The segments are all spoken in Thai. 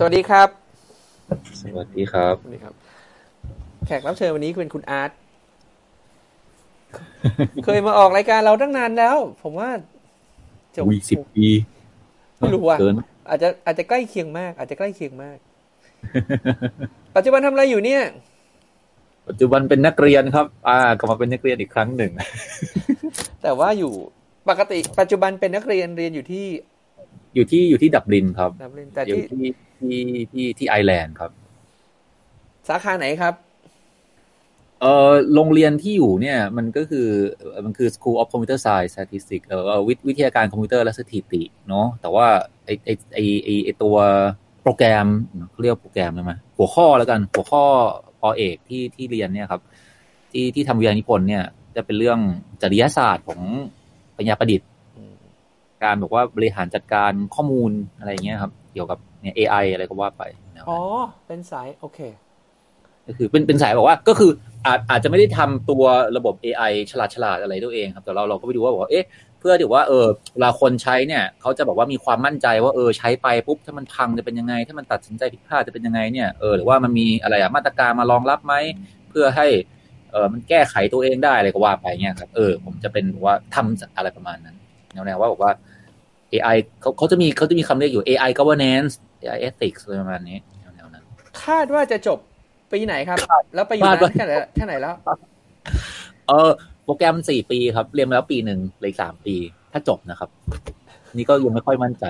สวัสดีครับ สวัสดีครับ สวัสดีครับ แขกรับเชิญวันนี้เป็นคุณอาร์ต เคยมาออกรายการเราตั้งนานแล้ว ผมว่าจะอุ้ยสิบปี ไม่รู้ว่าเกินอาจจะอาจจะใกล้เคียงมาก อาจจะใกล้เคียงมาก ปัจจุบันทำอะไรอยู่เนี่ย ปัจจุบันเป็นนักเรียนครับ อ่ากลับมาเป็นนักเรียนอีกครั้งหนึ่ง แต่ว่าอยู่ปกติ ปัจจุบันเป็นนักเรียนเรียนอยู่ที่ อยู่ที่อยู่ที่ดับลินครับดับลินแต่อยู่ที่ที่ที่ที่ที่ไอร์แลนด์ครับ สาขาไหนครับเอ่อโรงเรียนที่อยู่เนี่ย มันก็คือมันคือ School of Computer Science Statistics เอ่อวิวิทยาการคอมพิวเตอร์และสถิติเนาะแต่ว่าไอไอไอไอไอตัวโปรแกรมเขาเรียกโปรแกรมได้ไหมหัวข้อแล้วกัน หัวข้อปอเอกที่ที่เรียนเนี่ยครับ ที่ที่ทำวิทยานิพนธ์เนี่ย จะเป็นเรื่องจริยศาสตร์ของปัญญาประดิษฐ์ การบอกว่าบริหารจัดการข้อมูลอะไรเงี้ยครับ เกี่ยวกับเนี่ย AI อะไรก็ว่าไปนะครับอ๋อ เป็นสายโอเค ก็คือเป็นเป็นสายบอกว่าก็คืออาจอาจจะไม่ได้ทำตัวระบบ AI ฉลาดฉลาดอะไรตัวเองครับ แต่เราเราก็ไปดูว่าบอกว่าเอ๊ะเพื่อที่ว่าเออเวลาคนใช้เนี่ยเขาจะบอกว่ามีความมั่นใจว่าเออใช้ไปปุ๊บถ้ามันพังจะเป็นยังไง ถ้ามันตัดสินใจผิดพลาดจะเป็นยังไงเนี่ยเออหรือว่ามันมีอะไรอะมาตรการมารองรับไหมเพื่อให้เออมันแก้ไขตัวเองได้อะไรก็ว่าไปเนี่ยครับ เออ ผมจะเป็นว่าทำอะไรประมาณนั้น แนวๆว่าบอกว่า AI เขาเขาจะมีเขาจะมีคำเรียกอยู่ AI governance AI ethics อะไรประมาณนี้แนวๆนั้น คาดว่าจะจบปีไหนครับ แล้วไปอยู่คาดนาว่านแค่ไหนแค่ไหนแล้ว เออโปรแกรมสี่ปีครับ เรียนมาแล้วปีหนึ่งเหลยสามปี ถ้าจบนะครับ นี่ก็ยังไม่ค่อยมั่นใจ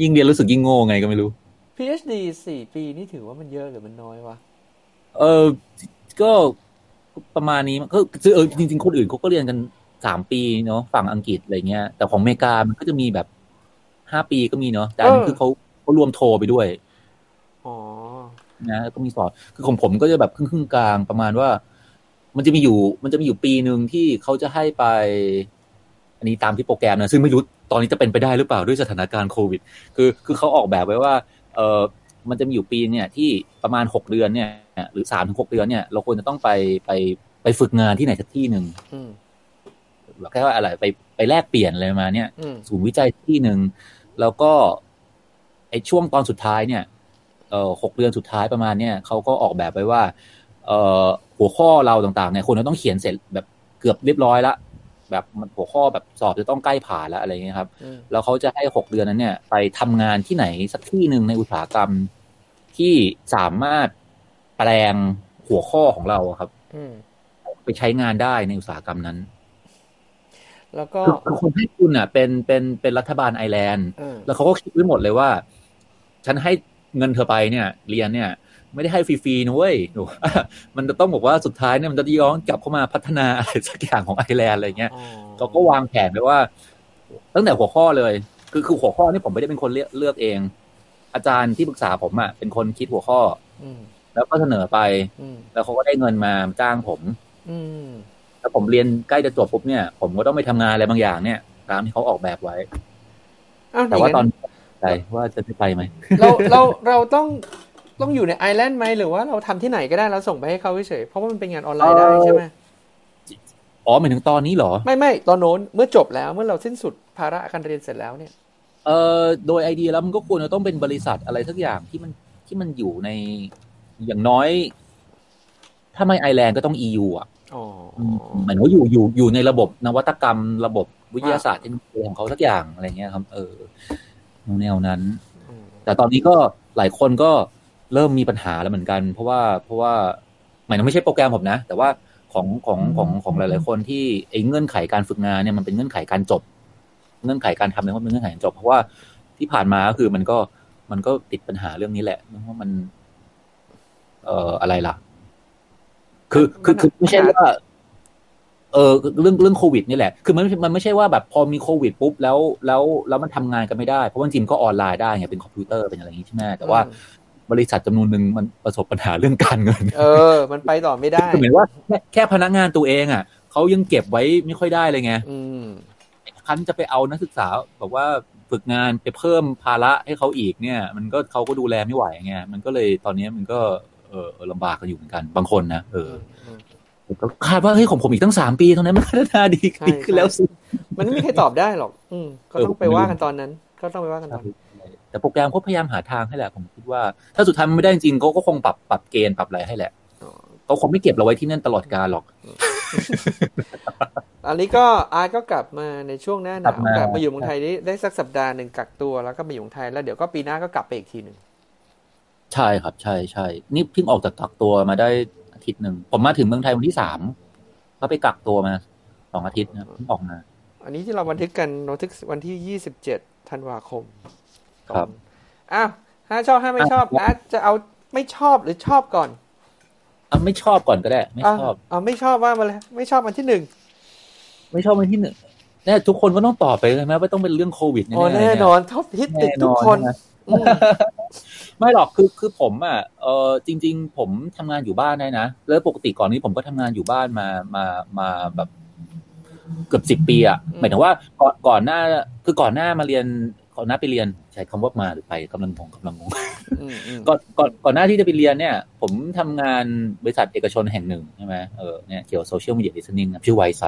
ยิ่งเรียนรู้สึกยิ่งโง่ไงก็ไม่รู้ PhD สี่ปีนี่ถือว่ามันเยอะหรือมันน้อยวะ เออก็ประมาณนี้ก็คือเออจริง ๆ คนอื่นเขาก็เรียนกัน สามปีเนาะฝั่งอังกฤษอะไรเงี้ย แต่ของอเมริกามันก็จะมีแบบห้าปีก็มีเนาะแต่อันนี้คือเขาเขารวมโทรไปด้วยอ๋อนะแล้วก็มีสอนคือของผมก็จะแบบครึ่งครึ่งๆกลางประมาณว่า มันจะมีอยู่ มันจะมีอยู่ปีหนึ่งที่เขาจะให้ไป อันนี้ตามที่โปรแกรมนะซึ่งไม่รู้ตอนนี้จะเป็นไปได้หรือเปล่าด้วยสถานการณ์โควิด คือคือเขาออกแบบไว้ว่า เออมันจะมีอยู่ปีเนี่ย ที่ประมาณหกเดือนเนี่ย หรือสามถึงหกเดือนเนี่ย เราควรจะต้องไปไปไปฝึกงานที่ไหนสักที่หนึ่ง อืมแบบแค่ว่าอะไรไปไปแลกเปลี่ยนอะไรมาเนี่ยอืมศูนย์วิจัยที่หนึ่งแล้วก็ไอช่วงตอนสุดท้ายเนี่ยเอ่อหกเดือนสุดท้ายประมาณเนี่ยเขาก็ออกแบบไว้ว่า เอ่อหัวข้อเราต่างๆเนี่ยคนจะต้องเขียนเสร็จแบบเกือบเรียบร้อยละแบบมันหัวข้อแบบสอบจะต้องใกล้ผ่านแล้วอะไรเงี้ยครับอืมแล้วเขาจะให้หกเดือนนั้นเนี่ย ไปทำงานที่ไหนสักที่หนึ่งในอุตสาหกรรมที่สามารถแปลงหัวข้อของเราอะครับอืมไปใช้งานได้ในอุตสาหกรรมนั้น แล้วก็คือคือคนให้คุณอะ เป็นเป็นเป็นรัฐบาลไอร์แลนด์เออแล้วเขาก็คิดไว้หมดเลยว่า ฉันให้เงินเธอไปเนี่ย เรียนเนี่ย ไม่ได้ให้ฟรีๆนะเว้ยหนูว่ามันจะต้องบอกว่าสุดท้ายเนี่ยมันจะย้อนกลับเข้ามาพัฒนาอะไรสักอย่างของไอร์แลนด์อะไรเงี้ยอ๋อเขาก็วางแผนไว้ว่า ตั้งแต่หัวข้อเลย คือคือหัวข้อนี่ผมไม่ได้เป็นคนเลือกเลือกเอง อาจารย์ที่ปรึกษาผมอะเป็นคนคิดหัวข้ออืมแล้วก็เสนอไปอืมแล้วเขาก็ได้เงินมาจ้างผมอืม แล้วผมเรียนใกล้จะจบปุ๊บเนี่ย ผมก็ต้องไปทำงานอะไรบางอย่างเนี่ย ตามที่เขาออกแบบไว้อ้าวแต่ว่าย่งตอนใจว่าจะได้ไปไหมเราเราเราต้องต้องอยู่ในไอร์แลนด์ไหมหรือว่าเราทำที่ไหนก็ได้แล้วส่งไปให้เขาเฉยๆเพราะว่ามันเป็นงานออนไลน์ได้ใช่ไหมอ๋อหมายถึงตอนนี้เหรอ ไม่ไม่ตอนโน้นเมื่อจบแล้วเมื่อเราสิ้นสุดภาระการเรียนเสร็จแล้วเนี่ยเอ่อโดยไอเดียแล้วมันก็ควรจะต้องเป็นบริษัทอะไรสักอย่างที่มันที่มันอยู่ในอย่างน้อย ถ้าไม่ไอร์แลนด์ก็ต้อง EU อะ อ๋อหมายถึงว่าอยู่อยู่อยู่ในระบบนวัตกรรม ระบบวิทยาศาสตร์เทคโนโลยีของเขาสักอย่างอะไรเงี้ยครับ เออแนวนั้นอืมแต่ตอนนี้ก็หลายคนก็เริ่มมีปัญหาแล้วเหมือนกัน เพราะว่าเพราะว่าหมายถึงไม่ใช่โปรแกรมผมนะ แต่ว่าของของของของหลาย ๆ คนที่ไอ้เงื่อนไขการฝึกงานเนี่ยมันเป็นเงื่อนไขการจบ เงื่อนไขการทำเนี่ยมันเป็นเงื่อนไขการจบ เพราะว่าที่ผ่านมาก็คือมันก็มันก็ติดปัญหาเรื่องนี้แหละเพราะมัน เอ่ออะไรล่ะ คือคือคือไม่ใช่ว่าเออเรื่องเรื่องโควิดนี่แหละ คือมันมันไม่ใช่ว่าแบบพอมีโควิดปุ๊บแล้วแล้วแล้วมันทำงานกันไม่ได้ เพราะว่าจริงๆก็ออนไลน์ได้ไงเป็นคอมพิวเตอร์เป็นอะไรอย่างนี้ใช่ไหมแต่ว่าบริษัทจำนวนหนึ่งมันประสบปัญหาเรื่องการเงิน เออ มันไปต่อไม่ได้คือเหมือนว่าแค่แค่พนักงานตัวเองอะเขายังเก็บไว้ไม่ค่อยได้เลยไงอืมคันจะไปเอานักศึกษาแบบว่าฝึกงานไปเพิ่มภาระให้เขาอีกเนี่ย มันก็เขาก็ดูแลไม่ไหวไงมันก็เลยตอนนี้มันก็ เออลำบากกันอยู่เหมือนกันบางคนนะเอออืมก็คาดว่าเฮ้ยของผมอีกตั้งสามปีเท่านั้นมันพัฒนาดีใช่ดีขึ้นแล้วสิมันไม่มีใครตอบได้หรอก อืมก็ต้องเออไปว่ากันตอนนั้น ก็ต้องไปว่ากันตอนนั้นแต่โปรแกรมเขาพยายามหาทางให้แหละ ผมคิดว่า ถ้าสุดท้ายมันไม่ได้จริงๆเขาก็คงปรับปรับเกณฑ์ปรับอะไรให้แหละเขาคงไม่เก็บเราไว้ที่นั่นตลอดกาลหรอก อันนี้ก็อาร์ตก็กลับมาในช่วงหน้าหนาวกลับมากลับมาอยู่เมืองไทยได้ได้สักสัปดาห์หนึ่งกักตัวแล้วก็มาอยู่เมืองไทยแล้วเดี๋ยวก็ปีหน้าก็กลับไปอีกทีหนึ่ง ใช่ครับ ใช่ใช่นี่เพิ่งออกจากกักตัวมาได้อาทิตย์หนึ่งผมมาถึงเมืองไทยวันที่สามก็ไปกักตัวมาสองอาทิตย์นะเพิ่งออกมา อันนี้ที่เราบันทึกกันบันทึกวันที่ยี่สิบเจ็ดธันวาคม ครับอ้าวห้าชอบห้าไม่ชอบอาร์ตจะเอาไม่ชอบหรือชอบก่อนอะไม่ชอบก่อนก็ได้ ไม่ชอบเอาไม่ชอบว่ามาเลยไม่ชอบมันที่หนึ่งไม่ชอบวันที่หนึ่งเนี่ยทุกคนก็ต้องตอบไปเลยไหมว่าต้องเป็นเรื่องโควิดแน่โอ้ๆแน่เยนอนท็อปฮิตติดแน่นทุกอนคนใช่ ไหมอืมไม่หรอกคือคือผมอะเออจริง ๆ ผมทำงานอยู่บ้านได้นะแล้วปกติก่อนนี้ผมก็ทำงานอยู่บ้านมามามาแบบเกือบสิบ10ปีอะหมายถึงว่าก่อนก่อนหน้า คือก่อนหน้ามาเรียนก่อนหน้าไปเรียนใช้คำว่ามาหรือไปกำลังงงกำลังงงอืมอืมก่อนก่อนก่อนหน้าที่จะไปเรียนเนี่ย ผมทำงานบริษัทเอกชนแห่งหนึ่งใช่ไหมเออเนี่ยเกี่ยวกับโซเชียลมีเดียดิสนิ่งชื่อไวไซ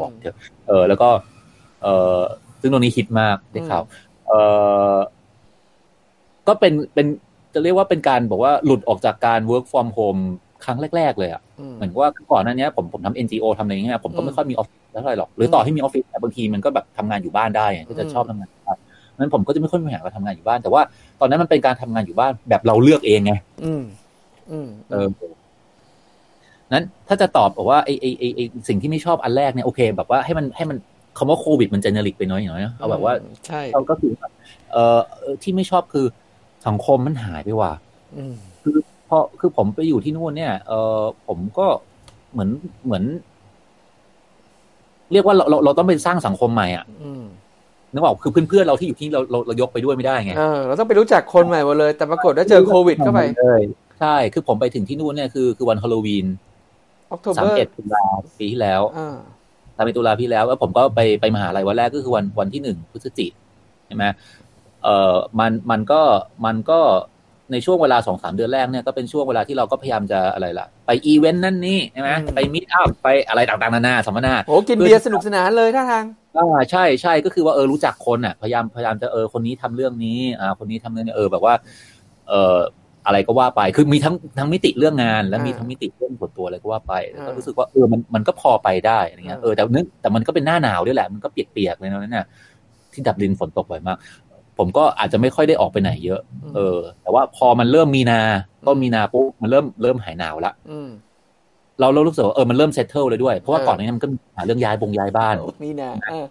บอกเถอะเออแล้วก็ เออซึ่งตรงนี้ฮิตมากได้ข่าวเออ ก็เป็นเป็นจะเรียกว่าเป็นการบอกว่าหลุดออกจากการ work from home ครั้งแรก ๆ เลยอะอืมเหมือนว่าก่อนหน้านี้ผมผมทำ NGO ทำอะไรอย่างเงี้ยผมก็ไม่ค่อยมีออฟฟิศเท่าไหร่หรอก หรือต่อให้มีออฟฟิศแต่บางทีมันก็แบบทำงานอยู่บ้านได้ไงก็จะชอบทำงานอยู่บ้านนั้นผมก็จะไม่ค่อยมีปัญหากับทำงานอยู่บ้าน แต่ว่าตอนนั้นมันเป็นการทำงานอยู่บ้านแบบเราเลือกเองไงอืม อืมเออนั้นถ้าจะตอบบอกว่าไอไอไอไอสิ่งที่ไม่ชอบอันแรกเนี่ยโอเค แบบว่าให้มันให้มันคำว่าโควิดมันเจเนริกไปหน้อยหน่อยนะเอาแบบว่าใช่เราก็คือแบบเออเอ่อที่ไม่ชอบคือ สังคมมันหายไปว่ะอืมพอคือผมไปอยู่ที่นู่นเนี่ย เออผมก็เหมือนเหมือน เรียกว่าเราเราเราต้องไปสร้างสังคมใหม่อะอืมนึกออกคือเพื่อนๆเราที่อยู่ที่เราเราเรายกไปด้วยไม่ได้ไงเออเราต้องไปรู้จักคนใหม่หมดเลย แต่ปรากฏว่าเจอโควิดเข้าไปเลยใช่ คือผมไปถึงที่นู่นเนี่ยคือคือวันฮาโลวีน October สามเอ็ดตุลาปีที่แล้วอ่าสามเอ็ดตุลาปีที่แล้วแล้วผมก็ไปไปมหาลัยวันแรกก็คือวันวันที่หนึ่งพฤศจิกใช่ไหม เอ่อมันมันก็มันก็ในช่วงเวลาสองสามเดือนแรกเนี่ยก็เป็นช่วงเวลาที่เราก็พยายามจะอะไรล่ะ ไปอีเวนต์นั่นนี่ใช่ไหมไป meetup ไปอะไรต่างๆนานาสัมมนาโหกินเบียร์สนุกสนานเลยท่าทางอ่าใช่ใช่ก็คือว่าเออรู้จักคนอะพยายามพยายามจะเออคนนี้ทำเรื่องนี้อ่าคนนี้ทำเรื่องนี้เออแบบว่า เอออะไรก็ว่าไป คือมีทั้งทั้งมิติเรื่องงาน และมีอ่าทั้งมิติเรื่องส่วนตัวอะไรก็ว่าไปแล้วก็อ่ารู้รู้สึกว่าเออมันมันก็พอไปได้อะไรเงี้ยอ่าเออแต่นึกแต่มันก็เป็นหน้าหนาวด้วยแหละมันก็เปียกๆเลยนะนั่นน่ะที่ดับลินฝนตกบ่อยมาก ผมก็อาจจะไม่ค่อยได้ออกไปไหนเยอะ เออ แต่ว่าพอมันเริ่มมีนาต้นมีนาปุ๊บมันเริ่มเริ่มหายหนาวละอืมเราเรารู้สึกว่าเออมันเริ่มเซตเทิลเลยด้วย เพราะว่าเออก่อนหนานี้มันก็มีปัญหาเรื่องย้ายบงย้ายบ้านมีนาเออ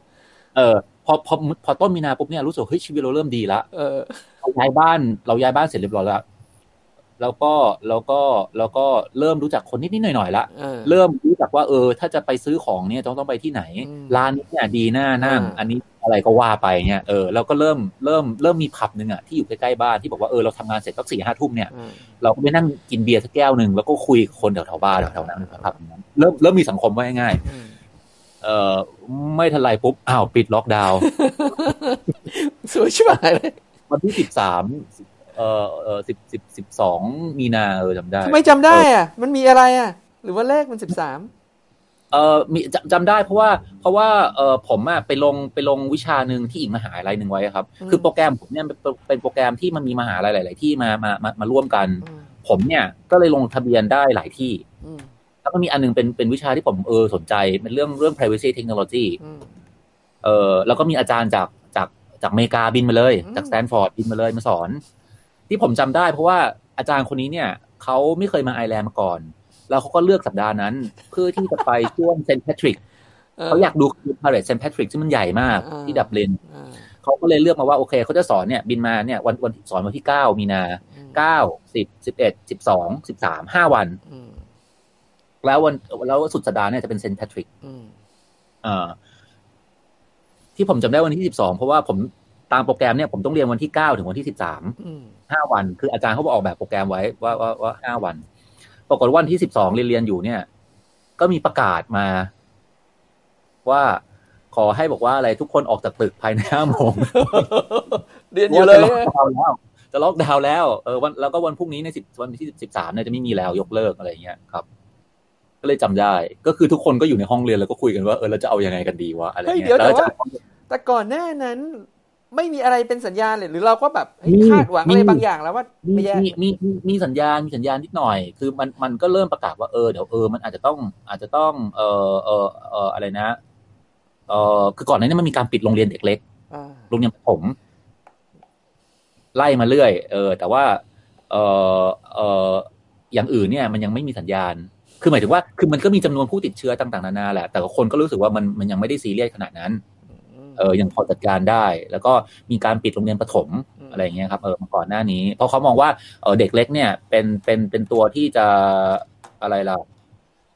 เออพอพอพอต้นมีนาปุ๊บเนี่ยรู้สึกว่าเฮ้ยชีวิตเราเริ่มดีละเออเราย้ายบ้านเราย้ายบ้านเสร็จเรียบร้อยแล้ว แล้วก็แล้วก็แล้วก็เริ่มรู้จักคนนิดนิดหน่อยหน่อยๆละเออเริ่มรู้จักว่าเออ ถ้าจะไปซื้อของเนี่ยต้องต้องไปที่ไหนอืมร้านนี้เนี่ยดีหน้านั่งอ่าอันนี้อะไรก็ว่าไปเนี่ยเออแล้วก็เริ่มเริ่มเริ่มมีผับหนึ่งอะที่อยู่ใกล้ๆบ้านที่บอกว่าเออเราทำงานเสร็จสักสี่ห้าทุ่มเนี่ยเออเราก็ไปนั่งกินเบียร์สักแก้วหนึ่งแล้วก็คุยกับคนแถวๆบ้านแถวๆนั้นครับเริ่มเริ่มมีสังคมว่าง่ายอืมๆเออไม่ทันไรปุ๊บอ้าวปิดล็อกดาวน์สวยชิบหายเลยวันที่สิบสาม เอ่อเอ่อสิบสิบสิบสองมีนาเออจำได้ทำไมจำได้อะ มันมีอะไรอะ หรือว่าเลขมันสิบสามเออมีจำจำได้เพราะว่า เพราะว่าเออผมอะไปลงไปลงวิชาหนึ่งที่อีกมหาลัยหนึ่งไว้ครับ คือโปรแกรมผมเนี่ยเป็นเป็นโปรแกรมที่มันมีมหาลัยหลาย ๆ ที่มามามามาร่วมกัน ผมเนี่ยก็เลยลงทะเบียนได้หลายที่อืมแล้วก็มีอันนึงเป็นเป็นวิชาที่ผมเออสนใจเป็นเรื่องเรื่อง privacy technology อืมเออแล้วก็มีอาจารย์จากจากจากอเมริกาบินมาเลยอืมจากสแตนฟอร์ดบินมาเลยมาสอน ที่ผมจำได้เพราะว่าอาจารย์คนนี้เนี่ยเขาไม่เคยมาไอร์แลนด์มาก่อน แล้วเขาก็เลือกสัปดาห์นั้น เพื่อที่จะไปช่วงเซนต์แพทริกเขาอยากดู parade เซนต์แพทริกซึ่งมันใหญ่มากอ่าที่ดับลินอ่าเขาก็เลยเลือกมาว่าโอเคเขาจะสอนเนี่ยบินมาเนี่ยวันวันสอนวันที่เก้ามีนาอืมเก้าสิบสิบเอ็ดสิบสองสิบสามห้าวันอืมแล้ววันแล้วสุดสัปดาห์เนี่ยจะเป็นเซนต์แพทริกอืมอ่าที่ผมจำได้วันที่สิบสองเพราะว่าผมตามโปรแกรมเนี่ยผมต้องเรียนวันที่เก้าถึงวันที่สิบสามอืม ห้าวัน คืออาจารย์เขาบอกออกแบบโปรแกรมไว้ว่าว่าว่าห้าวัน ปรากฏว่าวันที่สิบสองเรียนเรียนอยู่เนี่ย ก็มีประกาศมา ว่าขอให้บอกว่าอะไรทุกคนออกจากตึกภายในห้าโมงเรียนอยู่เลยจะล็อกดาวน์แล้วจะล็อกดาวน์แล้วเออวันแล้วก็วันพรุ่งนี้ในสิบวันที่สิบสามเนี่ยจะไม่มีแล้วยกเลิกอะไรอย่างเงี้ยครับก็เลยจำได้ ก็คือทุกคนก็อยู่ในห้องเรียนแล้วก็คุยกันว่าเออเราจะเอายังไงกันดีวะอะไรเฮ้ยเงี้เดี๋ยวยแล้วแต่อาจาว่ารย์แต่ก่อนหน้านั้น ไม่มีอะไรเป็นสัญญาณเลยหรือเราก็แบบเฮ้ยมีคาดหวังอะไรมีบางอย่างแล้วว่ามีไม่แย่มีมีมีมีสัญญาณมีสัญญาณนิดหน่อย คือมันมันก็เริ่มประกาศว่าเออเดี๋ยวเออมันอาจจะต้องอาจจะต้องเออเออเอออะไรนะเออคือก่อนหน้านี้มันมีการปิดโรงเรียนเด็กเล็กอ่าโรงเรียนประถมไล่มาเรื่อย เออ แต่ว่าเออเอออย่างอื่นเนี่ย มันยังไม่มีสัญญาณ คือหมายถึงว่า คือมันก็มีจำนวนผู้ติดเชื้อต่างๆนานาแหละ แต่คนก็รู้สึกว่ามันมันยังไม่ได้ซีเรียสขนาดนั้นม เออยังพอจัดการได้ แล้วก็มีการปิดโรงเรียนประถมอืมอะไรอย่างเงี้ยครับเออมาก่อนหน้านี้ เพราะเขามองว่าเออเด็กเล็กเนี่ยเป็นเป็นเป็นตัวที่จะอะไรล่ะ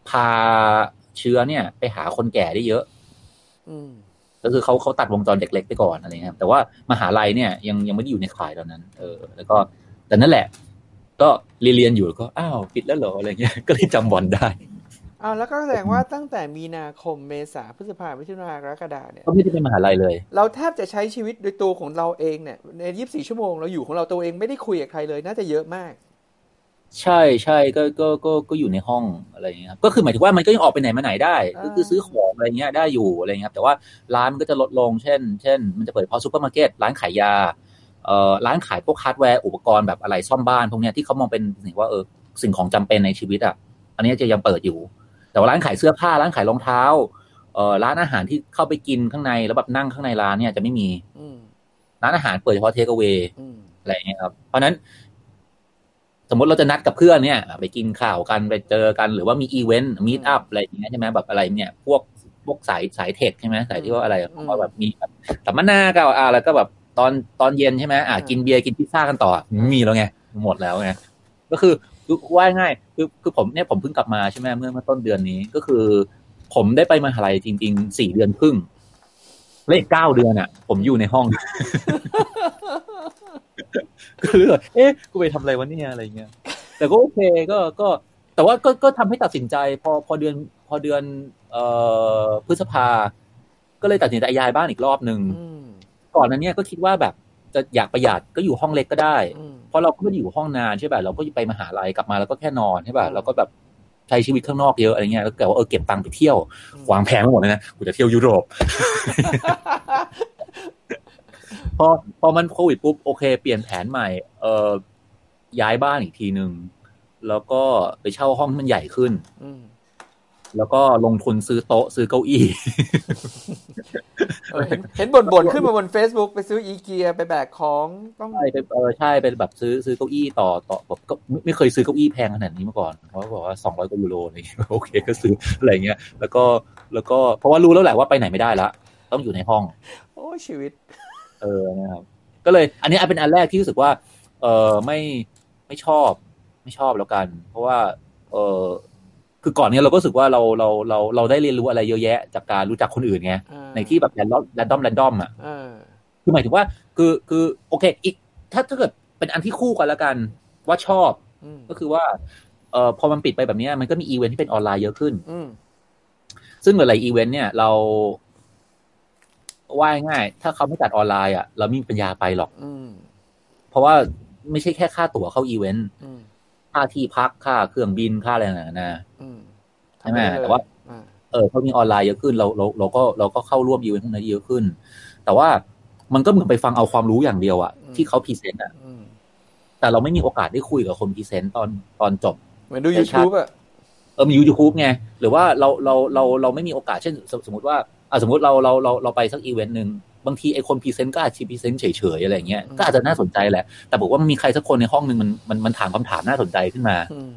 พาเชื้อเนี่ย ไปหาคนแก่ได้เยอะอืมก็คือเขาเขาตัดวงจรเด็กเล็กไปก่อนอะไรเงี้ยครับแต่ว่ามหาลัยเนี่ยยังยังไม่ได้อยู่ในข่ายตอนนั้น เออ แล้วก็แต่นั่นแหละ ก็เรียนเรียนอยู่ก็อ้าวปิดแล้วเหรออะไรเงี้ยก็เลยจำบอลได้ เอาแล้วก็แสดงว่าตั้งแต่มีนาคมเมษาพฤษภามิถุนากรกฎาเนี่ยก็ไม่ได้เป็นมหาลัยเลย เราแทบจะใช้ชีวิตโดยตัวของเราเองเนี่ยใน24ชั่วโมงเราอยู่ของเราตัวเองไม่ได้คุยกับใครเลย น่าจะเยอะมาก ใช่ใช่ก็ก็ก็ก็อยู่ในห้องอะไรเงี้ยครับก็คือหมายถึงว่ามันก็ยังออกไปไหนมาไหนได้อ่าก็คือซื้อของอะไรเงี้ยได้อยู่อะไรเงี้ยครับแต่ว่าร้านมันก็จะลดลง เช่น เช่น มันจะเปิดเฉพาะซูเปอร์มาร์เก็ตร้านขายยาเอ่อร้านขายพวกฮาร์ดแวร์อุปกรณ์แบบอะไรซ่อมบ้านพวกเนี้ยที่เขามองเป็นสิ่งว่าเออสิ่งของจำเป็นในชีวิตอะอันนี้จะยังเปิดอยู่ แต่ว่าร้านขายเสื้อผ้าร้านขายรองเท้าเอ่อร้านอาหารที่เข้าไปกินข้างในแล้วแบบนั่งข้างในร้านเนี่ยจะไม่มีอืมร้านอาหารเปิดเฉพาะ take away อืมอะไรอย่างเงี้ยครับ เพราะฉะนั้น สมมติเราจะนัดกับเพื่อนเนี่ย ไปกินข้าวกันไปเจอกันหรือว่ามี event meetup อะไรอย่างเงี้ยใช่ไหมแบบอะไรเนี่ย พวกพวกสายสาย tech ใช่ไหมสายที่ว่าอะไรว่าแบบมีแบบสัมมนาก็อ่าแล้วก็แบบตอนตอนเย็นใช่ไหมอ่ากินเบียร์กินพิซซ่ากันต่อไม่มีแล้วไงหมดแล้วไงก็คือ คือว่าง่ายคือคือผมเนี่ยผมเพิ่งกลับมาใช่ไหมเมื่อเมื่อต้นเดือนนี้ก็คือ ผมได้ไปมหาลัยจริงๆสี่เดือนครึ่งเลขเก้าเดือนอะ ผมอยู่ในห้องก็เลยแบบเอ๊ะกูไปทำอะไรวะเนี่ยอะไรเงี้ยแต่ก็โอเคก็ก็ แต่ว่าก็ก็ทำให้ตัดสินใจ พอพอเดือน พอเดือน เอ่อพฤษภา ก็เลยตัดสินใจย้ายบ้านอีกรอบหนึ่งอืมก่อนนั้นเนี่ยก็คิดว่าแบบ จะอยากประหยัดก็อยู่ห้องเล็กก็ได้อืมเพราะเราก็ไม่ได้อยู่ห้องนานใช่ป่ะเราก็ไปมหาลัยกลับมาแล้วก็แค่นอนใช่ป่ะอืมเราก็แบบใช้ชีวิตข้างนอกเยอะอะไรเงี้ยแล้วก็ว่าเออเก็บตังค์ไปเที่ยวอืมวางแผนไปหมดเลยนะกูจะเที่ยวยุโรปพอพอมันโควิดปุ๊บโอเค เปลี่ยนแผนใหม่ เอ่อย้ายบ้านอีกทีหนึ่งแล้วก็ไปเช่าห้องที่มันใหญ่ขึ้นอืม แล้วก็ลงทุนซื้อโต๊ะซื้อเก้าอี้เออเห็นเห็นบ่นบ่นๆ ขึ้นมาบน Facebook ไปซื้ออีเกียไปแบกของต้องใช่ไปเออใช่เป็นแบบซื้อซื้อเก้าอี้ต่อต่อแบบก็ไม่ไม่เคยซื้อเก้าอี้แพงขนาดนี้มาก่อนเพราะว่าบอกว่าสองร้อยกว่ายูโรอะไรอย่างเงี้ยโอเคก็ซื้ออะไรเงี้ย แล้วก็แล้วก็เพราะว่ารู้แล้วแหละว่าไปไหนไม่ได้ละต้องอยู่ในห้อง โอ้ชีวิต เออนะครับก็เลย อันนี้เป็นอันแรกที่รู้สึกว่า เออไม่ไม่ชอบ ไม่ชอบแล้วกัน เพราะว่า เออ คือก่อนเนี้ยเราก็รู้สึกว่าเราเราเราเราได้เรียนรู้อะไรเยอะแยะ จากการรู้จักคนอื่นไงอ่าในที่แบบแรนดอมแรนดอมแรนดอมอะเออคือหมายถึงว่า คือคือโอเค อีก ถ้าถ้าเกิดเป็นอันที่คู่กันแล้วกัน ว่าชอบอืมก็คือว่าเอ่อพอมันปิดไปแบบเนี้ยมันก็มีอีเวนท์ที่เป็นออนไลน์เยอะขึ้นอืมซึ่งหลายๆอีเวนต์เนี่ยเราว่าง่ายๆถ้าเขาไม่จัดออนไลน์อะเราไม่มีปัญญาไปหรอกอืมเพราะว่าไม่ใช่แค่ค่าตั๋วเข้าอีเวนต์อืม ค่าที่พักค่าเครื่องบินค่าอะไรต่างๆนานาอืมใช่ไหมทำด้เลยแต่ว่าอ่าเออเขามีออนไลน์เยอะขึ้นเราเราเราก็เราก็เข้าร่วมอีเวนต์พวกนั้นเยอะขึ้น แต่ว่ามันก็เหมือนไปฟังเอาความรู้อย่างเดียวอะที่เขา present อะอืมแต่เราไม่มีโอกาสได้คุยกับคน present ตอนตอนจบเหมือนดูใช่ YouTube อะเออมียูทูบไงหรือว่าเราเราเราเราไม่มีโอกาสเช่น สมสมมติว่าอะสมมติเราเราเราเราไปสักอีเวนต์หนึ่ง บางทีไอคน present ก็อาจจะ present เฉยๆอะไรเงี้ยอืมก็อาจจะน่าสนใจแหละ แต่บอกว่ามันมีใครสักคนในห้องหนึ่งมันมันมันถามคำถามน่าสนใจขึ้นมาอืม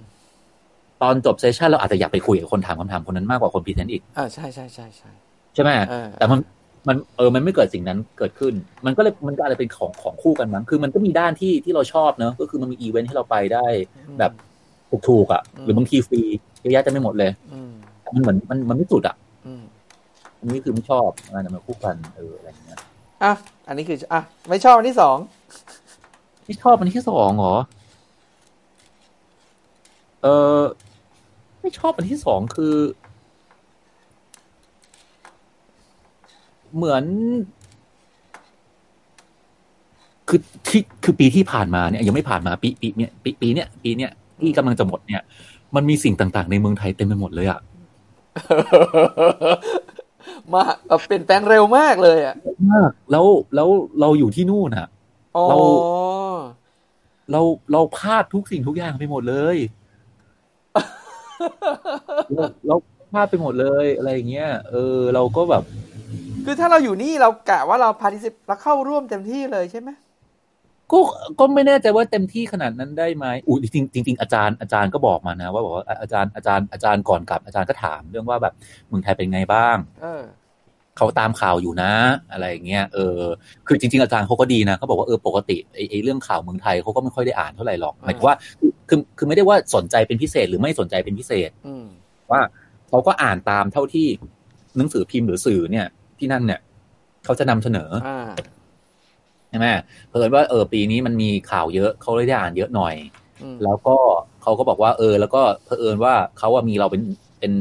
ตอนจบ session เราอาจจะอยากไปคุยกับคนถามคำถามคนนั้นมากกว่าคน present อีกอ่าใช่ใช่ใช่ใช่ใช่ไหมเออแต่มันมันเออมันไม่เกิดสิ่งนั้นเกิดขึ้น มันก็เลยมันก็อาจจะเป็นของของคู่กันมั้งคือมันก็มีด้านที่ที่เราชอบเนอะก็คือมันมีอีเวนท์ให้เราไปได้แบบถูกๆอะอืมหรือบางทีฟรีเยอะแยะจะไม่หมดเลยอืมแต่มันเหมือนมันมันไม่สุดอะ อืมอันนี้คือไม่ชอบอันนั้นมันคู่กันเอออะไรอย่างเงี้ยอะอันนี้คืออะไม่ชอบอันที่สองไม่ชอบอันที่สองเหรอเออไม่ชอบอันที่สองคือ เหมือน คือที่คือปีที่ผ่านมาเนี่ยยังไม่ผ่านมาปีปีเนี่ยปีปีเนี้ยปีเนี้ยที่กำลังจะหมดเนี่ย มันมีสิ่งต่าง ๆ ในเมืองไทยเต็มไปหมดเลยอะ มาแบบเปลี่ยนแปลงเร็วมากเลยอะมากแล้วแล้วเราอยู่ที่นู่นอะอ๋อเราเราเราพลาดทุกสิ่งทุกอย่างไปหมดเลยเราเราพลาดไปหมดเลยอะไรอย่างเงี้ยเออ เราก็แบบ คือถ้าเราอยู่นี่เรากะว่าเราพา r t ิ c ิเราเข้าร่วมเต็มที่เลยใช่ไหมก็ก็ไม่แน่ใจว่าเต็มที่ขนาดนั้นได้ไหมอุ้ยจริงจริงๆอาจารย์อาจารย์ก็บอกมานะ ว่าบอกว่าอาจารย์อาจารย์อาจารย์ก่อนกลับอาจารย์ก็ถามเรื่องว่าแบบเมืองไทยเป็นไงบ้าง เออ เขาตามข่าวอยู่นะ อะไรอย่างเงี้ยเออคือจริง ๆ อาจารย์เขาก็ดีนะเขาบอกว่าเออปกติไอ้ไอ้เรื่องข่าวเมืองไทยเขาก็ไม่ค่อยได้อ่านเท่าไหร่หรอกหมายถึงว่าคือคือไม่ได้ว่าสนใจเป็นพิเศษหรือไม่สนใจเป็นพิเศษอืมว่าเขาก็อ่านตามเท่าที่หนังสือพิมพ์หรือสื่อเนี่ย ที่นั่นเนี่ยเขาจะนำเสนออ่าใช่ไหมเผอิญว่าเออปีนี้มันมีข่าวเยอะเขาเลยได้อ่านเยอะหน่อยอืมแล้วก็เขาก็บอกว่า เออ แล้วก็เผอิญว่าเขาว่ามีเราเป็นเป็น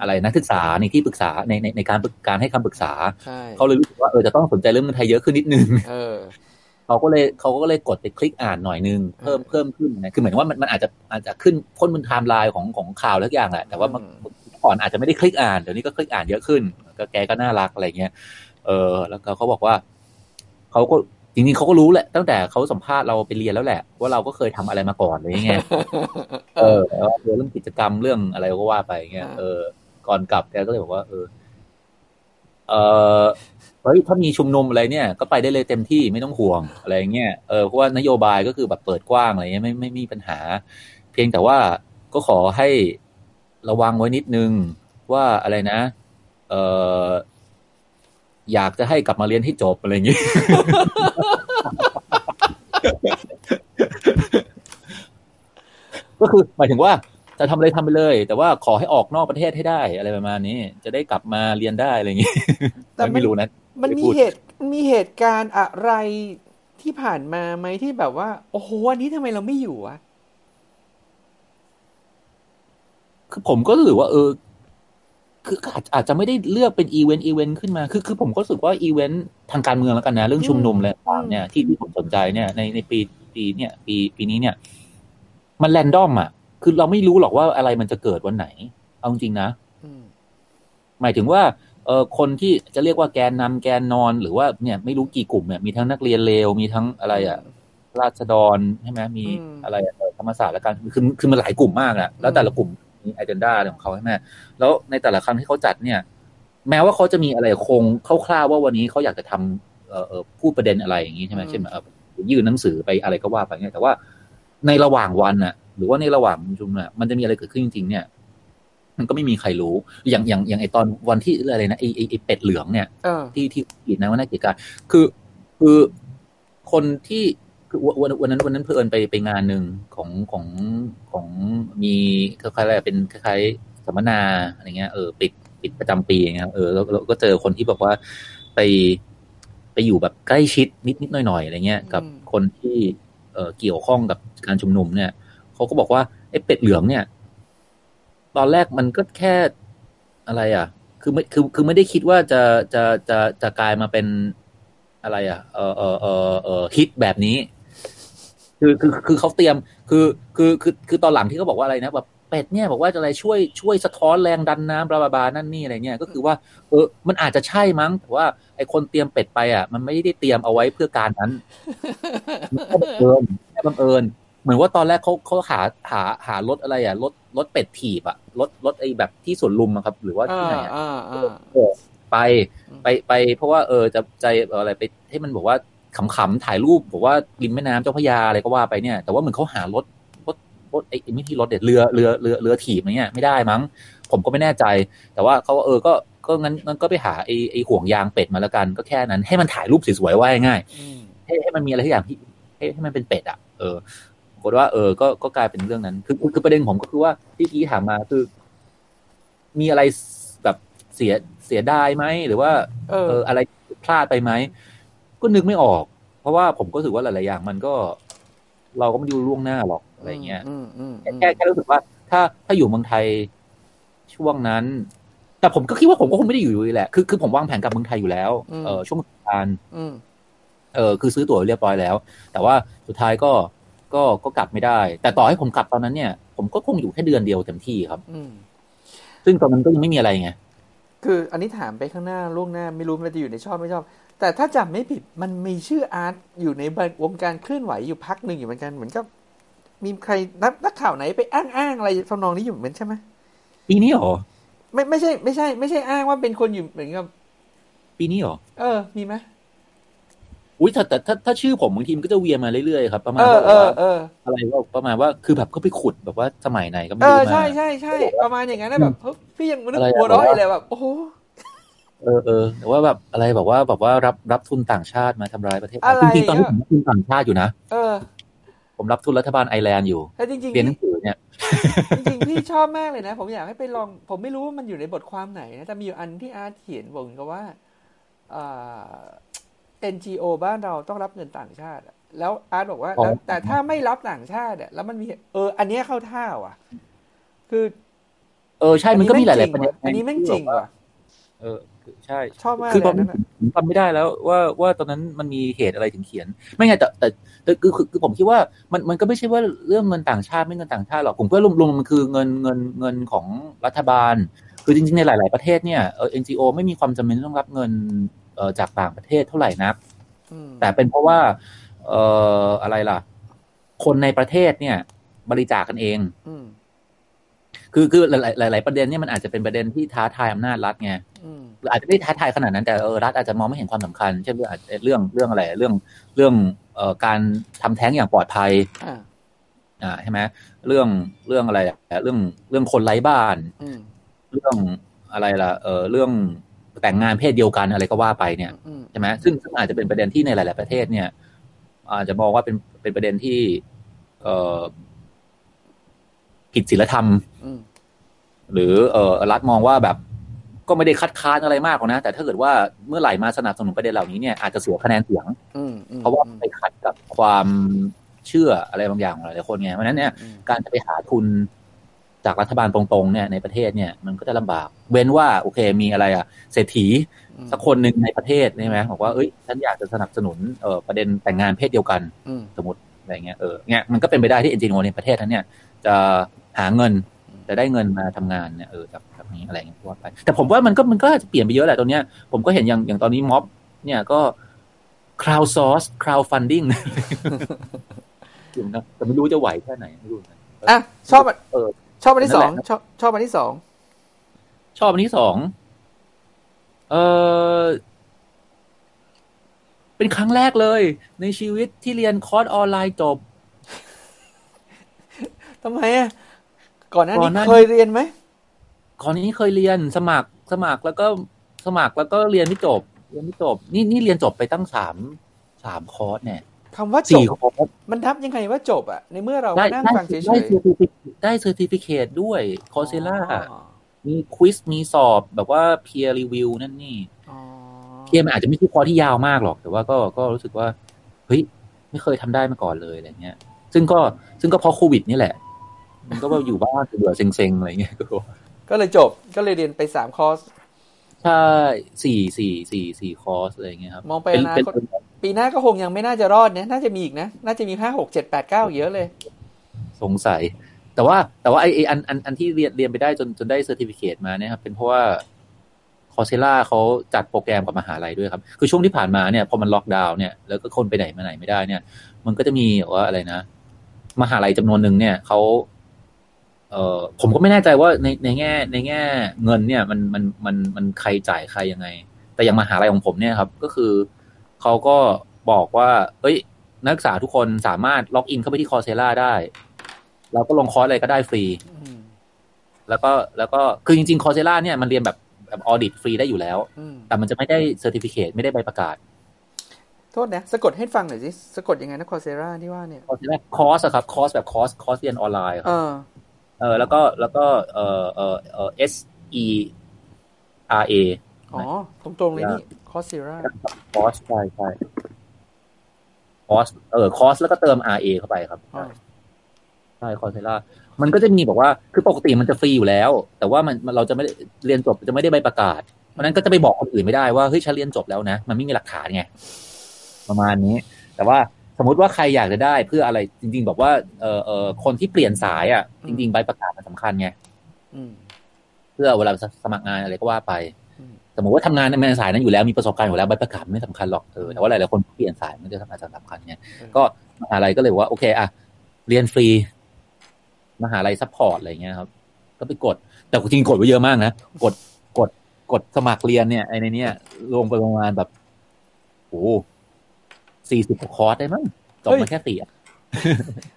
อะไรนักศึกษาในที่ปรึกษาในในในการปรึกการให้คำปรึกษาใช่เขาเลยรู้สึกว่าเออจะต้องสนใจเรื่องเมืองไทยเยอะขึ้นนิดนึงเออเขาก็เลยเขาก็เลยกดไปคลิกอ่านหน่อยนึง เพิ่มอืมเพิ่มขึ้นนะคือเหมือนว่ามันมันอาจจะอาจจะขึ้นพ้นบนไทม์ไลน์ของของข่าวทุกอย่างแหละแต่ว่าเมื่ออืมก่อนอาจจะไม่ได้คลิกอ่านเดี๋ยวนี้ก็คลิกอ่านเยอะขึ้น ก็แกก็น่ารักอะไรเงี้ยเออ แล้วก็เขาบอกว่าเขาก็จริงๆเขาก็รู้แหละตั้งแต่เขาสัมภาษณ์เราไปเรียนแล้วแหละ ว่าเราก็เคยทำอะไรมาก่อนอะไรเงี้ยเอเอออแล้วเรื่องกิจกรรมเรื่องอะไรก็ว่าไปเงี้ยอ่าเออ ก่อนกลับแกก็เลยบอกว่า เออ เออเฮ้ยถ้ามีชุมนุมอะไรเนี่ย ก็ไปได้เลยเต็มที่ไม่ต้องห่วงอะไรเงี้ยเออเพราะว่านโยบายก็คือแบบเปิดกว้างอะไรเงี้ยไม่ไม่มีปัญหา เพียงแต่ว่าก็ขอให้ระวังไว้นิดนึงว่าอะไรนะ เอออยากจะให้กลับมาเรียนให้จบอะไรอย่างงี้ ก็คือหมายถึงว่า จะทำอะไรทำไปเลย แต่ว่าขอให้ออกนอกประเทศให้ได้อะไรประมาณนี้ จะได้กลับมาเรียนได้อะไรอย่างงี้แต่มันไม่รู้นะมันไม่มีพูดเหตุมันมีเหตุการณ์อะไรที่ผ่านมาไหมที่แบบว่า โอ้โหวันนี้ทำไมเราไม่อยู่วะคือผมก็รู้สึกว่า เออ คืออาจอาจจะไม่ได้เลือกเป็น event event ขึ้นมา คือคือผมก็รู้สึกว่าอีเวนต์ทางการเมืองแล้วกันนะ เรื่องชุมนุมอะไรต่างๆเนี่ยที่ที่ผมสนใจเนี่ย ในในปีปีเนี่ย ปีปีนี้เนี่ย มันแรนดอมอะ คือเราไม่รู้หรอกว่าอะไรมันจะเกิดวันไหน เอาจริงๆนะอืมหมายถึงว่าเออคนที่จะเรียกว่าแกนนำแกนนอน หรือว่าเนี่ยไม่รู้กี่กลุ่มเนี่ยมีทั้งนักเรียนเลวมีทั้งอะไรอะราษฎรใช่ไหมมีอืมอะไรอะเออธรรมศาสตร์และการคือคือมันหลายกลุ่มมากอะแล้วแต่ละกลุ่มมีอ g เ n d a อะไรของเขาใช่ไหมแล้วในแต่ละครั้งที่เขาจัดเนี่ย แม้ว่าเขาจะมีอะไรคงคร่าวๆว่าวันนี้เขาอยากจะทำเอ่อเอ่อพูดประเด็นอะไรอย่างนี้ใช่ไหมอืมเช่นแบบเอ่อยื่นหนังสือไปอะไรก็ว่าไปเนี่ยแต่ว่าในระหว่างวันน่ะ หรือว่าในระหว่างประชุมน่ะมันจะมีอะไรเกิดขึ้นจริงๆเนี่ย มันก็ไม่มีใครรู้ อย่างอย่างอย่างไอตอนวันที่อะไรนะไอไอไอเป็ดเหลืองเนี่ยเออที่ที่อีกนะว่าน่าเกลียดกายคือคือคนที่คือวันวันวันนั้นวันนั้นเพื่อนไปไปงานหนึ่งของของของมีคล้ายๆอะไรเป็นคล้ายๆสัมมนาอะไรเงี้ยเออปิดปิดประจำปีอย่างเงี้ยเออแล้วเราก็เจอคนที่บอกว่าไปไปอยู่แบบใกล้ชิดนิดนิดหน่อยหน่อยๆอะไรเงี้ย กับอืมคนที่เออเกี่ยวข้องกับการชุมนุมเนี่ย เขาก็บอกว่าไอ้เป็ดเหลืองเนี่ย ตอนแรกมันก็แค่อะไร อะ คือไม่คือคือไม่ได้คิดว่าจะจะจะจะกลายมาเป็นอะไรอะ เออเออเออเออฮิตแบบนี้ คือคือคือเขาเตรียม คือคือคือคือตอนหลังที่เขาบอกว่าอะไรนะแบบเป็ดเนี่ยบอกว่าจะอะไรช่วยช่วยสะท้อนแรงดันน้ำบลาบลาบานั่นนี่อะไรเงี้ยก็คือว่า เออ มันอาจจะใช่มั้งแต่ว่าไอคนเตรียมเป็ดไปอะ มันไม่ได้เตรียมเอาไว้เพื่อการนั้นมันแค่บังเอิญแค่บังเอิญ เหมือนว่าตอนแรกเขาเขาหาหาหารถอะไรอะรถรถเป็ดถีบอะรถรถไอ้แบบที่สวนลุมอะครับ หรือว่าอ่าที่ไหนอะอ่าอ่าเออไปไปไป เพราะว่าเออจะใจอะไรไปให้มันบอกว่าขำๆถ่ายรูปบอกว่าริมแม่น้ำเจ้าพระยาอะไรก็ว่าไปเนี่ย แต่ว่าเหมือนเขาหารถรถรถไอ้ไม่ที่รถเด็ดเรือเรือเรือเรือถีบอะไรเงี้ยไม่ได้มั้ง ผมก็ไม่แน่ใจ แต่ว่าเขาก็เออก็ก็งั้นงั้นก็ไปหาไอ้ไอ้ห่วงยางเป็ดมาแล้วกัน ก็แค่นั้น ให้มันถ่ายรูปสวยๆไว้ง่ายอืมให้ให้มันมีอะไรทุกอย่างที่ให้ให้มันเป็นเป็ดอะเออปราก ฏว่าเออก็ก็กลายเป็นเรื่องนั้นคือคือคือประเด็นผมก็คือว่าที่กี้ถามมาคือ มีอะไรแบบเสียเสียดายไหมหรือว่าเออเออ อะไรพลาดไปไหมก็นึกไม่ออก เพราะว่าผมก็รู้สึกว่าหลายๆอย่าง มันก็ เราก็ไม่ดูล่วงหน้าหรอกอะไรเงี้ยอืมอืมแค่แค่แค่รู้สึกว่า ถ้าถ้าอยู่เมืองไทยช่วงนั้น แต่ผมก็คิดว่าผมก็คงไม่ได้อยู่อยู่ดีแหละคือคือผมวางแผนกลับเมืองไทยอยู่แล้วเออช่วงสงกรานต์อืมเออคือซื้อตั๋วเรียบร้อยแล้ว แต่ว่าสุดท้ายก็ ก็ก็กลับไม่ได้ แต่ต่อให้ผมกลับตอนนั้นเนี่ย ผมก็คงอยู่แค่เดือนเดียวเต็มที่ครับ อืมซึ่งตอนนั้นก็ยังไม่มีอะไรไงคืออันนี้ถามไปข้างหน้าล่วงหน้าไม่รู้มันจะอยู่ในชอบไม่ชอบ แต่ถ้าจำไม่ผิดมันมีชื่ออาร์ตอยู่ในวงการเคลื่อนไหวอยู่พักหนึ่งอยู่เหมือนกันเหมือนกับมีใครนักนักข่าวไหนไปอ้างอ้างอะไรทำนองนี้อยู่เหมือนใช่ไหมปีนี้เหรอไม่ไม่ใช่ ไม่ใช่ ไม่ใช่อ้างว่าเป็นคนอยู่เหมือนกับ ปีนี้เหรอเออ มีไหม อุ้ยแต่แต่ถ้าถ้าชื่อผมบางทีมันก็จะเวียนมาเรื่อยๆครับประมาณเออว่าเออเอออะไรว่าประมาณว่าคือแบบก็ไปขุดแบบว่าสมัยไหนก็ไม่เอรู้อมาใช่ใช่ใช่ประมาณอย่างนั้นนะแบบเฮ้ยพี่ยังนึกอะไรอะหัวเร้อยเลยแบบโอ้โหเออเออแต่ว่าแบบอะไรแบบว่าแบบว่ารับรับทุนต่างชาติมาทำร้ายประเทศไทอะไรยจริงๆตอนนี้อะผมรับทุนต่างชาติอยู่นะเออ ผมรับทุนรัฐบาลไอร์แลนด์อยู่แล้วจริงๆเรียนหนัพี่งสือเนี่ยจริงๆพี่ชอบมากเลยนะ ผมอยากให้ไปลอง ผมไม่รู้ว่ามันอยู่ในบทความไหนนะแต่มีอยู่อันที่อาร์ตเขียนบอกกันว่าอ่า NGO บ้านเราต้องรับเงินต่างชาติอะแล้วอาร์ตบอกว่าอ๋อแล้วแต่ถ้าไม่รับต่างชาติอะแล้วมันมีเออ อันเนี้ยเข้าท่าว่ะ คือ เออใช่มันก็มีหลายๆประเด็นอันนี้แม่งจริงว่ะเออใช่ชอบมากคือเลยตอนนั่นี้นอะผมจำไม่ได้แล้วว่าว่าตอนนั้นมันมีเหตุอะไรถึงเขียน ไม่ไงแต่แต่แต่คือคือคือผมคิดว่ามันมันก็ไม่ใช่ว่าเรื่องเงินต่างชาติไม่เงินต่างชาติหรอกผมก็รวมรวมมันคือเงินเงินเงินของรัฐบาล คือจริง ๆ ในหลาย ๆประเทศเนี่ยเออ NGO ไม่มีความจำเป็นต้องรับเงินเอ่อ จากต่างประเทศเท่าไหร่นักอืมแต่เป็นเพราะว่าเอ่ออะไรล่ะ คนในประเทศเนี่ย บริจาคกันเองอืมคือคือหลายหลายหลายประเด็นเนี่ยมันอาจจะเป็นประเด็นที่ท้าทายอำนาจรัฐไงอืมหรืออาจจะไม่ได้ท้าทายขนาดนั้นแต่เออรัฐอาจจะมองไม่เห็นความสำคัญเช่นเรื่องอาจเรื่องเรื่องอะไร เรื่องเรื่องเอ่อการทำแท้งอย่างปลอดภัยอ่าอ่าใช่ไหมเรื่องเรื่องอะไรอะเรื่องเรื่องคนไร้บ้านอืมเรื่องอะไรล่ะ เออเรื่อง แต่งงานเพศเดียวกันอะไรก็ว่าไปเนี่ยอืมใช่ไหมซึ่งซึ่งอาจจะเป็นประเด็นที่ในหลาย ๆ ประเทศเนี่ย อาจจะมองว่าเป็นเป็นประเด็นที่ เอ่อผิดศีลธรรมอืมหรือเออรัฐมองว่าแบบ ก็ไม่ได้คัดค้านอะไรมากหรอกนะ แต่ถ้าเกิดว่าเมื่อไหร่มาสนับสนุนประเด็นเหล่านี้เนี่ยอาจจะเสียคะแนนเสียงอืมอืมเพราะว่าไปขัดกับความเชื่ออะไรบางอย่างของหลายๆคนไงเพราะฉะนั้นเนี่ยอืมการจะไปหาทุน จากรัฐบาลตรงๆเนี่ยในประเทศเนี่ยมันก็จะลำบาก เว้นว่าโอเคมีอะไรอะเศรษฐีอืมสักคนหนึ่งในประเทศใช่ไหมบอกว่าเอ้ยฉันอยากจะสนับสนุนเอ่อประเด็นแต่งงานเพศเดียวกันอืมสมมติอะไรเงี้ยเออเนี่ยมันก็เป็นไปได้ที่เอ็นจีโอในประเทศนั้นเนี่ย จะหาเงินจะได้เงินมาทำงานเนี่ยเออจากแบบนี้อะไรเงี้ยว่าไป แต่ผมว่ามันก็มันก็อาจจะเปลี่ยนไปเยอะแหละตอนเนี้ยผมก็เห็นอย่างอย่างตอนนี้ม็อบ เนี่ยก็ crowd source crowd funding แต่ไม่รู้จะไหวแค่ไหนไม่รู้นะอะชอบอันเออ ชอบอันที่สองนั่นแหละชอบชอบอันที่สองชอบอันที่สองเออเป็นครั้งแรกเลย ในชีวิตที่เรียนคอร์สออนไลน์จบทำไมอะก่อนหน้าก่นี้อนหน้าเคยเรียนไหมก่อนนี้เคยเรียนสมัครสมัครแล้วก็สมัครแล้วก็เรียนไม่จบ เรียนไม่จบ นี่นี่เรียนจบไปตั้งสามสามคอร์สเนี่ย คำว่าจสี่บคอร์สมันทับยังไงว่าจบอะ ในเมื่อเราได้นั่งได้ฟังเฉยได้ๆเซอร์ติฟิได้เซอร์ติฟิเคตด้วยคอร์เซล่าอ๋อมีควิสมีสอบแบบว่า peer review นั่นนี่อ๋อเพียมันอาจจะไม่ใช่คอร์สที่ยาวมากหรอก แต่ว่าก็ก็รู้สึกว่า เฮ้ย ไม่เคยทำได้มาก่อนเลยอะไรเงี้ย ซึ่งก็ซึ่งก็เพราะโควิดนี่แหละ มันก็ว่าอยู่บ้านเบื่อๆเซ็งๆอะไรเงี้ยก็ก็เลยจบก็เลยเรียนไปสามคอร์สใช่สี่สี่สี่สี่คอร์สอะไรเงี้ยครับ มองไปเป็นอนาเป็นคต ปีหน้าก็คงยังไม่น่าจะรอดเนี่ยน่าจะมีอีกนะ น่าจะมีห้าหกเจ็ดแปดเก้าเยอะเลย สงสัย แต่ว่าแต่ว่าไอไออันอันอันที่เรียนเรียนไปได้จนจนได้ certificate มาเนี่ยครับเป็นเพราะว่า Coursera เขาจัดโปรแกรมกับมหาลัยด้วยครับ คือช่วงที่ผ่านมาเนี่ยพอมันล็อกดาวน์เนี่ยแล้วก็คนไปไหนมาไหนไม่ได้เนี่ย มันก็จะมีว่าอะไรนะ มหาลัยจำนวนหนึ่งเนี่ยเขาเออผมก็ไม่แน่ใจว่าในในแง่ ในแง่เงินเนี่ย มันมันมันมันใครจ่ายใครยังไง แต่อย่างมหาลัยของผมเนี่ยครับ ก็คือ เขาก็บอกว่า เอ้ย นักศึกษาทุกคนสามารถ login เข้าไปที่ Coursera ได้แล้วก็ลงคอร์สอะไรก็ได้ฟรีอืมแล้วก็แล้วก็คือจริงๆ Coursera เนี่ยมันเรียนแบบแบบ audit ฟรีได้อยู่แล้วอืมแต่มันจะไม่ได้ certificate ไม่ได้ใบประกาศ โทษนะ สะกดให้ฟังหน่อยสิ สะกดยังไงนะคอร์เซราที่ว่าเนี่ยคอร์สแรกคอร์สอะครับคอร์สแบบคอร์สคอร์สเรียนออนไลน์คเอรับอเออแล้วก็แล้วก็เออเออเออ S E R A อ๋อ ตรงๆเลยนี่ค อร์เซราคอร์สใช่ใช่คอร์สเออคอร์สแล้วก็เติม R A เข้าไปครับอ๋อใช่คอร์เซล่ามันก็จะมีบอกว่าคือปกติมันจะฟรีอยู่แล้ว แต่ว่ามันมันเราจะไม่ได้เรียนจบจะไม่ได้ใบประกาศ เพราะฉะนั้นก็จะไปบอกคนอื่นไม่ได้ว่าเฮ้ยฉันเรียนจบแล้วนะ มันไม่มีหลักฐานไงประมาณนี้ แต่ว่าสมมุติว่าใครอยากจะได้เพื่ออะไรจริง ๆ บอกว่าเออเออคนที่เปลี่ยนสายอะ จริง ๆ ใบประกาศมันสำคัญไงอืมเพื่อเวลาสมัครงานอะไรก็ว่าไปอืม สมมติว่าทำงานในสายนั้นอยู่แล้วมีประสบการณ์อยู่แล้วใบประกาศไม่สำคัญหรอกเออแต่ว่าหลายๆคนเปลี่ยนสายมันจะทำอาจจะสำคัญไงก็มหาลัยก็เลยว่าโอเคอะเรียนฟรี มหาลัย support อะไรเงี้ยครับ ก็ไปกด แต่จริงกดไว้เยอะมากนะกดกดกดสมัครเรียนเนี่ยไอในเนี้ยลงไปประมาณแบบโอ้สี่สิบคอร์สได้มั้งจบมาแค่สี่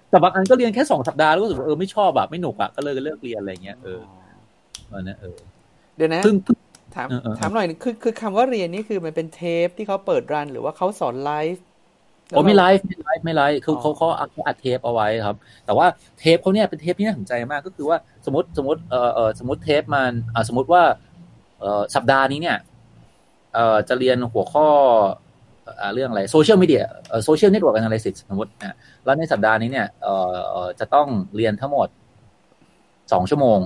แต่บางอันก็เรียนแค่สองสัปดาห์แล้วก็รู้สึกเออไม่ชอบแบบไม่หนุกอะก็เลยเลิกเรียนอะไรเงี้ยเอออันนี้เออเดี๋ยวนะซึ่งถามถามหน่อยคือคือคำว่าเรียนนี่คือมันเป็นเทปที่เขาเปิดรัน หรือว่าเขาสอนไลฟ์โอ้ไม่ไลฟ์ไม่ไลฟ์ไม่ไลฟ์คือเขาเขาอัดเทปเอาไว้ครับ แต่ว่าเทปเขาเนี่ยเป็นเทปที่น่าสนใจมากก็คือว่าสมมติสมมติเอ่อเอ่อสมมติเทปมันอ่าสมมติว่าเอ่อสัปดาห์นี้เนี่ยเอ่อจะเรียนหัวข้อเรื่องอะไรโซเชียลมีเดียเอ่อ social network analysis สมมตินะแล้วในสัปดาห์นี้เนี่ยเอ่อจะต้องเรียนทั้งหมดสองชั่วโมง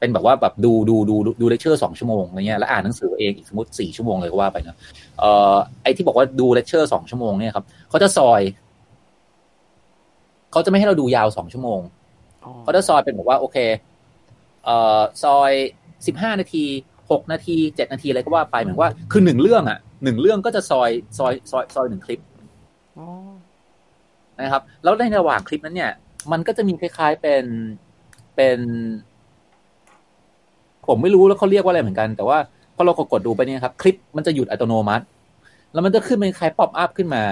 เป็นแบบว่าแบบดูดูดูดูเลคเชอร์สองชั่วโมงอะไรเงี้ยแล้วอ่านหนังสือเองอีกสมมติสี่ชั่วโมงเลยก็ว่าไปนะเอ่อไอที่บอกว่าดูเลคเชอร์สองชั่วโมงเนี่ยครับเขาจะซอยเขาจะไม่ให้เราดูยาวสองชั่วโมงเขาจะซอยเป็นแบบว่าโอเคเอ่อซอยสิบห้านาทีหกนาทีเจ็ดนาทีอะไรก็ว่าไปเหมือนว่าคือหนึ่งเรื่องอะหนึ่งเรื่องก็จะซอยซอยซอยซอยหนึ่งคลิปนะครับ แล้วในระหว่างคลิปนั้นเนี่ย มันก็จะมีคล้ายๆเป็นเป็น ผมไม่รู้แล้วเขาเรียกว่าอะไรเหมือนกัน แต่ว่าพอเรากดดูไปเนี่ยครับ คลิปมันจะหยุดอัตโนมัติ แล้วมันจะขึ้นเป็นคล้าย pop-up ขึ้นมา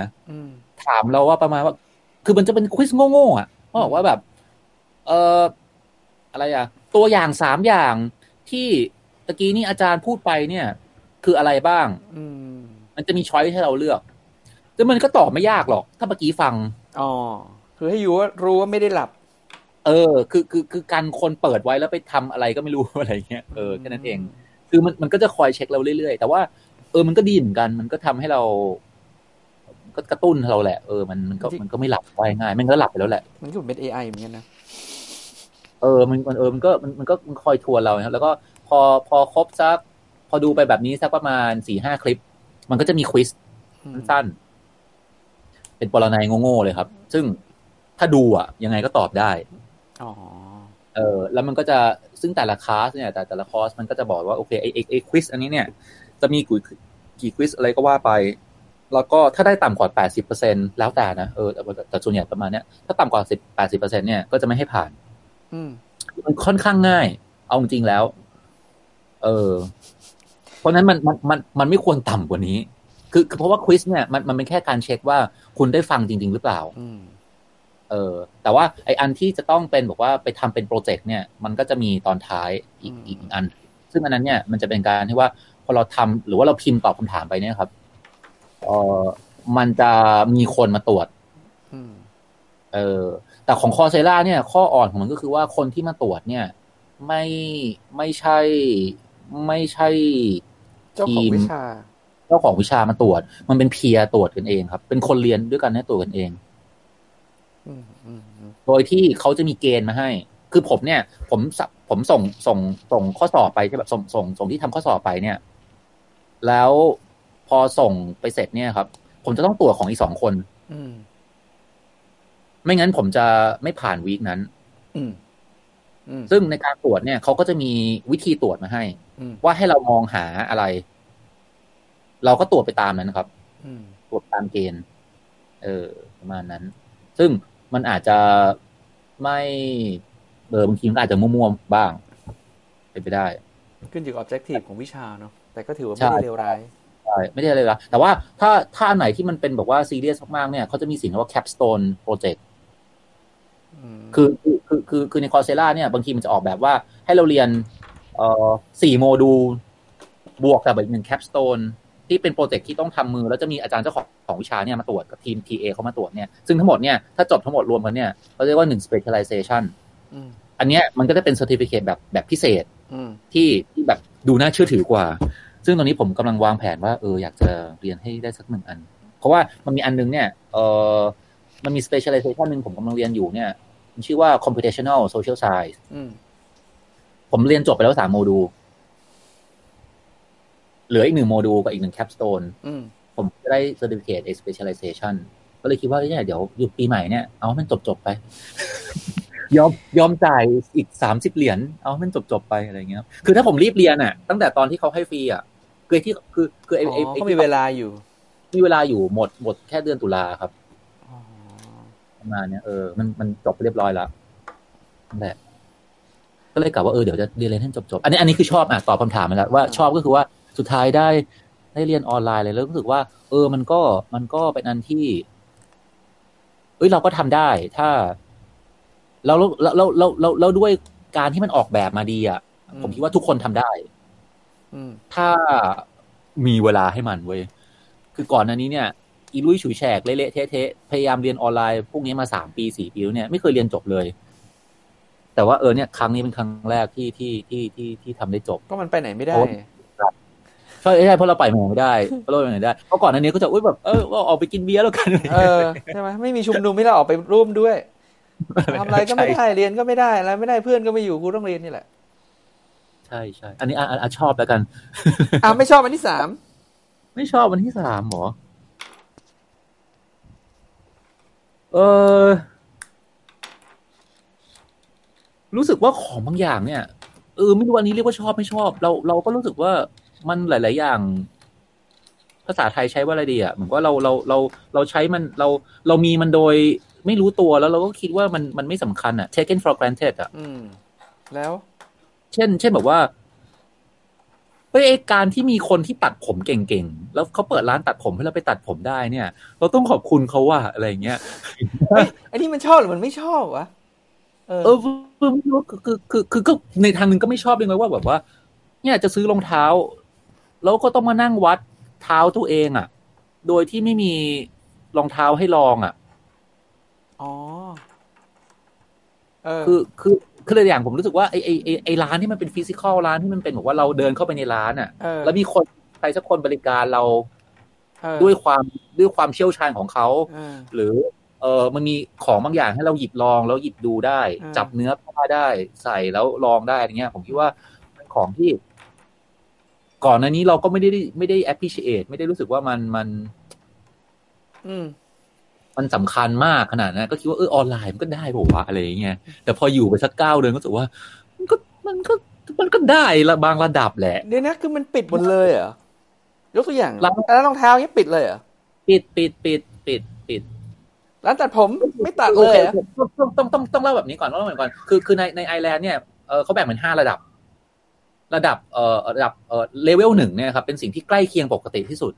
ถามเราว่าประมาณว่า คือมันจะเป็น quiz โง่ๆอะเขาบอกว่าแบบ เอ่ออะไรอะ ตัวอย่างสามอย่างที่ตะกี้นี่อาจารย์พูดไปเนี่ย คืออะไรบ้าง อืมันจะมี choice ให้เราเลือกแต่มันก็ตอบไม่ยากหรอก ถ้าเมื่อกี้ฟังอ๋อคือให้อยู่ว่ารู้ว่าไม่ได้หลับ เออ คือคือคือการคนเปิดไว้แล้วไปทำอะไรก็ไม่รู้อะไรเงี้ยเออแค่นั้นเอง คือมันมันก็จะคอยเช็คเราเรื่อยๆ แต่ว่า เออมันก็ดีเหมือนกัน มันก็ทำให้เรา ก็กระตุ้นเราแหละเออมันมันก็มันก็ไม่หลับไปง่ายมันก็หลับไปแล้วแหละ มันก็เป็นเอไอเหมือนกันนะเออมันมันเออมันก็มันมันก็มันคอยทวนเราครับแล้วก็พอพอครบสัก พอดูไปแบบนี้สักประมาณสี่ห้าคลิป มันก็จะมีควิสสั้นเป็นปรนัยโง่ๆเลยครับ ซึ่งถ้าดูอะ ยังไงก็ตอบได้อ๋อ เออแล้วมันก็จะซึ่งแต่ละคลาสเนี่ย แต่แต่ละคอร์สมันก็จะบอกว่าโอเคไอไอไอควิสอันนี้เนี่ย จะมีกี่กี่ควิสอะไรก็ว่าไป แล้วก็ถ้าได้ต่ำกว่าแปดสิบเปอร์เซ็นแล้วแต่นะเออแต่แต่ส่วนใหญ่ประมาณเนี้ยถ้าต่ำกว่าสิบแปดสิบเปอร์เซ็นเนี่ยก็จะไม่ให้ผ่านอืมมันค่อนข้างง่าย เอาจริงแล้ว เออ เพราะนั้นมันมันมันมันไม่ควรต่ำกว่านี้ คือเพราะว่า quiz เนี่ยมันมันเป็นแค่การเช็คว่าคุณได้ฟังจริง ๆ หรือเปล่า เออแต่ว่าไอ้อันที่จะต้องเป็นบอกว่าไปทำเป็นโปรเจกต์เนี่ย มันก็จะมีตอนท้ายอีกอีกอัน ซึ่งอันนั้นเนี่ยมันจะเป็นการที่ว่าพอเราทำหรือว่าเราพิมพ์ตอบคำถามไปเนี่ยครับเออมันจะมีคนมาตรวจเออแต่ของ Coursera เนี่ย ข้ออ่อนของมันก็คือว่าคนที่มาตรวจเนี่ย ไม่ไม่ใช่ไม่ใช่ทีมเจ้าของวิชามาตรวจ มันเป็นเพียตรวจกันเองครับ เป็นคนเรียนด้วยกันเนี่ยตรวจกันเอง โดยที่เขาจะมีเกณฑ์มาให้ คือผมเนี่ย ผมผมส่งส่งส่งข้อสอบไปใช่แบบส่งส่งส่งที่ทำข้อสอบไปเนี่ย แล้วพอส่งไปเสร็จเนี่ยครับ ผมจะต้องตรวจของอีกสองคนไม่งั้นผมจะไม่ผ่านวีคนั้นซึ่งในการตรวจเนี่ยเขาก็จะมีวิธีตรวจมาให้ ว่าให้เรามองหาอะไร เราก็ตรวจไปตามนั้นครับตรวจตามเกณฑ์ เออ ประมาณนั้น ซึ่ง มันอาจจะไม่เออบางทีมันอาจจะมั่วๆบ้าง เป็นไปได้ ขึ้นอยู่กับ objective ของวิชาเนาะแต่ก็ถือว่าไม่ได้เลวร้ายใช่ไม่ได้เลยละแต่ว่าถ้าถ้าอันไหนที่มันเป็นแบบว่าซีเรียสมากๆเนี่ยเขาจะมีสิ่งที่ว่า capstone project คือคือคือคือใน Coursera เนี่ยบางทีมันจะออกแบบว่าให้เราเรียนเอ่อสี่โมดูลบวกกับอีกหนึ่ง capstone ที่เป็นโปรเจกต์ที่ต้องทำมือ แล้วจะมีอาจารย์เจ้าของของวิชาเนี่ยมาตรวจกับทีม TA เขามาตรวจเนี่ยซึ่งทั้งหมดเนี่ยถ้าจบทั้งหมดรวมกันเนี่ยเขาเรียกว่าหนึ่ง specialization อันเนี้ยมันก็จะเป็น certificate แบบแบบพิเศษที่ที่แบบดูน่าเชื่อถือกว่า ซึ่งตอนนี้ผมกำลังวางแผนว่าเอออยากจะเรียนให้ได้สักหนึ่งอัน เพราะว่ามันมีอันนึงเนี่ยเออมันมี specialization หนึ่งผมกำลังเรียนอยู่เนี่ยมันชื่อว่า computational social science ผมเรียนจบไปแล้วสามโมดูล เหลืออีกหนึ่งโมดูลกับอีกหนึ่ง capstone ผมจะได้ certificate specialization ก็เลยคิดว่าเนี่ยเดี๋ยวอยู่ปีใหม่เนี่ยเอามันจบจบไป ยอมยอมจ่ายอีกสามสิบเหรียญเอาให้มันจบจบๆไปอะไรเงี้ยครับคือถ้าผมรีบเรียนอะ ตั้งแต่ตอนที่เขาให้ฟรีอะคือไอ้ที่คือคือไอ้อ๋อไอ้ไอ้เขามีเวลาอยู่ มีเวลาอยู่หมดหมดแค่เดือนตุลาครับอ๋อประมาณเนี้ยเออมันมันจบไปเรียบร้อยแล้วนั่นแหละก็เลยกะว่าเออเดี๋ยวจะเรียนเรียนให้จบจบๆอันนี้อันนี้คือชอบอะตอบคำถามมาแล้วว่าชอบก็คือว่า สุดท้ายได้ได้เรียนออนไลน์เลยแล้วรู้สึกว่า เออมันก็มันก็เป็นอันที่ เอ้ยเราก็ทำได้ถ้าเราเราเราเราเราเราด้วยการที่มันออกแบบมาดีอะผมคิดว่าทุกคนทำได้ อืมถ้ามีเวลาให้มันเว้ยคือก่อนหน้านี้เนี่ย อีลุยฉุยแฉกเละๆเทะๆพยายามเรียนออนไลน์พวกนี้มาสามปีสี่ปีแล้วเนี่ยไม่เคยเรียนจบเลย แต่ว่าเออเนี่ย ครั้งนี้เป็นครั้งแรกที่ที่ที่ที่ที่ทำได้จบ ก็มันไปไหนไม่ได้โอ้ ใช่ใช่เพราะเราไปไหนไม่ได้เพราะเราไปไหนไม่ได้เพราะก่อนหน้านี้ก็จะอุ้ยแบบเออว่าออกไปกินเบียร์แล้วกันเออใช่ไหมไม่มีชุมนุมไม่ได้ออกไปร่วมด้วยทำอะไรก็ไม่ได้เรียนก็ไม่ได้อะไรไม่ได้เพื่อนก็ไม่อยู่กูต้องเรียนนี่แหละ ใช่ใช่อันนี้อะอะอะชอบแล้วกันอะไม่ชอบอันที่สามไม่ชอบวันที่สามหรอเออรู้สึกว่าของบางอย่างเนี่ยเออไม่รู้วันนี้เรียกว่าชอบไม่ชอบ เราเราก็รู้สึกว่า มันหลาย ๆ อย่าง ภาษาไทยใช้ว่าอะไรดีอะเหมือนว่าเราเราเราเราใช้มันเราเรามีมันโดยไม่รู้ตัวแล้วเราก็คิดว่ามันมันไม่สำคัญอะ taken for granted อะอืมแล้ว เช่น เช่นแบบว่าเฮ้ยไอ้การที่มีคนที่ตัดผมเก่งๆ แล้วเขาเปิดร้านตัดผมให้เราไปตัดผมได้เนี่ย เราต้องขอบคุณเขาว่าอะไรอย่างเงี้ยไอ้นี่มันชอบหรือมันไม่ชอบวะเออเออคือไม่รู้คือคือคือคือก็ในทางหนึ่งก็ไม่ชอบเลยว่าแบบว่า เนี่ยจะซื้อรองเท้า แล้วก็ต้องมานั่งวัดเท้าตัวเองอะ โดยที่ไม่มีรองเท้าให้ลองอะอ๋อเออคือคือคือเลยอย่างผมรู้สึกว่าไอ้ไอ้ไอ้ไอ้ร้านที่มันเป็นฟิสิกอลร้านที่มันเป็นแบบว่าเราเดินเข้าไปในร้านอะเออแล้วมีคนใครสักคนบริการเราเออด้วยความด้วยความเชี่ยวชาญของเขาเออหรือเออมันมีของบางอย่างให้เราหยิบลองแล้วหยิบดูได้อ่าจับเนื้อผ้าได้ใส่แล้วลองได้อะไรเงี้ย ผมคิดว่าเป็นของที่ ก่อนหน้านี้เราก็ไม่ได้ไม่ได้ appreciate ไม่ได้รู้สึกว่ามันมันอืมมันสำคัญมากขนาดนั้นก็คิดว่าเออออนไลน์มันก็ได้ป่าวะอะไรอย่างเงี้ยแต่พออยู่ไปสักเก้าเดือนก็รู้สึกว่า มันก็มันก็มันก็ได้ละบางระดับแหละเดี๋ยวนะคือมันปิดหมดเลยเหรอยกตัวอย่างร้านแล้วรองเท้าเนี้ยปิดเลยเหรอปิดปิดปิดปิดปิดร้านตัดผมไม่ตัดโอเลยเคเหรอต้องต้องต้องต้องเล่าแบบนี้ก่อนต้องเล่าแบบนี้ก่อนคือคือในในไอร์แลนด์เนี่ยเออเขาแบ่งเป็นห้าระดับ ระดับเอ่อระดับเอ่อเลเวลหนึ่งเนี่ยครับเป็นสิ่งที่ใกล้เคียงปกติที่สุด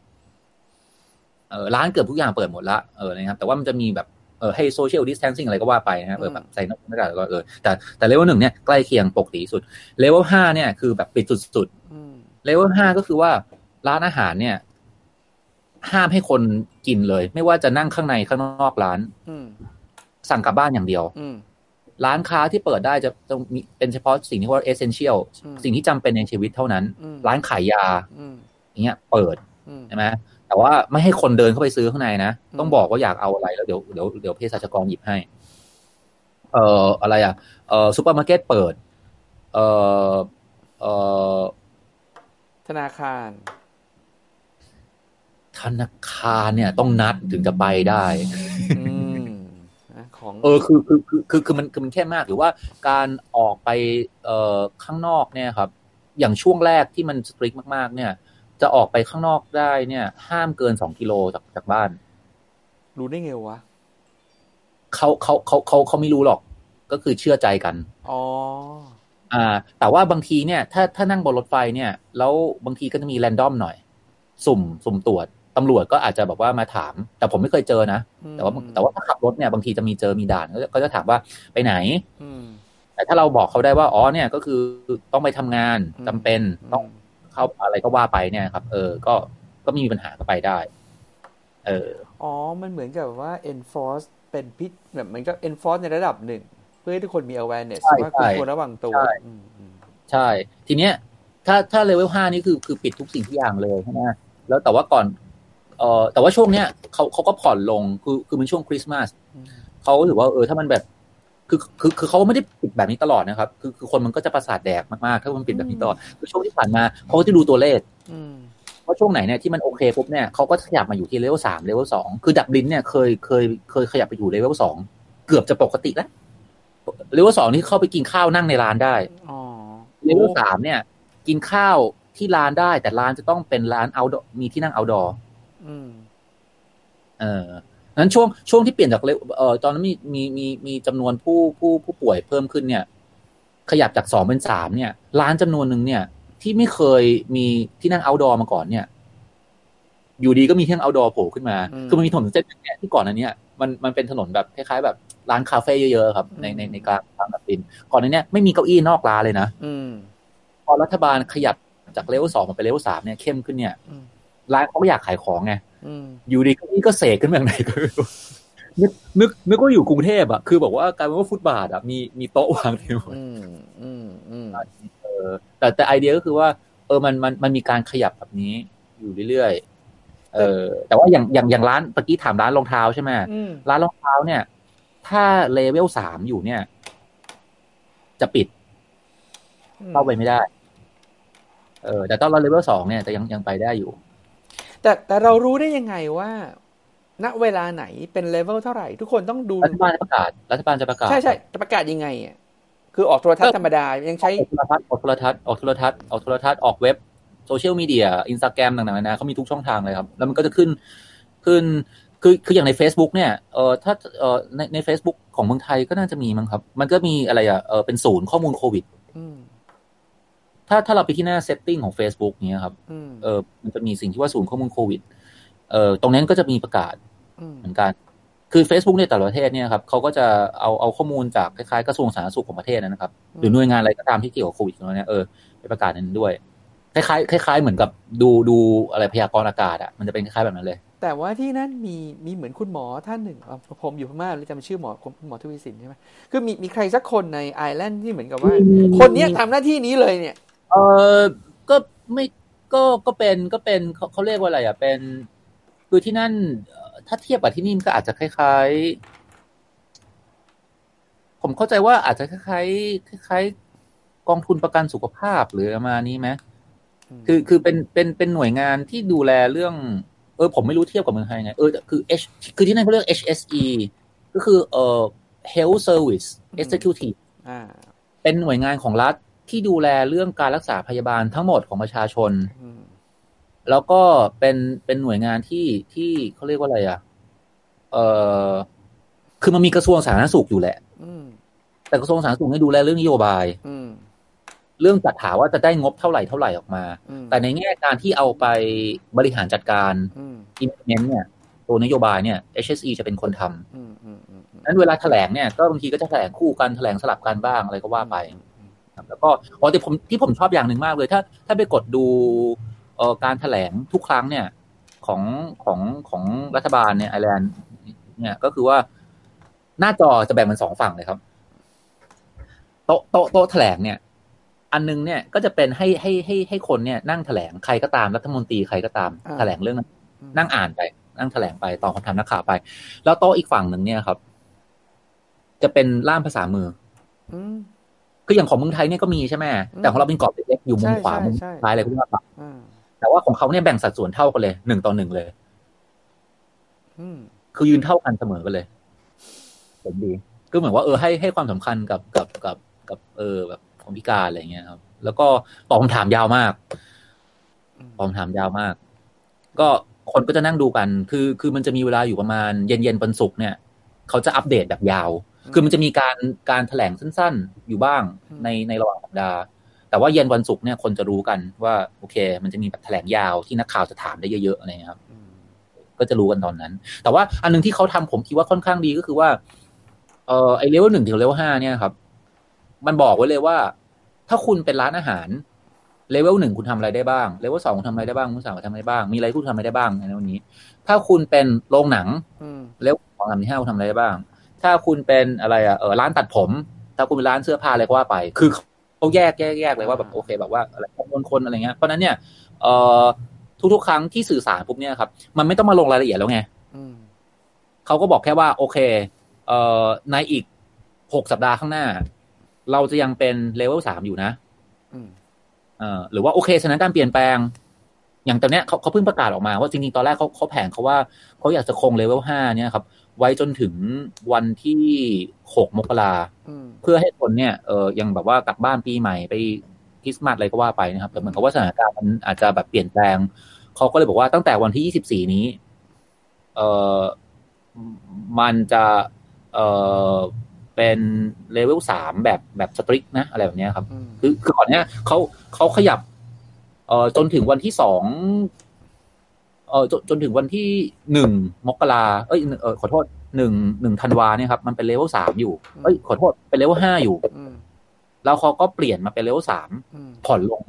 เออร้านเกือบทุกอย่างเปิดหมดละเออนะครับแต่ว่ามันจะมีแบบเออให้โซเชียลดิส a ทนซิ่งอะไรก็ว่าไปนะครับเออแบบใส่หน้ากากแล้วก็เออแต่แต่เลเวลหนึ่งเนี่ยใกล้เคียงปกติที่สุดเลเวลห้าเนี่ยคือแบบปิดสุดๆอืมเลเวลห้าก็คือว่าร้านอาหารเนี่ย ห้ามให้คนกินเลย ไม่ว่าจะนั่งข้างในข้างนอกร้านอืมสั่งกลับบ้านอย่างเดียวอืม ร้านค้าที่เปิดได้จะต้องมีเป็นเฉพาะสิ่งที่ว่า essential อืมสิ่งที่จำเป็นในชีวิตเท่านั้นอืมร้านขายยาอืมอย่างเงี้ยเปิดอืมใช่ไหมแต่ว่าไม่ให้คนเดินเข้าไปซื้อข้างในนะอืมต้องบอกว่าอยากเอาอะไรแล้วเดี๋ยวเดี๋ยวเดี๋ยวเภสัชกรหยิบให้ เอ่ออะไรอะเอ่อซูเปอร์มาร์เก็ตเปิด เอ่อเอ่อธนาคาร ธนาคารเนี่ย ต้องนัดถึงจะไปได้อืมนะ ของ เออคือคือคือคือคือมันคือมันแค่มากหรือว่าการออกไปเอ่อข้างนอกเนี่ยครับ อย่างช่วงแรกที่มันสตริกมากๆ เนี่ย จะออกไปข้างนอกได้เนี่ย ห้ามเกินสองกิโลจากจากบ้าน รู้ได้ไงวะเขาเขาเขาเขาเขาไม่รู้หรอก ก็คือเชื่อใจกันอ๋ออ่า แต่ว่าบางทีเนี่ย ถ้าถ้านั่งบนรถไฟเนี่ย แล้วบางทีก็จะมีแรนดอมหน่อย สุ่มสุ่มตรวจ ตำรวจก็อาจจะแบบว่ามาถาม แต่ผมไม่เคยเจอนะ แต่ว่าแต่ว่าถ้าขับรถเนี่ยบางทีจะมีเจอมีด่านก็จะก็จะถามว่าไปไหนอืมแต่ถ้าเราบอกเขาได้ว่าอ๋อเนี่ยก็คือต้องไปทำงานอืมจำเป็นต้องเข้าอะไรก็ว่าไปเนี่ยครับ เออ ก็ก็ไม่มีปัญหาก็ไปได้ เอออ๋อ มันเหมือนกับว่า enforce เป็นพิษแบบเหมือนกับ enforce ในระดับหนึ่ง เพื่อให้ทุกคนมี awareness ใช่ว่าคุณใช่ควรระวังตัวใช่อืมอืมใช่ ทีเนี้ย ถ้าถ้าเลเวลห้านี่คือคือปิดทุกสิ่งทุกอย่างเลยใช่ไหมแล้วแต่ว่าก่อน เอ่อแต่ว่าช่วงเนี้ยเขาเขาก็ผ่อนลงคือคือมันช่วงคริสต์มาสอืมเขาก็ถือว่าเออถ้ามันแบบคือคือคือเขาไม่ได้ปิดแบบนี้ตลอดนะครับ คือคือคนมันก็จะประสาทแดกมากๆ ถ้ามันปิดแบบนี้ตลอดคือช่วงที่ผ่านมาเขาก็จะดูตัวเลขอืมว่าช่วงไหนเนี่ยที่มันโอเคปุ๊บเนี่ยเขาก็ขยับมาอยู่ที่เลเวลสามเลเวลสองคือดับลินเนี่ยเคยเคยเคยขยับไปอยู่เลเวลสองเกือบจะปกติแล้วเลเวลสองนี่เข้าไปกินข้าวนั่งในร้านได้อ๋อเลเวลสามเนี่ย กินข้าวที่ร้านได้แต่ร้านจะต้องเป็นร้านเอาดมีที่นั่งเอาดออืม เออนั้นช่วงช่วงที่เปลี่ยนจากเลเออตอนนั้นมีมีมีมีจำนวนผู้ผู้ผู้ป่วยเพิ่มขึ้นเนี่ย ขยับจากสองเป็นสามเนี่ยร้านจำนวนหนึ่งเนี่ย ที่ไม่เคยมีที่นั่ง outdoor มาก่อนเนี่ย อยู่ดีก็มีที่นั่ง outdoor โผล่ขึ้นมา คือมันมีถนนเส้นเนี้ยที่ก่อนอันเนี้ยมันมันเป็นถนนแบบคล้ายๆแบบร้านคาเฟ่เยอะๆครับ ในในในกลางกลางดับลินก่อนอันเนี้ยไม่มีเก้าอี้นอกร้านเลยนะอืมพอรัฐบาลขยับจากเลเวลสองมาเป็นเลเวลสามเนี่ยเข้มขึ้นเนี่ยอืม ร้านเขาก็อยากขายของไงอืมอยู่ดีเก้าอี้ก็เสกขึ้นมาอย่างไหนก็ไม่รู้นึกนึกนึกว่าอยู่กรุงเทพอะคือบอกว่ากลายเป็นว่าฟุตบาทอะมีมีโต๊ะวางเต็มหมดอืมอืมอืมเออแต่แต่ไอเดียก็คือว่า เออมันมันมันมีการขยับแบบนี้ อยู่เรื่อยๆเออ แต่ว่าอย่างอย่างอย่างร้านเมื่อกี้ถามร้านรองเท้าใช่ไหมอืมร้านรองเท้าเนี่ย ถ้าเลเวลสามอยู่เนี่ย จะปิด เข้าไปไม่ได้ เออ แต่ตอนเราเลเวลสองเนี่ยจะยังยังไปได้อยู่ แต่แต่เรารู้ได้ยังไงว่าณเวลาไหนเป็นเลเวลเท่าไหร่ ทุกคนต้องดูรัฐบาลจะประกาศรัฐบาลจะประกาศใช่ใช่จะประกาศยังไงอะคือออกโทรทัศน์ธรรมดายังใช้ออกโทรทัศน์ออกโทรทัศน์ออกโทรทัศน์ออกโทรทัศน์ออกเว็บ social media Instagram ต่างๆนานาเขามีทุกช่องทางเลยครับ แล้วมันก็จะขึ้นขึ้นคือคืออย่างใน Facebook เนี่ยเออถ้าเออในใน Facebook ของเมืองไทยก็น่าจะมีมั้งครับ มันก็มีอะไรอะเออเป็นศูนย์ข้อมูลโควิดอืม ถ้าถ้าเราไปที่หน้า setting ของ Facebook เนี้ยครับอืมเออมันจะมีสิ่งที่ว่าศูนย์ข้อมูลโควิดเออตรงนั้นก็จะมีประกาศอืมเหมือนกัน คือ Facebook ในแต่ละประเทศเนี่ยครับเขาก็จะเอาเอาข้อมูลจากคล้ายๆกระทรวงสาธารณสุขของประเทศนะครับ หรือหน่วยงานอะไรก็ตามที่เกี่ยวกับโควิดของเราเนี่ยเออไปประกาศนั้นด้วยคล้ายๆคล้าย ๆ เหมือนกับดูดูอะไรพยากรณ์อากาศอะมันจะเป็นคล้ายๆแบบนั้นเลย แต่ว่าที่นั่นมีมีเหมือนคุณหมอท่านหนึ่งอะผมอยู่พม่าเลยจำชื่อหมอคุณหมอทวีสินใช่ไหมคือมีมีใครสักคนในไอร์แลนด์ที่เหมือนกับว่า คนเนี้ยทำหน้าที่นี้เลยเนี่ย เออก็ไม่ก็ก็เป็นก็เป็นเขาเขาเรียกว่าอะไรอะเป็น คือที่นั่นเอ่อถ้าเทียบกับที่นี่มันก็อาจจะคล้ายๆ ผมเข้าใจว่าอาจจะคล้ายๆคล้ายๆกองทุนประกันสุขภาพหรือประมาณนี้ไหมอืมคือคือเป็นเป็นเป็นหน่วยงานที่ดูแลเรื่อง เออ ผมไม่รู้เทียบกับเมืองไทยไง เออแต่คือ H คือที่นั่นเขาเรียก HSE ก็คือเอ่อ Health Service Executive อ่า เป็นหน่วยงานของรัฐ ที่ดูแลเรื่องการรักษาพยาบาลทั้งหมดของประชาชนอืมแล้วก็เป็นเป็นหน่วยงานที่ที่เขาเรียกว่าอะไรอะ เออคือมันมีกระทรวงสาธารณสุขอยู่แหละอืมแต่กระทรวงสาธารณสุขเนี่ยดูแลเรื่องนโยบายอืมเรื่องจัดหาว่าจะได้งบเท่าไหร่เท่าไหร่ออกมาอืมแต่ในแง่การที่เอาไปบริหารจัดการอืม implement เนี่ย ตัวนโยบายเนี่ย HSE จะเป็นคนทำอืมอืมอืมอืมนั้นเวลาแถลงเนี่ย ก็บางทีก็จะแถลงคู่กันแถลงสลับกันบ้างอะไรก็ว่าไป ครับ แล้วก็อ๋อแต่ผมที่ผมชอบอย่างหนึ่งมากเลย ถ้า ถ้าไปกดดูเอ่อการแถลงทุกครั้งเนี่ย ของของของรัฐบาลเนี่ยไอร์แลนด์เนี่ยก็คือว่าหน้าจอจะแบ่งเป็นสองฝั่งเลยครับ โต๊ะโต๊ะโต๊ะแถลงเนี่ย อันนึงเนี่ยก็จะเป็นให้ให้ให้ให้คนเนี่ย นั่งแถลงใครก็ตามรัฐมนตรีใครก็ตามอ่าแถลงเรื่องนั้นอืมนั่งอ่านไป นั่งแถลงไปตอบคำถามนักข่าวไป แล้วโต๊ะอีกฝั่งหนึ่งเนี่ยครับ จะเป็นล่ามภาษามืออืม คืออย่างของเมืองไทยเนี่ยก็มีใช่ไหมแต่ของเราเป็นกรอบเล็กๆอยู่มุมใช่ขวาใช่มุมใช่ซ้ายอะไรก็ว่าไปอ่าแต่ว่าของเขาเนี่ยแบ่งสัดส่วนเท่ากันเลยหนึ่งต่อหนึ่งเลยอืมคือยืนเท่ากันเสมอกันเลย ผมดี ก็เหมือนว่าเออให้ให้ความสำคัญกับกับกับกับ เออแบบคนพิการอะไรเงี้ยครับ แล้วก็ตอบคำถามยาวมากอืมตอบคำถามยาวมาก ก็คนก็จะนั่งดูกัน คือ คือมันจะมีเวลาอยู่ประมาณเย็นเย็นๆวันศุกร์เนี่ย เขาจะอัปเดตแบบยาว คือมันจะมีการการแถลงสั้นๆ อยู่บ้างในในระหว่างสัปดาห์ แต่ว่าเย็นวันศุกร์เนี่ยคนจะรู้กันว่าโอเค มันจะมีแบบแถลงยาวที่นักข่าวจะถามได้เยอะๆอะไรเงี้ยครับอืมก็จะรู้กันตอนนั้น แต่ว่าอันหนึ่งที่เขาทำผมคิดว่าค่อนข้างดีก็คือว่า เออไอ้ level หนึ่งถึง level ห้าเนี่ยครับ มันบอกไว้เลยว่า ถ้าคุณเป็นร้านอาหารเลเวลหนึ่งคุณทำอะไรได้บ้างเลเวลสองคุณทำอะไรได้บ้างเลเวลสามคุณทำอะไรบ้างมีอะไรคุณทำอะไรได้บ้างในวันนี้ ถ้าคุณเป็นโรงหนังอืมเลเวลสองสามสี่ห้าคุณทำอะไรได้บ้าง ถ้าคุณเป็นอะไรอะเออร้านตัดผม ถ้าคุณเป็นร้านเสื้อผ้าอะไรก็ว่าไป คือเขาแยกแยกแยกเลยว่าแบบโอเคแบบว่าอะไรจำนวนคนอะไรเงี้ยเพราะฉะนั้นเนี่ยเอ่อทุกๆครั้งที่สื่อสารปุ๊บเนี่ยครับ มันไม่ต้องมาลงรายละเอียดแล้วไงอืมเขาก็บอกแค่ว่า โอเค เอ่อในอีกหกสัปดาห์ข้างหน้า เราจะยังเป็นเลเวลสามอยู่นะอืมเอ่อหรือว่าโอเคสถานการณ์เปลี่ยนแปลง อย่างตอนเนี้ยเขาเขาเพิ่งประกาศออกมาว่าจริงๆตอนแรกเขาเขาแผนเขาว่าเขาอยากจะคงเลเวลห้าเนี่ยครับ ไว้จนถึงวันที่หกมกราอืมเพื่อให้คนเนี่ยเออยังแบบว่ากลับบ้านปีใหม่ไปคริสต์มาสอะไรก็ว่าไปนะครับแต่เหมือนกับว่าสถานการณ์มันอาจจะแบบเปลี่ยนแปลงเขาก็เลยบอกว่าตั้งแต่วันที่ยี่สิบสี่นี้ เออมันจะเออเป็น level สามแบบแบบ strict นะ อะไรแบบเนี้ยครับอืมคือคือก่อนเนี้ยเขาเขาขยับ เอ่อจนถึงวันที่สอง เอ่อจนจนถึงวันที่หนึ่งมกราเอ้ยเออขอโทษหนึ่งหนึ่งธันวาเนี่ยครับมันเป็นเลเวลสามอยู่เอ้ยขอโทษเป็นเลเวลห้าอยู่อืมแล้วเขาก็เปลี่ยนมาเป็นเลเวลสามอืมผ่อนลง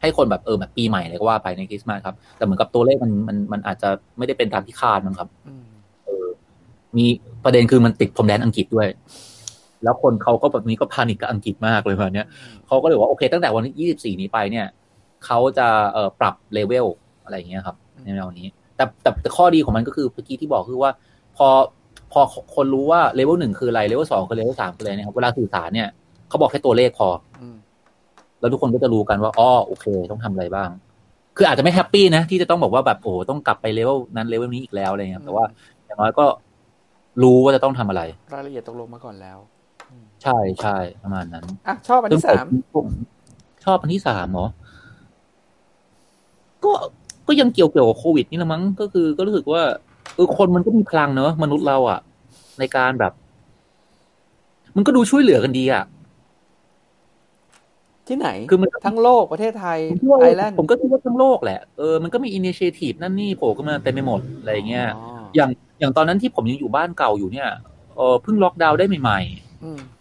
ให้คนแบบเออแบบปีใหม่เลยก็ว่าไปในคริสต์มาสครับ แต่เหมือนกับตัวเลขมันมันมันอาจจะไม่ได้เป็นตามที่คาดมั้งครับอืมเออ มีประเด็นคือมันติดพรมแดนอังกฤษด้วย แล้วคนเขาก็แบบนี้ก็ panic กับอังกฤษมากเลยแบบเนี้ยเขาก็เลยบอกว่าโอเค ตั้งแต่วันที่24นี้ไปเนี่ยเขาจะเอ่อปรับเลเวล อะไรอย่างเงี้ยครับในแนวนี้ แต่แต่แต่ข้อดีของมันก็คือเมื่อกี้ที่บอกคือว่า พอพอคนรู้ว่าเลเวลหนึ่งคืออะไรเลเวลสองคือเลเวลสามคืออะไรเนี่ยครับเวลาสื่อสารเนี่ยเขาบอกแค่ตัวเลขพออืมแล้วทุกคนก็จะรู้กันว่าอ๋อโอเค ต้องทำอะไรบ้าง คืออาจจะไม่ happy นะ ที่จะต้องบอกว่าแบบโอ้โหต้องกลับไปเลเวลนั้นเลเวลนี้อีกแล้วอะไรเงี้ยครับแต่ว่าอย่างน้อยก็รู้ว่าจะต้องทำอะไร รายละเอียดตกลงมาก่อนแล้ว ใช่ใช่ประมาณนั้นอะชอบอันที่สามซึ่งผมชอบอันที่สามเหรอก็ ก็ยังเกี่ยวเกี่ยวกับโควิดนี่ละมั้งก็คือ ก็รู้สึกว่าเออคนมันก็มีพลังเนอะมนุษย์เราอะในการแบบ มันก็ดูช่วยเหลือกันดีอะที่ไหน คือมันทั้งโลกประเทศไทยผมคิดว่าไอแลนด์ผมก็คิดว่าทั้งโลกแหละเออมันก็มีอินิเชทีฟนั่นนี่โผล่ขึ้นมาเต็มไปหมดอะไรอย่างเงี้ยอ๋ออย่างอย่างตอนนั้นที่ผมยังอยู่บ้านเก่าอยู่เนี่ยเออเพิ่งล็อกดาวน์ได้ใหม่อืมๆ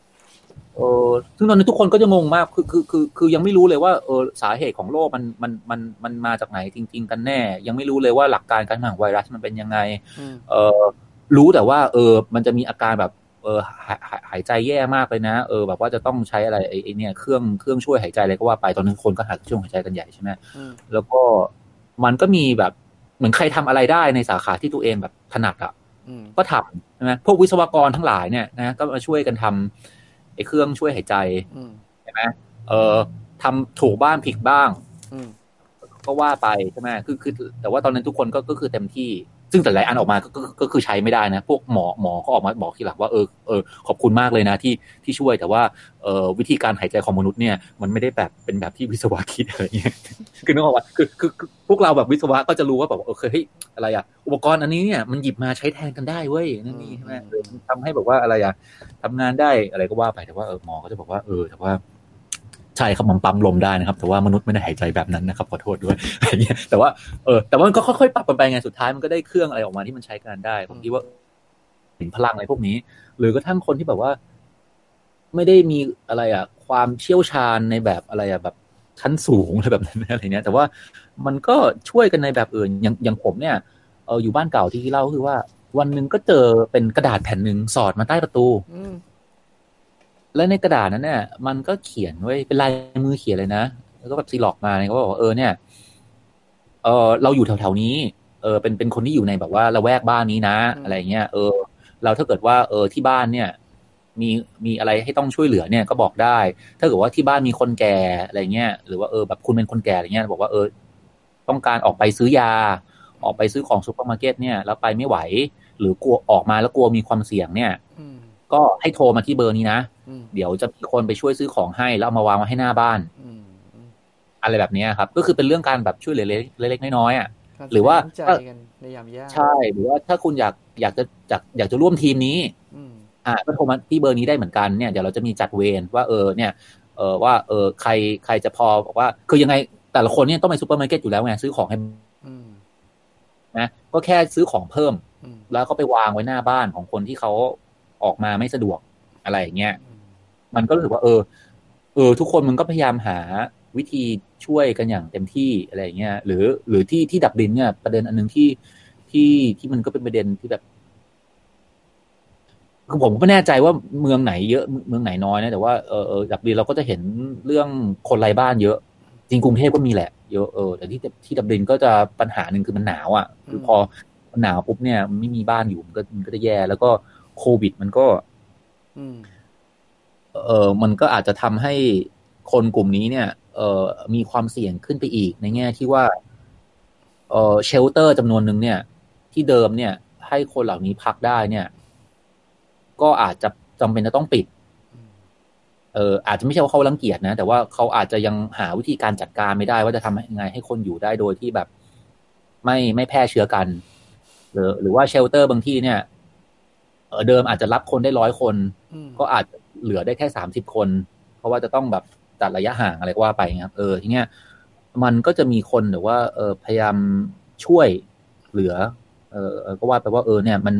เออซึ่งตอนนี้ทุกคนก็จะงงมากคือคือคือคือยังไม่รู้เลยว่าเออสาเหตุของโรคมันมันมันมันมาจากไหนจริง ๆ กันแน่ ยังไม่รู้เลยว่าหลักการการทำงานของไวรัสมันเป็นยังไงอืมเออรู้แต่ว่า เออ มันจะมีอาการแบบเออหายหายหายใจแย่มากเลยนะ เออแบบว่าจะต้องใช้อะไรไอ้ไอ้เนี่ยเครื่องเครื่องช่วยหายใจอะไรก็ว่าไปตอนนั้นคนก็หาเครื่องช่วยหายใจกันใหญ่ใช่ไหมอืมแล้วก็มันก็มีแบบเหมือนใครทำอะไรได้ในสาขาที่ตัวเองแบบถนัดอะอืมก็ทำใช่ไหมพวกวิศวกรทั้งหลายเนี่ยนะก็มาช่วยกันทำ ไอ้เครื่องช่วยหายใจอืมใช่ไหมเออทำถูกบ้างผิดบ้างอืมก็ว่าไปใช่ไหมคือคือ แต่ว่าตอนนั้นทุกคนก็ก็คือเต็มที่ ซึ่งแต่หลายอันออกมาก็ก็คือใช้ไม่ได้นะ พวกหมอหมอก็ออกมาบอกทีหลังว่าเออเออขอบคุณมากเลยนะที่ที่ช่วยแต่ว่าเออวิธีการหายใจของมนุษย์เนี่ยมันไม่ได้แบบเป็นแบบที่วิศวะคิดอะไรเงี้ยคือนึกออกว่าคือคือพวกเราแบบวิศวะก็จะรู้ว่าแบบเออเฮ้ยอะไรอะอุปกรณ์อันนี้เนี่ยมันหยิบมาใช้แทนกันได้เว้ยนั่นนี่ใช่ไหมเออมันทำให้แบบว่าอะไรอะทำงานได้อะไรก็ว่าไปแต่ว่าเออหมอก็จะบอกว่าเออแต่ว่า ใช่ครับมันปั๊มลมได้นะครับ แต่ว่ามนุษย์ไม่ได้หายใจแบบนั้นนะครับขอโทษด้วยอะไรเงี้ยแต่ว่าเออแต่ว่ามันก็ค่อยๆปรับกันไปไงสุดท้ายมันก็ได้เครื่องอะไรออกมาที่มันใช้การได้ผมคิดว่าเห็นพลังอะไรพวกนี้ หรือกระทั่งคนที่แบบว่า ไม่ได้มีอะไรอะ ความเชี่ยวชาญในแบบอะไรอะแบบชั้นสูงอะไรแบบนั้นอะไรเนี้ย แต่ว่ามันก็ช่วยกันในแบบอื่นอย่างอย่างผมเนี่ยเอออยู่บ้านเก่าที่เล่าคือว่า วันหนึ่งก็เจอเป็นกระดาษแผ่นหนึ่งสอดมาใต้ประตูอื และในกระดาษนั้นเนี่ยมันก็เขียนไว้เป็นลายมือเขียนเลยนะแล้วก็แบบซีล็อกมาเนี่ยก็บอกว่าเออเนี่ยเออเราอยู่แถวๆนี้ เออเป็นเป็นคนที่อยู่ในแบบว่าละแวกบ้านนี้นะ อะไรเงี้ยเออ เราถ้าเกิดว่าเออที่บ้านเนี่ย มีมีอะไรให้ต้องช่วยเหลือเนี่ยก็บอกได้ ถ้าเกิดว่าที่บ้านมีคนแก่อะไรเงี้ยหรือว่าเออแบบคุณเป็นคนแก่อะไรเงี้ยบอกว่าเออ ต้องการออกไปซื้อยา ออกไปซื้อของซูเปอร์มาร์เก็ตเนี่ย แล้วไปไม่ไหว หรือกลัวออกมาแล้วกลัวมีความเสี่ยงเนี่ยอืม ก็ให้โทรมาที่เบอร์นี้นะอืมเดี๋ยวจะมีคนไปช่วยซื้อของให้แล้วเอามาวางไว้ให้หน้าบ้านอืมอืมอะไรแบบเนี้ยครับ ก็คือเป็นเรื่องการแบบช่วยเหลือเล็กเล็กๆน้อยๆอะไรหรือว่าแสดงน้ำใจกันในยามยากใช่ หรือว่าถ้าคุณอยากอยากจะอยากอยากจะร่วมทีมนี้อืมอ่าก็โทรมาที่เบอร์นี้ได้เหมือนกันเนี่ยเดี๋ยวเราจะมีจัดเวรว่าเออเนี่ยเออว่าเออใครใครจะพอบอกว่า คือยังไงแต่ละคนเนี่ยต้องไปซูเปอร์มาร์เก็ตอยู่แล้วไงซื้อของให้อืมนะก็แค่ซื้อของเพิ่มอืมแล้วก็ไปวางไว้หน้าบ้านของคนที่เขา ออกมาไม่สะดวกอะไรอย่างเงี้ยมันก็รู้สึกว่า เออ เออ ทุกคนมันก็พยายามหาวิธีช่วยกันอย่างเต็มที่อะไรอย่างเงี้ยหรือ หรือที่ที่ดับลินเนี่ย ประเด็นอันหนึ่งที่ที่ที่มันก็เป็นประเด็นที่แบบคือผมก็ไม่แน่ใจว่าเมืองไหนเยอะเมืองไหนน้อยนะแต่ว่าเออดับดินเราก็จะเห็นเรื่องคนไร้บ้านเยอะ จริงกรุงเทพก็มีแหละเยอะเออแต่ที่ที่ดับดินก็จะปัญหาหนึ่งคือมันหนาวอะคือพอหนาวปุ๊บเนี่ยมันไม่มีบ้านอยู่มันก็มันก็จะแย่แล้วก็ โควิดมันก็อืมเออมันก็อาจจะทำให้คนกลุ่มนี้เนี่ย เออมีความเสี่ยงขึ้นไปอีก ในแง่ที่ว่า เออเชลเตอร์จำนวนหนึ่งเนี่ย ที่เดิมเนี่ย ให้คนเหล่านี้พักได้เนี่ย ก็อาจจะจำเป็นจะต้องปิด เอออาจจะไม่ใช่ว่าเขารังเกียจนะ แต่ว่าเขาอาจจะยังหาวิธีการจัดการไม่ได้ว่าจะทำยังไงให้คนอยู่ได้โดยที่แบบ ไม่ไม่แพร่เชื้อกัน หรือ หรือว่าเชลเตอร์บางที่เนี่ย เออเดิมอาจจะรับคนได้ร้อยคนอืมก็อาจเหลือได้แค่สามสิบคน เพราะว่าจะต้องแบบตัดระยะห่างอะไรก็ว่าไปครับเออทีเนี้ยมันก็จะมีคนหรือว่าเออพยายามช่วยเหลือเออเออก็ว่าไปว่าเออเนี่ยมัน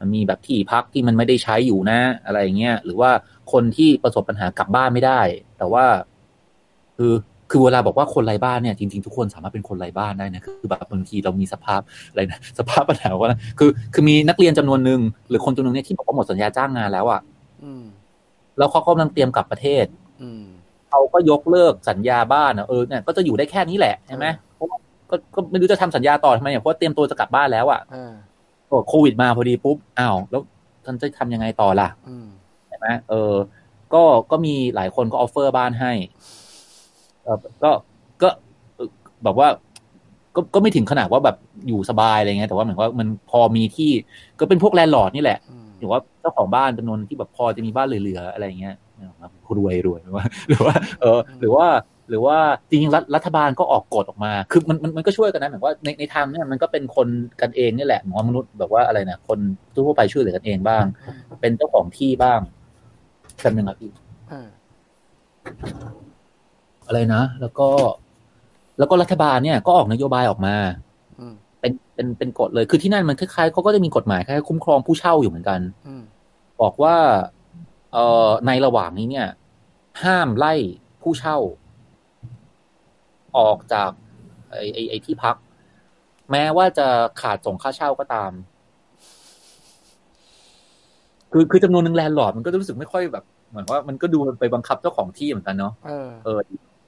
มันมีแบบที่พักที่มันไม่ได้ใช้อยู่นะ อะไรอย่างเงี้ยหรือว่าคนที่ประสบปัญหากลับบ้านไม่ได้ แต่ว่า คือ คือเวลาบอกว่าคนไร้บ้านเนี่ยจริงๆทุกคนสามารถเป็นคนไร้บ้านได้นะคือแบบบางทีเรามีสภาพอะไรนะสภาพปัญหาว่าคือคือมีนักเรียนจำนวนหนึ่งหรือคนจำนวนหนึงเนี่ยที่บอกว่าหมดสัญญาจ้างงานแล้วอะอืมแล้วเขากำลังเตรียมกลับประเทศ อืมเขาก็ยกเลิกสัญญาบ้านอะเออเนี่ยก็จะอยู่ได้แค่นี้แหละใช่ไหมเออเพราะว่าก็ก็ไม่รู้จะทำสัญญาต่อทำไมเนี่ยเพราะว่าเตรียมตัวจะกลับบ้านแล้วอะอ่าก็โควิดมาพอดีปุ๊บอ้าวแล้วท่านจะทำยังไงต่อล่ะอืมใช่ไหมเออ ก็ก็มีหลายคนก็ offer บ้านให้เออ ก็ก็เอ่อแบบว่า ก็ก็ไม่ถึงขนาดว่าแบบอยู่สบายอะไรเงี้ยแต่ว่าเหมือนว่ามันพอมีที่ก็เป็นพวกแลนด์ลอร์ดนี่แหละอืมหรือว่าเจ้าของบ้านจำนวนที่แบบพอจะมีบ้านเหลือๆอะไรเงี้ยนะครับรวยรวยหรือว่า หรือว่า เออ หรือว่า หรือว่าจริงๆรัฐรัฐบาลก็ออกกฎออกมา คือมันมันมันก็ช่วยกันนะเหมือนว่าในในทางเนี่ยมันก็เป็นคนกันเองนี่แหละเหมือนว่ามนุษย์แบบว่าอะไรนะคนทั่วไปช่วยเหลือกันเองบ้าง เป็นเจ้าของที่บ้างจำหนึ่งครับพี่ อ่าอะไรนะ แล้วก็ แล้วก็รัฐบาลเนี่ยก็ออกนโยบายออกมาอืมเป็นเป็นเป็นกฎเลย คือที่นั่นมันคล้ายๆเขาก็จะมีกฎหมายคล้ายๆคุ้มครองผู้เช่าอยู่เหมือนกันอืมบอกว่า เอ่อในระหว่างนี้เนี่ย ห้ามไล่ผู้เช่า ออกจากไอ้ไอ้ไอ้ที่พัก แม้ว่าจะขาดส่งค่าเช่าก็ตาม คือคือจำนวนหนึ่งแลนด์ลอร์ดมันก็รู้สึกไม่ค่อยแบบ เหมือนว่ามันก็ดูไปบังคับเจ้าของที่เหมือนกันเนาะเออ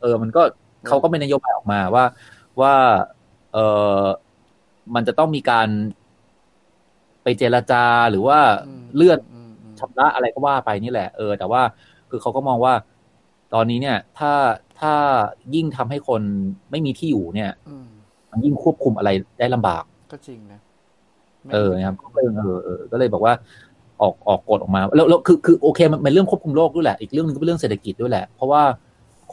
เออเออมันก็เขาก็เป็นนโยบายออกมาว่าว่าเออมันจะต้องมีการไปเจรจาหรือว่าอืมเลื่อนอืมอืมชำระอะไรก็ว่าไปนี่แหละ เออ แต่ว่าคือเขาก็มองว่า ตอนนี้เนี่ย ถ้าถ้ายิ่งทำให้คนไม่มีที่อยู่เนี่ยอืมมันยิ่งควบคุมอะไรได้ลำบาก ก็จริงนะไม่เออนะครับก็เลยเออเออก็เลยบอกว่า ออกออกกฎออกมา แล้วแล้วคือคือโอเค มันเป็นเรื่องควบคุมโรคด้วยแหละ อีกเรื่องหนึงก็เป็นเรื่องเศรษฐกิจด้วยแหละ เพราะว่า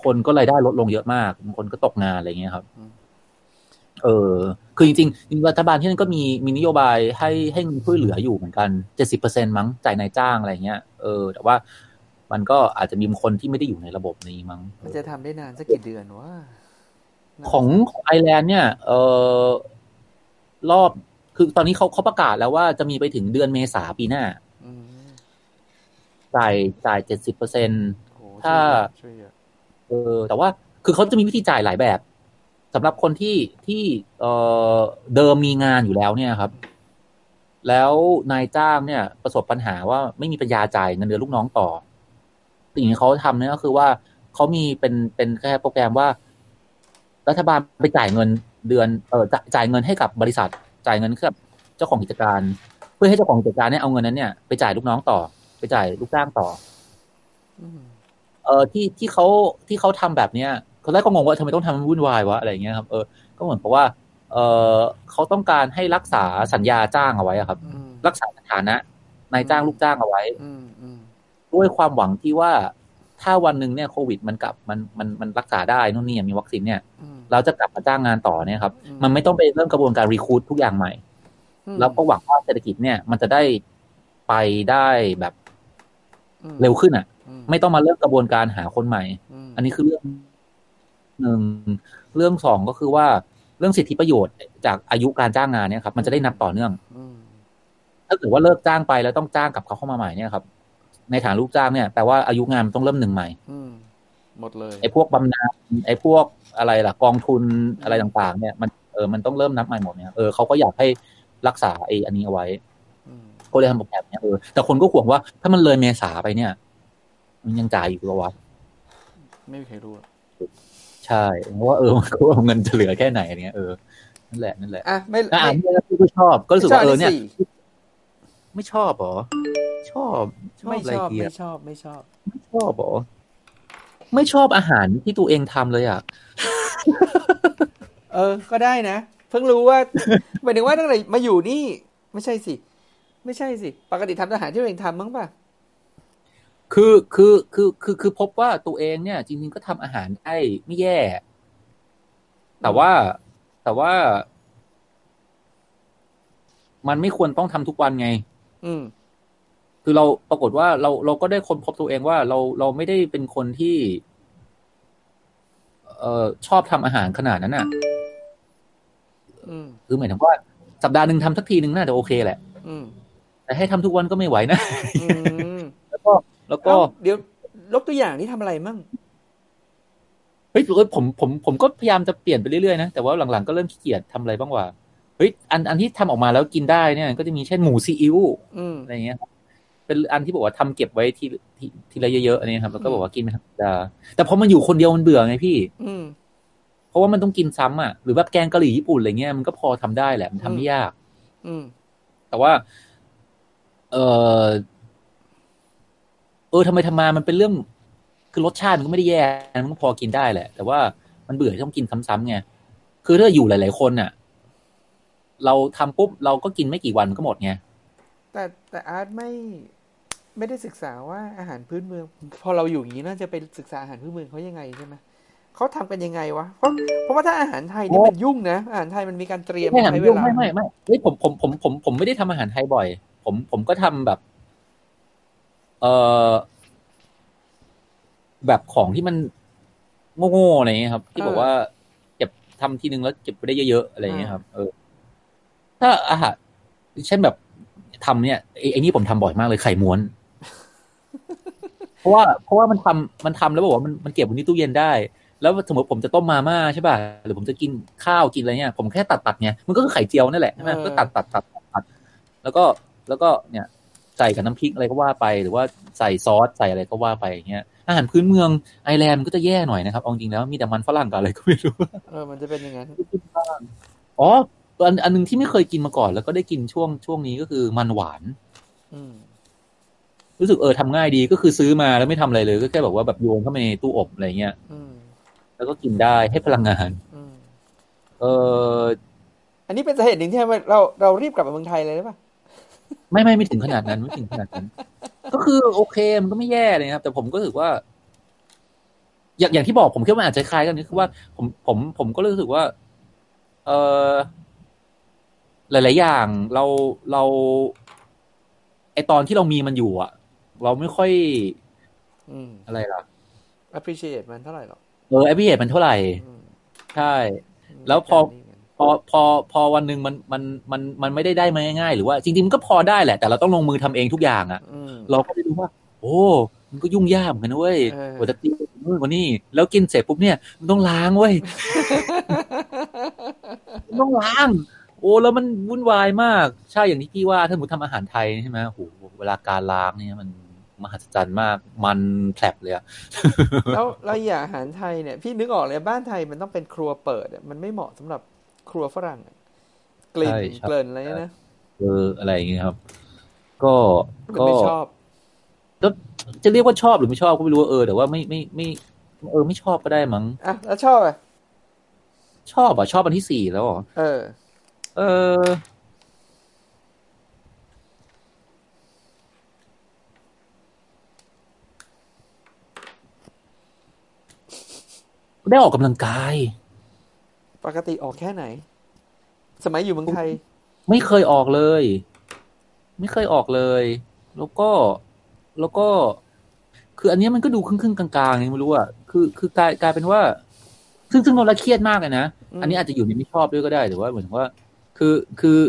คนก็รายได้ลดลงเยอะมากบางคนก็ตกงานอะไรเงี้ยครับ เออ คือจริงๆจริงๆรัฐบาลที่นั่นก็มีมีนโยบายให้ให้เงินช่วยเหลืออยู่เหมือนกันเจ็ดสิบเปอร์เซ็นมั้งจ่ายนายจ้างอะไรเงี้ยเออ แต่ว่ามันก็อาจจะมีบางคนที่ไม่ได้อยู่ในระบบนี้มั้ง มันจะทำได้นานสักกี่เดือนวะ ของของไอร์แลนด์เนี่ย เออรอบ คือตอนนี้เขาเขาประกาศแล้วว่าจะมีไปถึงเดือนเมษาปีหน้าอืมจ่ายจ่ายเจ็ดสิบเปอร์เซ็นโหถ้าช่วย เออ แต่ว่าคือเขาจะมีวิธีจ่ายหลายแบบสำหรับคนที่ที่เออเดิมมีงานอยู่แล้วเนี่ยครับ แล้วนายจ้างเนี่ย ประสบปัญหาว่าไม่มีปัญญาจ่ายเงินเดือนลูกน้องต่อ สิ่งที่เขาทำเนี่ยก็คือว่าเขามีเป็นเป็นแค่โปรแกรมว่า รัฐบาลไปจ่ายเงินเดือนเออจ่ายจ่ายเงินให้กับบริษัท จ่ายเงินให้กับเจ้าของกิจการ เพื่อให้เจ้าของกิจการเนี่ยเอาเงินนั้นเนี่ยไปจ่ายลูกน้องต่อ ไปจ่ายลูกจ้างต่ออื เออที่ที่เขาที่เขาทำแบบเนี้ยเขาแรกก็งงว่าทำไมต้องทำมันวุ่นวายวะอะไรอย่างเงี้ยครับเออก็เหมือนเพราะว่า เออเขาต้องการให้รักษาสัญญาจ้างเอาไว้อะครับอืมรักษาสถานะนายจ้างลูกจ้างเอาไว้อืมอืมด้วยความหวังที่ว่าถ้าวันหนึ่งเนี่ยโควิดมันกลับมันมันมันรักษาได้นู่นนี่มีวัคซีนเนี่ยอืมเราจะกลับมาจ้างงานต่อเนี่ยครับอืมมันไม่ต้องไปเริ่มกระบวนการรีคูดทุกอย่างใหม่อืมแล้วก็หวังว่าเศรษฐกิจเนี่ย มันจะได้ไปได้แบบอืม เร็วขึ้นอะอืมไม่ต้องมาเริ่มกระบวนการหาคนใหม่มอันนี้คือเรื่องหนึ่งเรื่องสองก็คือว่าเรื่องสิทธิประโยชน์จากอายุการจ้างงานเนี่ยครับ มันจะได้นับต่อเนื่องอืมถ้าเกิดว่าเลิกจ้างไปแล้วต้องจ้างกลับเขาเข้ามาใหม่เนี่ยครับ ในฐานลูกจ้างเนี่ยแปลว่าอายุงานมันต้องเริ่มหนึ่งใหม่อืมหมดเลยไอ้พวกบำนาญไอ้พวกอะไรล่ะ กองทุนอะไรต่าง ๆ เนี่ย มันเออมันต้องเริ่มนับใหม่หมดเนี่ยเออเขาก็อยากให้รักษาไอ้อันนี้เอาไว้อืม ก็เลยทำโปรแกรมเนี่ยเออแต่คนก็ห่วงว่าถ้ามันเลยเมษาไปเนี่ย มันยังจ่ายอยู่หรอวะไม่มีใครรู้อะใช่เพราะว่าเออมันก็ว่าเงินจะเหลือแค่ไหนอะไรเนี่ยเออนั่นแหละนั่นแหละอะไม่อะอ่าไม่นนี่ก็ชอบ ก็รู้สึกว่าเออเนี่ยไม่ชอบอันที่สี่ไม่ชอบเหรอชอบชอบไม่อะไรชอบเกียไม่ชอบไม่ชอบ ไม่ชอบเหรอไม่ชอบอาหารที่ตัวเองทำเลยอะ เออ ก็ได้นะ เพิ่งรู้ว่าหมายถึงว่าตั้งแต่มาอยู่นี่ ไม่ใช่สิ ไม่ใช่สิ ปกติทำอาหารที่ตัวเองทำมั้งป่ะคือคือคือคือคือพบว่าตัวเองเนี่ย จริงๆก็ทำอาหารได้ไม่แย่ แต่ว่าแต่ว่า มันไม่ควรต้องทำทุกวันไง อืม คือเราปรากฏว่าเราเราก็ได้ค้นพบตัวเองว่าเราเราไม่ได้เป็นคนที่ เอ่อชอบทำอาหารขนาดนั้นอะอืมคือหมายถึงว่าสัปดาห์หนึ่งทำสักทีหนึ่งน่าจะโอเคแหละ อืม แต่ให้ทำทุกวันก็ไม่ไหวนะอืมแล้วก็แล้วก็เอ้าเดี๋ยวลกตัวอย่างนี่ทำอะไรมั่งเฮ้ยเอ้ยผมผมผมก็พยายามจะเปลี่ยนไปเรื่อยๆนะแต่ว่าหลังๆก็เริ่มขี้เกียจทำอะไรบ้างว่าเฮ้ยอันอันที่ทำออกมาแล้วกินได้เนี่ย ก็จะมีเช่นหมูซีอิ๊วอืมอะไรเงี้ยครับเป็นอันที่บอกว่าทำเก็บไว้ทีทีทีละเยอะๆอันนี้ครับแล้วก็บอกว่ากินเป็นธรรมดาแต่พอมันอยู่คนเดียวมันเบื่อไงพี่ อืมเพราะว่ามันต้องกินซ้ำอะหรือแบบแกงกะหรี่ญี่ปุ่นอะไรเงี้ยมันก็พอทำได้แหละมันทำไม่ยาก อืมแต่ว่า เออเออทำไมทำมามันเป็นเรื่อง คือรสชาติมันก็ไม่ได้แย่มันก็พอกินได้แหละ แต่ว่ามันเบื่อที่ต้องกินซ้ำๆไงคือถ้าอยู่หลาย ๆ คนน่ะ เราทำปุ๊บเราก็กินไม่กี่วันก็หมดไงแต่แต่อาร์ตไม่ไม่ได้ศึกษาว่าอาหารพื้นเมือง พอเราอยู่อย่างนี้น่าจะไปศึกษาอาหารพื้นเมืองเขายังไงใช่ไหมเขาทำกันยังไงวะเพราะเพราะว่าถ้าอาหารไทยนี่โอ้มันยุ่งนะอาหารไทยมันมีการเตรียมไม่ใช้เวยุ่งลาไม่ไม่ไม่เฮ้ยผมผมผมผมผมไม่ได้ทำอาหารไทยบ่อย ผมผมก็ทำแบบ เออแบบของที่มันโง่ๆอะไรเงี้ยครับ ที่บอกว่าเก็บทำทีนึงแล้วเก็บไปได้เยอะๆอะไรเงี้ยครับ เออ ถ้าอาหารเช่นแบบทำเนี่ยไอ้ไอ้นี่ผมทำบ่อยมากเลยไข่ม้วนเพราะว่าเพราะว่ามันทำมันทำแล้วบอกว่ามันมันเก็บไว้ในตู้เย็นได้ แล้วสมมติผมจะต้มมาม่าใช่ป่ะหรือผมจะกินข้าวกินอะไรเนี่ยผมแค่ตัดตัดๆไงมันก็คือไข่เจียวนั่นแหละใช่ไหมเออก็ตัดตัดตัดตัดตัดแล้วก็ แล้วก็เนี่ยใส่กับน้ำพริกอะไรก็ว่าไป หรือว่าใส่ซอสใส่อะไรก็ว่าไปอย่างเงี้ยอาหารพื้นเมืองไอร์แลนด์มันก็จะแย่หน่อยนะครับเอาจริงแล้วมีแต่มันฝรั่งกับอะไรก็ไม่รู้เออมันจะเป็นอย่างนั้นอ๋ออันอันหนึงที่ไม่เคยกินมาก่อน แล้วก็ได้กินช่วงช่วงนี้ก็คือมันหวานอืมรู้สึกเออทำง่ายดีก็คือซื้อมาแล้วไม่ทำอะไรเลย ก็แค่แบบว่าแบบโยนเข้าไปในตู้อบอะไรเงี้ยอืมแล้วก็กินได้ให้พลังงานอืมเอออันนี้เป็นสาเหตุหนึ่งที่ทำให้เราเรารีบกลับมาเมืองไทยเลยหรือเปล่า ไม่ไม่ไม่ถึงขนาดนั้นไม่ถึงขนาดนั้น ก็คือโอเคมันก็ไม่แย่เลยนะครับ แต่ผมก็รู้สึกว่า อย่างอย่างที่บอกผมคิดว่ามันอาจจะคล้ายกันนี่คือว่า ผมผมผมก็รู้สึกว่า เออหลาย ๆ อย่างเราเราไอตอนที่เรามีมันอยู่อะเราไม่ค่อย อืมอะไรล่ะ appreciate มันเท่าไหร่หรอกเออ a p p r e c i a t e มันเท่าไหร่อืมใช่ แล้วพอ พอพอพอวันหนึ่งมันมันมันมันไม่ได้ได้มาง่ายๆหรือว่าจริงๆมันก็พอได้แหละ แต่เราต้องลงมือทำเองทุกอย่างอะอืมเราก็ได้รู้ว่า โอ้มันก็ยุ่งยากเหมือนกันนะเว้ยเออกว่าจะตีนู่นกว่านี่แล้วกินเสร็จปุ๊บเนี่ยมันต้องล้างเว้ยมันต้องล้าง โอ้แล้วมันวุ่นวายมาก ใช่อย่างที่พี่ว่าถ้าสมมติทำอาหารไทยใช่ไหมโหเวลาการล้างเนี่ยมันมหัศจรรย์มาก มันแผลบเลยอะแล้วเราอยากอาหารไทยเนี่ย พี่นึกออกเลยบ้านไทยมันต้องเป็นครัวเปิดอะมันไม่เหมาะสำหรับ ครัวฝรั่งอะกลิ่นใช่ใช่เกลิ่นอะไรเนี่ยนะเอออะไรอย่างเงี้ยครับ ก็มันก็ไม่ชอบจะเรียกว่าชอบหรือไม่ชอบก็ไม่รู้เออแต่ว่าไม่ไม่ไม่เออไม่ชอบก็ได้มั้งอะแล้วชอบอะชอบอะชอบอันที่สี่แล้วเหรอเออ เออได้ออกกำลังกายป กติออกแค่ไหน สมัยอยู่เมืองไทย ไม่เคยออกเลย ไม่เคยออกเลย แล้วก็แล้วก็ คืออันเนี้ยมันก็ดูครึ่งๆกลางๆไงไม่รู้อะคือคือกลายกลายเป็นว่า ซึ่งซึ่งเราเครียดมากเลยนะอืมอันนี้อาจจะอยู่ในไม่ชอบด้วยก็ได้แต่ว่าเหมือนว่า คือคือ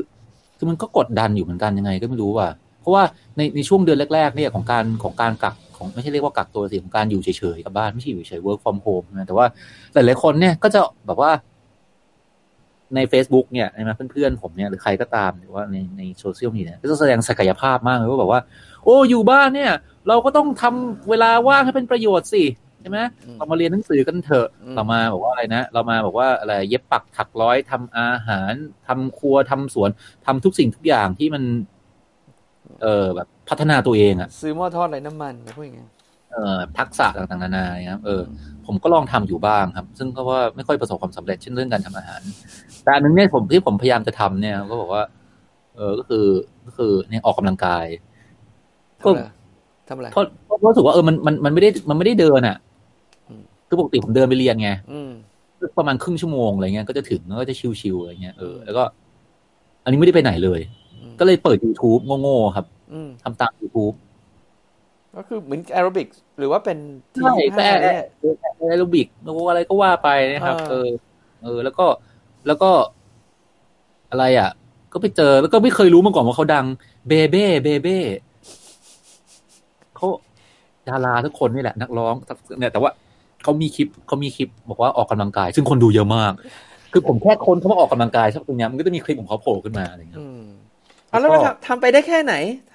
คือมันก็กดดันอยู่เหมือนกันยังไงก็ไม่รู้ว่ะเพราะว่าในในช่วงเดือนแรก ๆ เนี่ยของการของการกักของไม่ใช่เรียกว่ากักตัวสิของการอยู่เฉยๆกับบ้านไม่ใช่อยู่เฉยๆ work from home นะแต่ว่าหลายๆคนเนี่ยก็จะแบบว่า ใน Facebook เนี่ยใช่ไหมเพื่อนๆผมเนี่ยหรือใครก็ตามหรือว่าในในโซเชียลมีเดียก็จะแสดงศักยภาพมากเลยว่าแบบว่า โอ้อยู่บ้านเนี่ย เราก็ต้องทำเวลาว่างให้เป็นประโยชน์สิใช่ไหมอืมเรามาเรียนหนังสือกันเถอะอืมเรามาบอกว่าอะไรนะ เรามาบอกว่าอะไรเย็บปักถักร้อยทำอาหารทำครัวทำสวนทำทุกสิ่งทุกอย่างที่มัน เออแบบพัฒนาตัวเองอะซื้อหม้อทอดไร้น้ำมันนะพวกอย่างเงี้ยเออทักษะต่างๆนานาเนี่ยครับเออ ผมก็ลองทำอยู่บ้างครับ ซึ่งก็ว่าไม่ค่อยประสบความสำเร็จเช่นเรื่องการทำอาหาร แต่อันนึงเนี่ยผมที่ผมพยายามจะทำเนี่ยก็บอกว่าเอออก็คือก็คือเนี่ยออกกำลังกายก็ทำอะไรเพราะเพราะรู้สึกว่าเออมันมันมันไม่ได้มันไม่ได้เดินอะอืมคือปกติผมเดินไปเรียนไงอืมประมาณครึ่งชั่วโมงอะไรเงี้ยก็จะถึงแล้วก็จะชิวๆอะไรเงี้ยเออแล้วก็ อันนี้ไม่ได้ไปไหนเลยอืมก็เลยเปิด YouTube โง่ๆครับอืมทำตาม YouTube ก็คือเหมือนแอโรบิกหรือว่าเป็นทีใช่ยี่แอห้าร์เนี่ยแอโรบิกอะไรก็ว่าไปนะครับ เอเอออเออ แล้วก็ แล้วก็อะไรอะ ก็ไปเจอแล้วก็ไม่เคยรู้มาก่อนว่าเขาดัง เบเบ้เบเบ้เขาดาราทุกคนนี่แหละ นักร้องเนี่ยแต่ว่าเขามีคลิปเขามีคลิปบอกว่าออกกำลังกาย ซึ่งคนดูเยอะมาก คือผมแค่คนเขามาออกกำลังกายสักตรงเนี้ยมันก็จะมีคลิปของเขาโผล่ขึ้นมาอะไรเงี้ยอืมอะแล้วก็มันทำทำไปได้แค่ไหนท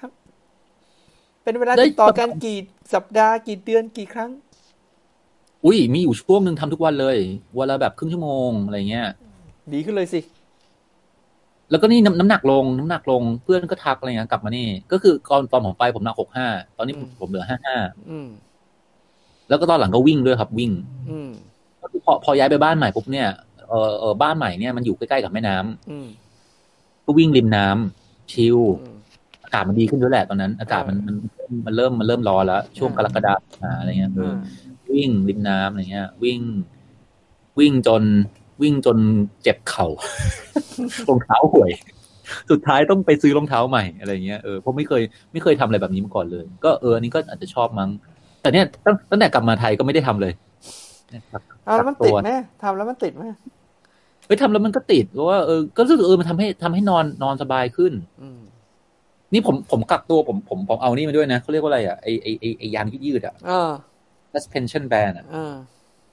ำเป็นเวลาได้ติดต่อกันกี่สัปดาห์กี่เดือนกี่ครั้ง อุ้ยมีอยู่ช่วงหนึ่งทำทุกวันเลยวันละแบบครึ่งชั่วโมงอะไรเงี้ย ดีขึ้นเลยสิ แล้วก็นี่น้ำน้ำหนักลงน้ำหนักลงเพื่อนก็ทักอะไรเงี้ยกลับมานี่ ก็คือตอนตอนผมไปผมหนักหกห้าตอนนี้ผมอืมผมเหลือห้าห้าอืมแล้วก็ตอนหลังก็วิ่งด้วยครับวิ่ง อืมก็คือพอพอย้ายไปบ้านใหม่ปุ๊บเนี่ยเออเออบ้านใหม่เนี่ยมันอยู่ใกล้ๆกับแม่น้ำอืมก็วิ่งริมน้ำชิลอืมอากาศมันดีขึ้นด้วยแหละตอนนั้น อากาศมันมันมันเริ่มมันเริ่มร้อนแล้ว ช่วงกรกฎาคมอะไรเงี้ยเอออ่าวิ่งริมน้ำอะไรเงี้ย วิ่ง วิ่งจน วิ่งจนเจ็บเข่ารองเท้าห่วย สุดท้ายต้องไปซื้อรองเท้าใหม่อะไรเงี้ยเออเพราะไม่เคยไม่เคยทำอะไรแบบนี้มาก่อนเลย ก็เอออันนี้ก็อาจจะชอบมั้ง แต่เนี่ยตั้งตั้งแต่กลับมาไทยก็ไม่ได้ทำเลยนะครับเอาแล้วมันติดไหมทำแล้วมันติดไหมเฮ้ยทำแล้วมันก็ติดเพราะว่าเออก็รู้สึกเออมันทำให้ทำให้นอนนอนสบายขึ้น อืมนี่ผมผมกักตัวผมผมผมเอานี่มาด้วยนะเขาเรียกว่าอะไรอะไอไอไอไอยางยืดๆอะอ่า suspension band อะอ่า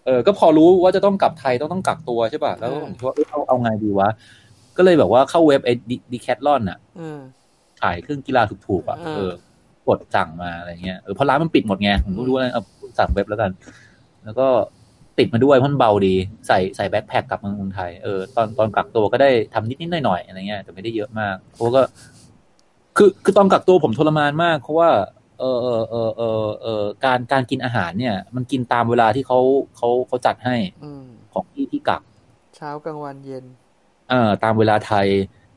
เออก็พอรู้ว่าจะต้องกลับไทยต้องต้องกักตัวใช่ป่ะแล้วก็เออผมคิดว่าเออเอาเอาไงดีวะ ก็เลยแบบว่าเข้าเว็บไอ้ดีแคทลอนอะอ่าขายเครื่องกีฬาถูกๆอะเออเออกดสั่งมาอะไรเงี้ยเออเพราะร้านมันปิดหมดไงผมก็รู้ว่าเอาสั่งเว็บแล้วกัน แล้วก็ติดมาด้วยเพราะมันเบาดีใส่ใส่แบ็คแพคกลับมาเมืองไทยเออตอนตอนกักตัวก็ได้ทำนิดนิดหน่อยหน่อยๆอะไรเงี้ยแต่ไม่ได้เยอะมากเพราะว่าก็ คือคือตอนกักตัวผมทรมานมากเพราะว่าเออเออเออเออเออการการกินอาหารเนี่ย มันกินตามเวลาที่เขาเขาเขาจัดให้อืมของที่ที่กัก เช้ากลางวันเย็นเอ่อตามเวลาไทย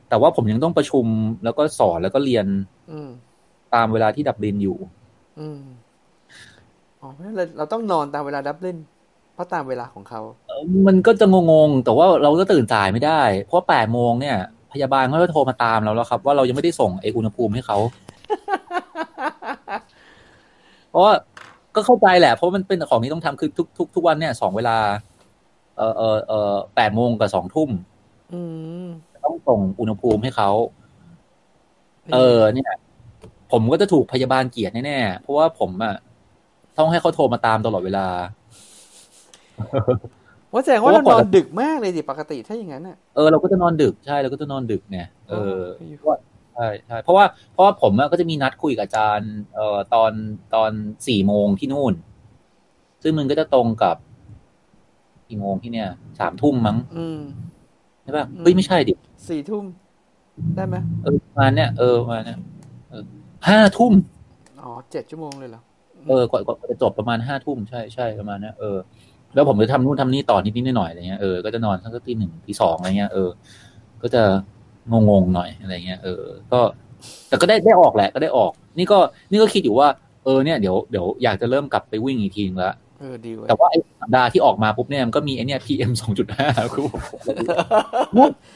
แต่ว่าผมยังต้องประชุมแล้วก็สอนแล้วก็เรียน อืมตามเวลาที่ดับลินอยู่ อืมอ๋อเพราะฉะนั้นเราเราต้องนอนตามเวลาดับลินเพราะตามเวลาของเขาเอ่อมันก็จะงงๆ แต่ว่าเราก็ตื่นสายไม่ได้ เพราะแปดโมงเนี่ย พยาบาลเขาจะโทรมาตามเราแล้วครับ ว่าเรายังไม่ได้ส่งไออุณหภูมิให้เขาเพ ราะว่าก็เข้าใจแหละ เพราะมันเป็นของที่ต้องทำคือทุกทุกทุกวันเนี่ยสองเวลา เออเออเออแปดโมงกับสองทุ่มอืมต้องส่งอุณหภูมิให้เขาเออ เนี่ย ผมก็จะถูกพยาบาลเกลียดแน่ๆ เพราะว่าผมอะต้องให้เขาโทรมาตามตลอดเวลาว่าแสดงว่าเพเราราะว่านกอว่านจะดึกมากเลยสิปกติถ้าอย่างนั้นอะเออเราก็จะนอนดึกใช่เราก็จะนอนดึกเนี่ยเออ อ๋อเพราะว่าใช่ใช่เพราะว่าเพราะว่าผมอะก็จะมีนัดคุยกับอาจารย์เอ่อตอนตอนสี่โมงที่นู่น ซึ่งมันก็จะตรงกับกี่โมงที่เนี่ยสามทุ่มมั้งอืมใช่ป่ะอืมเฮ้ยไม่ใช่ดิสี่ทุ่มได้ไหมเออประมาณเนี้ยเออประมาณเนี้ยเออห้าทุ่มอ๋อเจ็ดชั่วโมงเลยเหรอเออกว่ากว่าจะจบประมาณห้าทุ่มใช่ใช่ประมาณเนี้ยเออแล้วผมจะทำนู่นทำนี่ต่อนิดนิดหน่อยๆอะไรเงี้ยเออก็จะนอนสักตีหนึ่งตีสองอะไรเงี้ยเออก็จะ งงๆหน่อยอะไรเงี้ยเออ ก็ แต่ก็ได้ได้ออกแหละก็ได้ออก นี่ก็นี่ก็คิดอยู่ว่าเออเนี่ยเดี๋ยวเดี๋ยวอยากจะเริ่มกลับไปวิ่งอีกทีนึงละเออดีเว้ยแต่ว่าไอ้สัปดาห์ที่ออกมาปุ๊บเนี่ยมันก็มีไอ้เนี่ย PM สองจุดห้าคือผม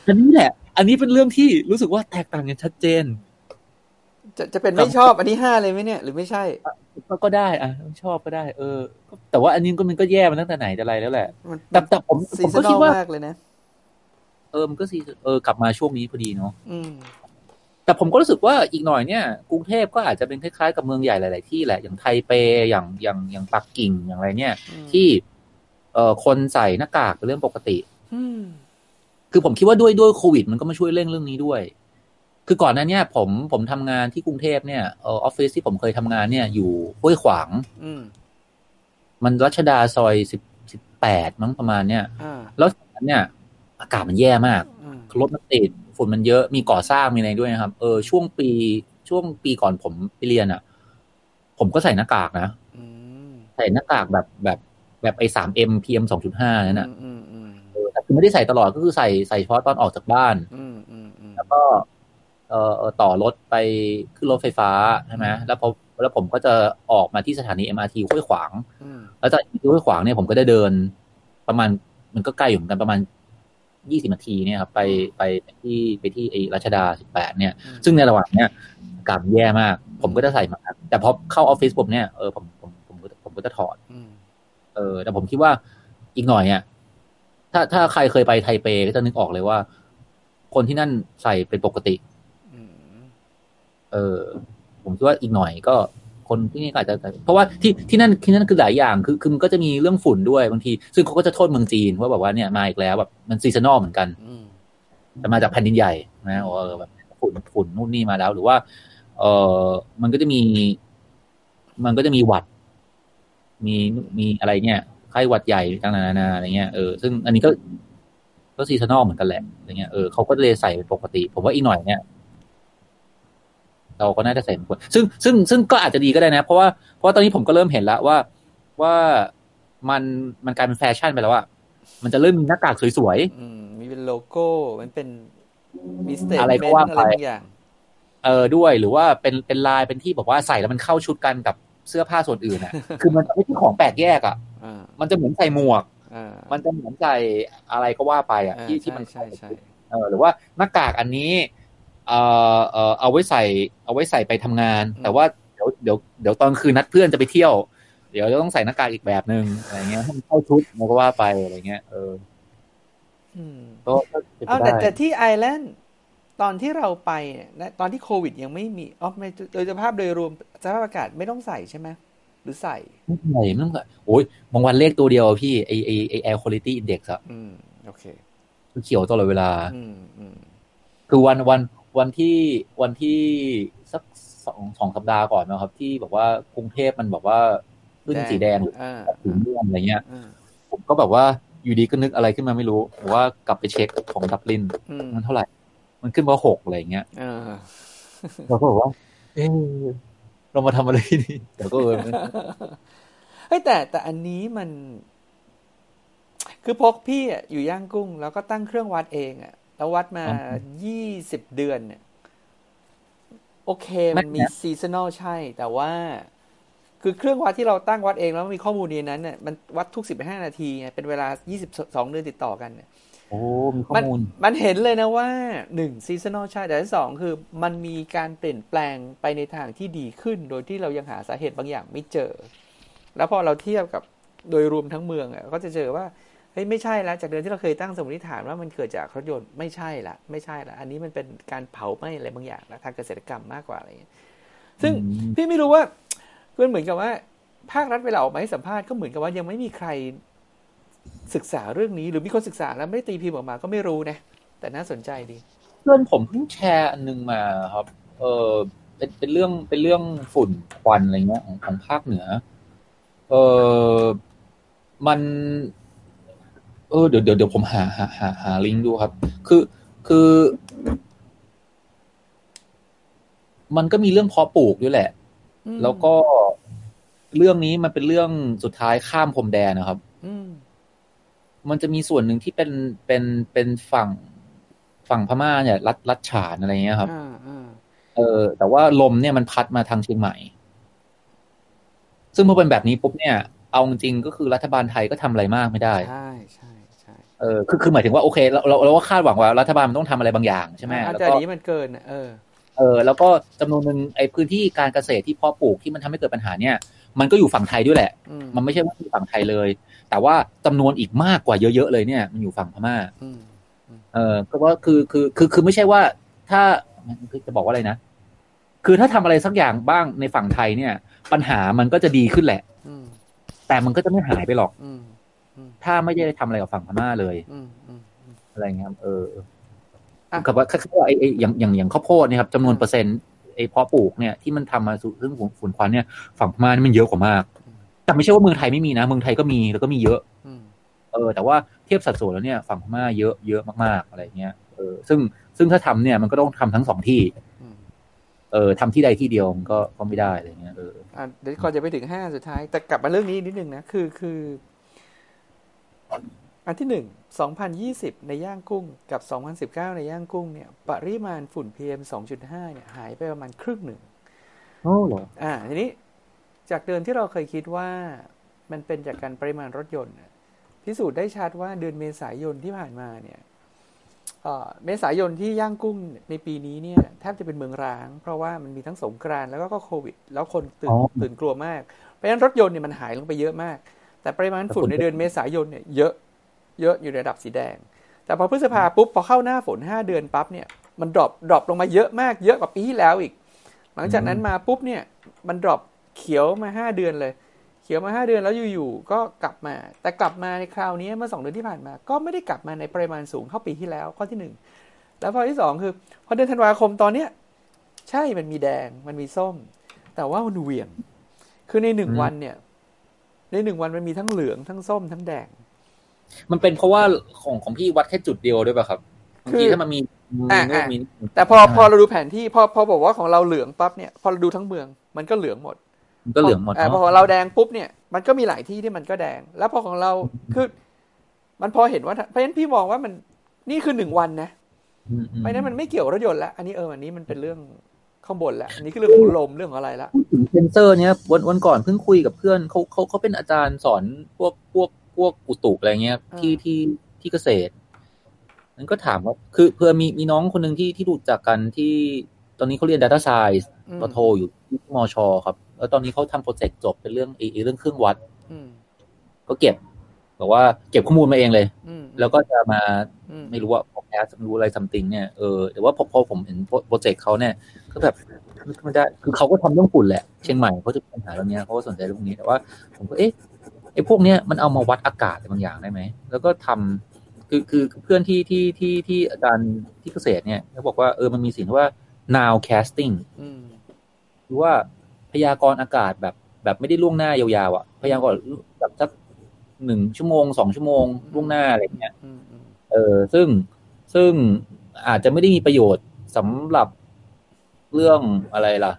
อันนี้แหละ อันนี้เป็นเรื่องที่รู้สึกว่าแตกต่างกันชัดเจน จะจะเป็นไม่ชอบอันที่ห้าเลยไหมเนี่ย หรือไม่ใช่ก็ก็ได้อะชอบก็ได้ เออ แต่ว่าอันนี้ก็มันก็แย่มาตั้งแต่ไหนแต่ไรแล้วแหละมันแต่แต่ผมซีผมซัก็นอคิดลว่ามากเลยนะ เออมันก็ซีเออกลับมาช่วงนี้พอดีเนาะอืมแต่ผมก็รู้สึกว่าอีกหน่อยเนี่ยกรุงเทพก็อาจจะเป็นคล้ายๆกับเมืองใหญ่หลาย ๆ ที่แหละอย่างไทเปอย่างอย่างอย่างปักกิ่งอย่างไรเนี่ยอืมที่ เอ่อคนใส่หน้ากากเป็นเรื่องปกติอืมคือผมคิดว่าด้วยด้วยโควิด มันก็มาช่วยเร่งเรื่องนี้ด้วย คือก่อนหน้าเนี้ยผมผมทำงานที่กรุงเทพเนี่ยเออออฟฟิศที่ผมเคยทำงานเนี่ย อยู่ห้วยขวางอืมมันรัชดาซอยสิบสิบแปดมั้งประมาณเนี้ยอ่าแล้วตอนนั้นเนี่ย อากาศมันแย่มากอืมรถมันติดฝุ่นมันเยอะมีก่อสร้างมีอะไรด้วยนะครับ เออช่วงปีช่วงปีก่อนผมไปเรียนอะ ผมก็ใส่หน้ากากนะอืมใส่หน้ากากแบบแบบแบบไอ้สามเอ็มพีเอ็มสองจุดห้านั่นน่ะอืมอืมเออแต่คือไม่ได้ใส่ตลอดก็คือใส่ใส่เฉพาะตอนออกจากบ้านอืมอืมอืมแล้วก็ เอ่อเอ่อต่อรถไปขึ้นรถไฟฟ้าใช่ไหมแล้วพอแล้วผมก็จะออกมาที่สถานี MRT ห้วยขวางอืมแล้วจากที่ห้วยขวางเนี่ยผมก็ได้เดิน ประมาณมันก็ใกล้อยู่เหมือนกันประมาณ ยี่สิบนาทีเนี่ยครับไปไปไปที่ไปที่ไอ้รัชดาสิบแปดเนี่ยอืมซึ่งในระหว่างเนี้ยอากาศแย่มาก ผมก็จะใส่มาสก์แต่พอเข้าออฟฟิศผมเนี่ยเออผมผมผมก็ผมก็จะถอดอืมเออ แต่ผมคิดว่าอีกหน่อยเนี่ยถ้าถ้าใครเคยไปไทเปก็จะนึกออกเลยว่า คนที่นั่นใส่เป็นปกติอืมเออ ผมคิดว่าอีกหน่อยก็ คนที่นี่ก็อาจจะเพราะว่าที่ที่นั่นที่นั่นคือหลายอย่างคือคือมันก็จะมีเรื่องฝุ่นด้วยบางที ซึ่งเขาก็จะโทษเมืองจีนว่าแบบว่าเนี่ยมาอีกแล้วแบบมัน seasonal เหมือนกันอืมแต่มาจากแผ่นดินใหญ่นะว่าเออแบบฝุ่นฝุ่นนู่นนี่มาแล้วหรือว่า เออมันก็จะมี มันก็จะมีหวัด มีมีอะไรเนี่ยไข้หวัดใหญ่ต่างๆนานาอะไรเงี้ยเออซึ่งอันนี้ก็ก็ seasonal เหมือนกันแหละอะไรเงี้ยเออเขาก็เลยใส่เป็นปกติ ผมว่าอีกหน่อยเนี่ย เราก็น่าจะใส่เป็นปกติซึ่งซึ่งซึ่งก็อาจจะดีก็ได้นะ เพราะว่าเพราะว่าตอนนี้ผมก็เริ่มเห็นแล้วว่าว่ามันมันกลายเป็นแฟชั่นไปแล้วอะมันจะเริ่มมีหน้ากากสวยๆอืมมีเป็นโลโก้มันเป็นมี statement อะไรก็ว่าไปอะไรบางอย่างเออด้วยหรือว่าเป็นเป็นลายเป็นที่บอกว่าใส่แล้วมันเข้าชุดกันกับเสื้อผ้าส่วนอื่นอะ คือมันไม่ใช่ของแปลกแยกอะอ่ามันจะเหมือนใส่หมวกอ่ามันจะเหมือนใส่อะไรก็ว่าไปอะอ่าที่ที่ใช่มันใช่ใช่เออหรือว่าหน้ากากอันนี้ เออเออเอาไว้ใส่เอาไว้ใส่ไปทำงาน แต่ว่าเดี๋ยวเดี๋ยวเดี๋ยวตอนคืนนัดเพื่อนจะไปเที่ยว เดี๋ยวจะต้องใส่หน้ากากอีกแบบหนึ่งอะไรเงี้ยให้มันเข้าชุดมันก็ว่าไปอะไรเงี้ยเอออืมก็ก็เป็นไปเอาแต่ได้แต่ที่ไอร์แลนด์ตอนที่เราไปเนี่ยนะตอนที่โควิดยังไม่มีอ๋อไม่โดยสภาพโดยรวมสภาพอากาศไม่ต้องใส่ใช่ไหมหรือใส่ไม่เป็นไรไม่ต้องแบบโอ้ยบางวันเลขตัวเดียวอะพี่ไอไอไอ air quality index อะอืมโอเคเขียวตลอดเวลา อืมอืมคือวันวัน วันที่วันที่สักสองสองสัปดาห์ก่อนนะครับ ที่บอกว่ากรุงเทพมันบอกว่าขึ้นสีแดงหรืออ่าสีม่วงอะไรเงี้ยอ่าผมก็แบบว่าอยู่ดีก็นึกอะไรขึ้นมาไม่รู้บอกว่ากลับไปเช็คของดับลินอืมมันเท่าไหร่ มันขึ้นมาหกอะไรเงี้ยอ่าเราก็บอกว่า เออเรามาทำอะไรที่นี่แต่ก็เออเฮ้ยแต่แต่อันนี้มัน คือพวกพี่อะอยู่ย่างกุ้ง แล้วก็ตั้งเครื่องวัดเองอะ แล้ววัดมายี่สิบเดือนเนี่ย โอเค มันมี seasonal ใช่ แต่ว่า คือเครื่องวัดที่เราตั้งวัดเองแล้วมันมีข้อมูลในนั้นเนี่ยมันวัดทุกสิบห้านาทีไงเป็นเวลายี่สิบสองเดือนติดต่อกันเนี่ยโอ้มีข้อมันมูลมันเห็นเลยนะว่าหนึ่งซีซันอลใช่แต่ที่สองคือ มันมีการเปลี่ยนแปลงไปในทางที่ดีขึ้น โดยที่เรายังหาสาเหตุบางอย่างไม่เจอ แล้วพอเราเทียบกับโดยรวมทั้งเมืองอะก็จะเจอว่า เฮ้ยไม่ใช่แล้วจากเดิมที่เราเคยตั้งสมมติฐานว่ามันเกิดจากรถยนต์ไม่ใช่ละไม่ใช่ละอันนี้มันเป็นการเผาไหม้อะไรบางอย่างแล้วทางเกษตรกรรมมากกว่าอะไรอย่างเงี้ยซึ่งอืมพี่ไม่รู้ว่าคือเหมือนกับว่า ภาครัฐเวลาออกมาให้สัมภาษณ์ก็เหมือนกับว่ายังไม่มีใครศึกษาเรื่องนี้ หรือมีคนศึกษาแล้วไม่ได้ตีพิมพ์ออกมาก็ไม่รู้นะแต่น่าสนใจดีเพื่อนผมเพิ่งแชร์อันนึงมาครับ เออเป็นเป็นเรื่องเป็นเรื่องฝุ่นควันอะไรเงี้ยของของภาคเหนือ เออมัน เออเดี๋ยวเดี๋ยวเดี๋ยวผมหาหาหาหาลิงก์ดูครับ คือคือ มันก็มีเรื่องเพาะปลูกด้วยแหละอืมแล้วก็เรื่องนี้มันเป็นเรื่องสุดท้ายข้ามพรมแดนนะครับอืมมันจะมีส่วนหนึ่งที่เป็นเป็นเป็นฝั่งฝั่งพม่าเนี่ย รัดรัดฉานอะไรเงี้ยครับอ่าอ่าเออ แต่ว่าลมเนี่ยมันพัดมาทางเชียงใหม่ ซึ่งเมื่อเป็นแบบนี้ปุ๊บเนี่ย เอาจริงๆก็คือรัฐบาลไทยก็ทำอะไรมากไม่ได้ ใช่ใช่ใช่ เออคือคือหมายถึงว่าโอเคเราเราเราก็คาดหวังว่ารัฐบาลมันต้องทำอะไรบางอย่างใช่ไหมอาแล้วจารก็ย์นี้มันเกินน่ะเออเออแล้วก็จำนวนหนึ่งไอ้พื้นที่การเกษตรที่เพาะปลูกที่มันทำให้เกิดปัญหาเนี่ย มันก็อยู่ฝั่งไทยด้วยแหละอืมมันไม่ใช่ว่าอยู่ฝั่งไทยเลย แต่ว่าจำนวนอีกมากกว่าเยอะๆเลยเนี่ยมันอยู่ฝั่งพม่าอืมเออก็ว่าคือคือคือคือไม่ใช่ว่า ถ้าคือจะบอกว่าอะไรนะคือถ้าทำอะไรสักอย่างบ้างในฝั่งไทยเนี่ย ปัญหามันก็จะดีขึ้นแหละอืมแต่มันก็จะไม่หายไปหรอกอืม ถ้าไม่ได้ทำอะไรกับฝั่งพม่าเลยอืมอืมอืมอะไรเงี้ยครับเอออะกับว่าคือว่าไอ้ไอ้อย่างอย่างอย่างข้าวโพดเนี่ยครับจำนวนอืมเปอร์เซ็นต์ไอ้เพาะปลูกเนี่ยที่มันทำมาสู่ซึ่งฝุ่นฝุ่นควันเนี่ยฝั่งพม่านี่มันเยอะกว่ามาก แต่ไม่ใช่ว่าเมืองไทยไม่มีนะ เมืองไทยก็มีแล้วก็มีเยอะอืมเออ แต่ว่าเทียบสัดส่วนแล้วเนี่ย ฝั่งพม่าเยอะเยอะมากๆอะไรเงี้ยเออซึ่งซึ่งถ้าทำเนี่ยมันก็ต้องทำทั้งสองที่อืมเออทำที่ใดที่เดียวมันก็ก็ไม่ได้อะไรเงี้ยเอออะเดี๋ยวก่อนจะไปถึงห้าสุดท้าย แต่กลับมาเรื่องนี้นิดนึงนะคือคือไออันที่หนึ่ง2020 ในย่างกุ้งกับ 2019 ในย่างกุ้งเนี่ย ปริมาณฝุ่น PM 2.5 เนี่ย หายไปประมาณครึ่งหนึ่งโอ้เหรออ่า ทีนี้ จากเดิมที่เราเคยคิดว่ามันเป็นจากการปริมาณรถยนต์น่ะพิสูจน์ได้ชัดว่าเดือนเมษายนที่ผ่านมาเนี่ยเอ่อเมษายนที่ย่างกุ้งในปีนี้เนี่ย แทบจะเป็นเมืองร้าง เพราะว่ามันมีทั้งสงกรานต์แล้วก็โควิด แล้วคนตื่นตื่นกลัวมาก เพราะฉะนั้นรถยนต์เนี่ยมันหายลงไปเยอะมาก แต่ปริมาณฝุ่นในเดือนเมษายนเนี่ยเยอะ เยอะอยู่ในระดับสีแดง แต่พอพฤษภาปุ๊บพอเข้าหน้าฝนห้าเดือนปั๊บเนี่ยมัน drop drop ลงมาเยอะมากเยอะกว่าปีที่แล้วอีก หลังจากนั้นมาปุ๊บเนี่ยมัน drop เขียวมาห้าเดือนเลย เขียวมาห้าเดือนแล้วอยู่ๆก็กลับมา แต่กลับมาในคราวนี้เมื่อสองเดือนที่ผ่านมา ก็ไม่ได้กลับมาในปริมาณสูงเท่าปีที่แล้วข้อที่หนึ่งแล้วข้อที่สองคือพอเดือนธันวาคมตอนเนี้ยใช่มันมีแดงมันมีส้ม แต่ว่ามันเหวี่ยง คือในหนึ่งวันเนี่ย ในหนึ่งวันมันมีทั้งเหลืองทั้งส้มทั้งแดง มันเป็นเพราะว่าของของพี่วัดแค่จุดเดียวด้วยป่ะครับบางทีคือถ้ามันมีอะมีอะมีแต่พออ่าพอเราดูแผนที่พอพอบอกว่าของเราเหลืองปั๊บเนี่ยพอเราดูทั้งเมืองมันก็เหลืองหมดมันก็เหลืองหมดาพอเนาะของเราแดงปุ๊บเนี่ยมันก็มีหลายที่ที่มันก็แดง แล้วพอของเราคือมันพอเห็นว่าเพราะฉะนั้นพี่มองว่ามันนี่คือหนึ่งวันนะอืมอืมเพราะฉะนั้นมันไม่เกี่ยวกับรถยนต์ละอันนี้เอออันนี้มันเป็นเรื่องข้างบนละอันนี้คือเรื่องของลมเรื่องของอะไรละเซนเซอร์เนี้ยวันวันก่อนเพิ่งคุยกับเพื่อนเขาเขาเขาเป็นอาจารย์สอนพวกพวก พวกอุตุอะไรเงี้ยที่ที่ที่เกษตรนั้นก็ถามว่า คือเพื่อมีมีน้องคนหนึ่งที่ที่รู้จักกันที่ตอนนี้เขาเรียน Data Science อืมปโทอยู่ที่มชครับ แล้วตอนนี้เขาทำโปรเจกต์จบเป็นเรื่องไอ้ไอ้เรื่องเครื่องวัดอืมก็เก็บบอกว่าเก็บข้อมูลมาเองเลยอืมแล้วก็จะมาอืมไม่รู้ว่าพอแคสรู้อะไรซัมติงเนี่ยเออแต่ว่าพอพอผมเห็นโปรเจกต์เขาเนี่ยก็แบบไม่ได้คือเขาก็ทำเรื่องฝุ่นแหละ เชียงใหม่เขาจะมีปัญหาเรื่องเนี้ยเขาก็สนใจเรื่องนี้แต่ว่า ผมก็เอ๊ะ ไอ้พวกเนี้ยมันเอามาวัดอากาศอะไรบางอย่างได้ไหม แล้วก็ทำคือคือเพื่อนที่ที่ที่ที่อาจารย์ที่เกษตรเนี่ยเขาบอกว่าเออมันมีสิ่งที่ว่า now casting อืมคือว่าพยากรณ์อากาศแบบแบบไม่ได้ล่วงหน้ายาวๆอะ พยากรณ์แบบสักหนึ่งชั่วโมงสองชั่วโมงล่วงหน้าอะไรเงี้ยอืมอืมเออซึ่งซึ่งอาจจะไม่ได้มีประโยชน์สำหรับเรื่องอะไรล่ะ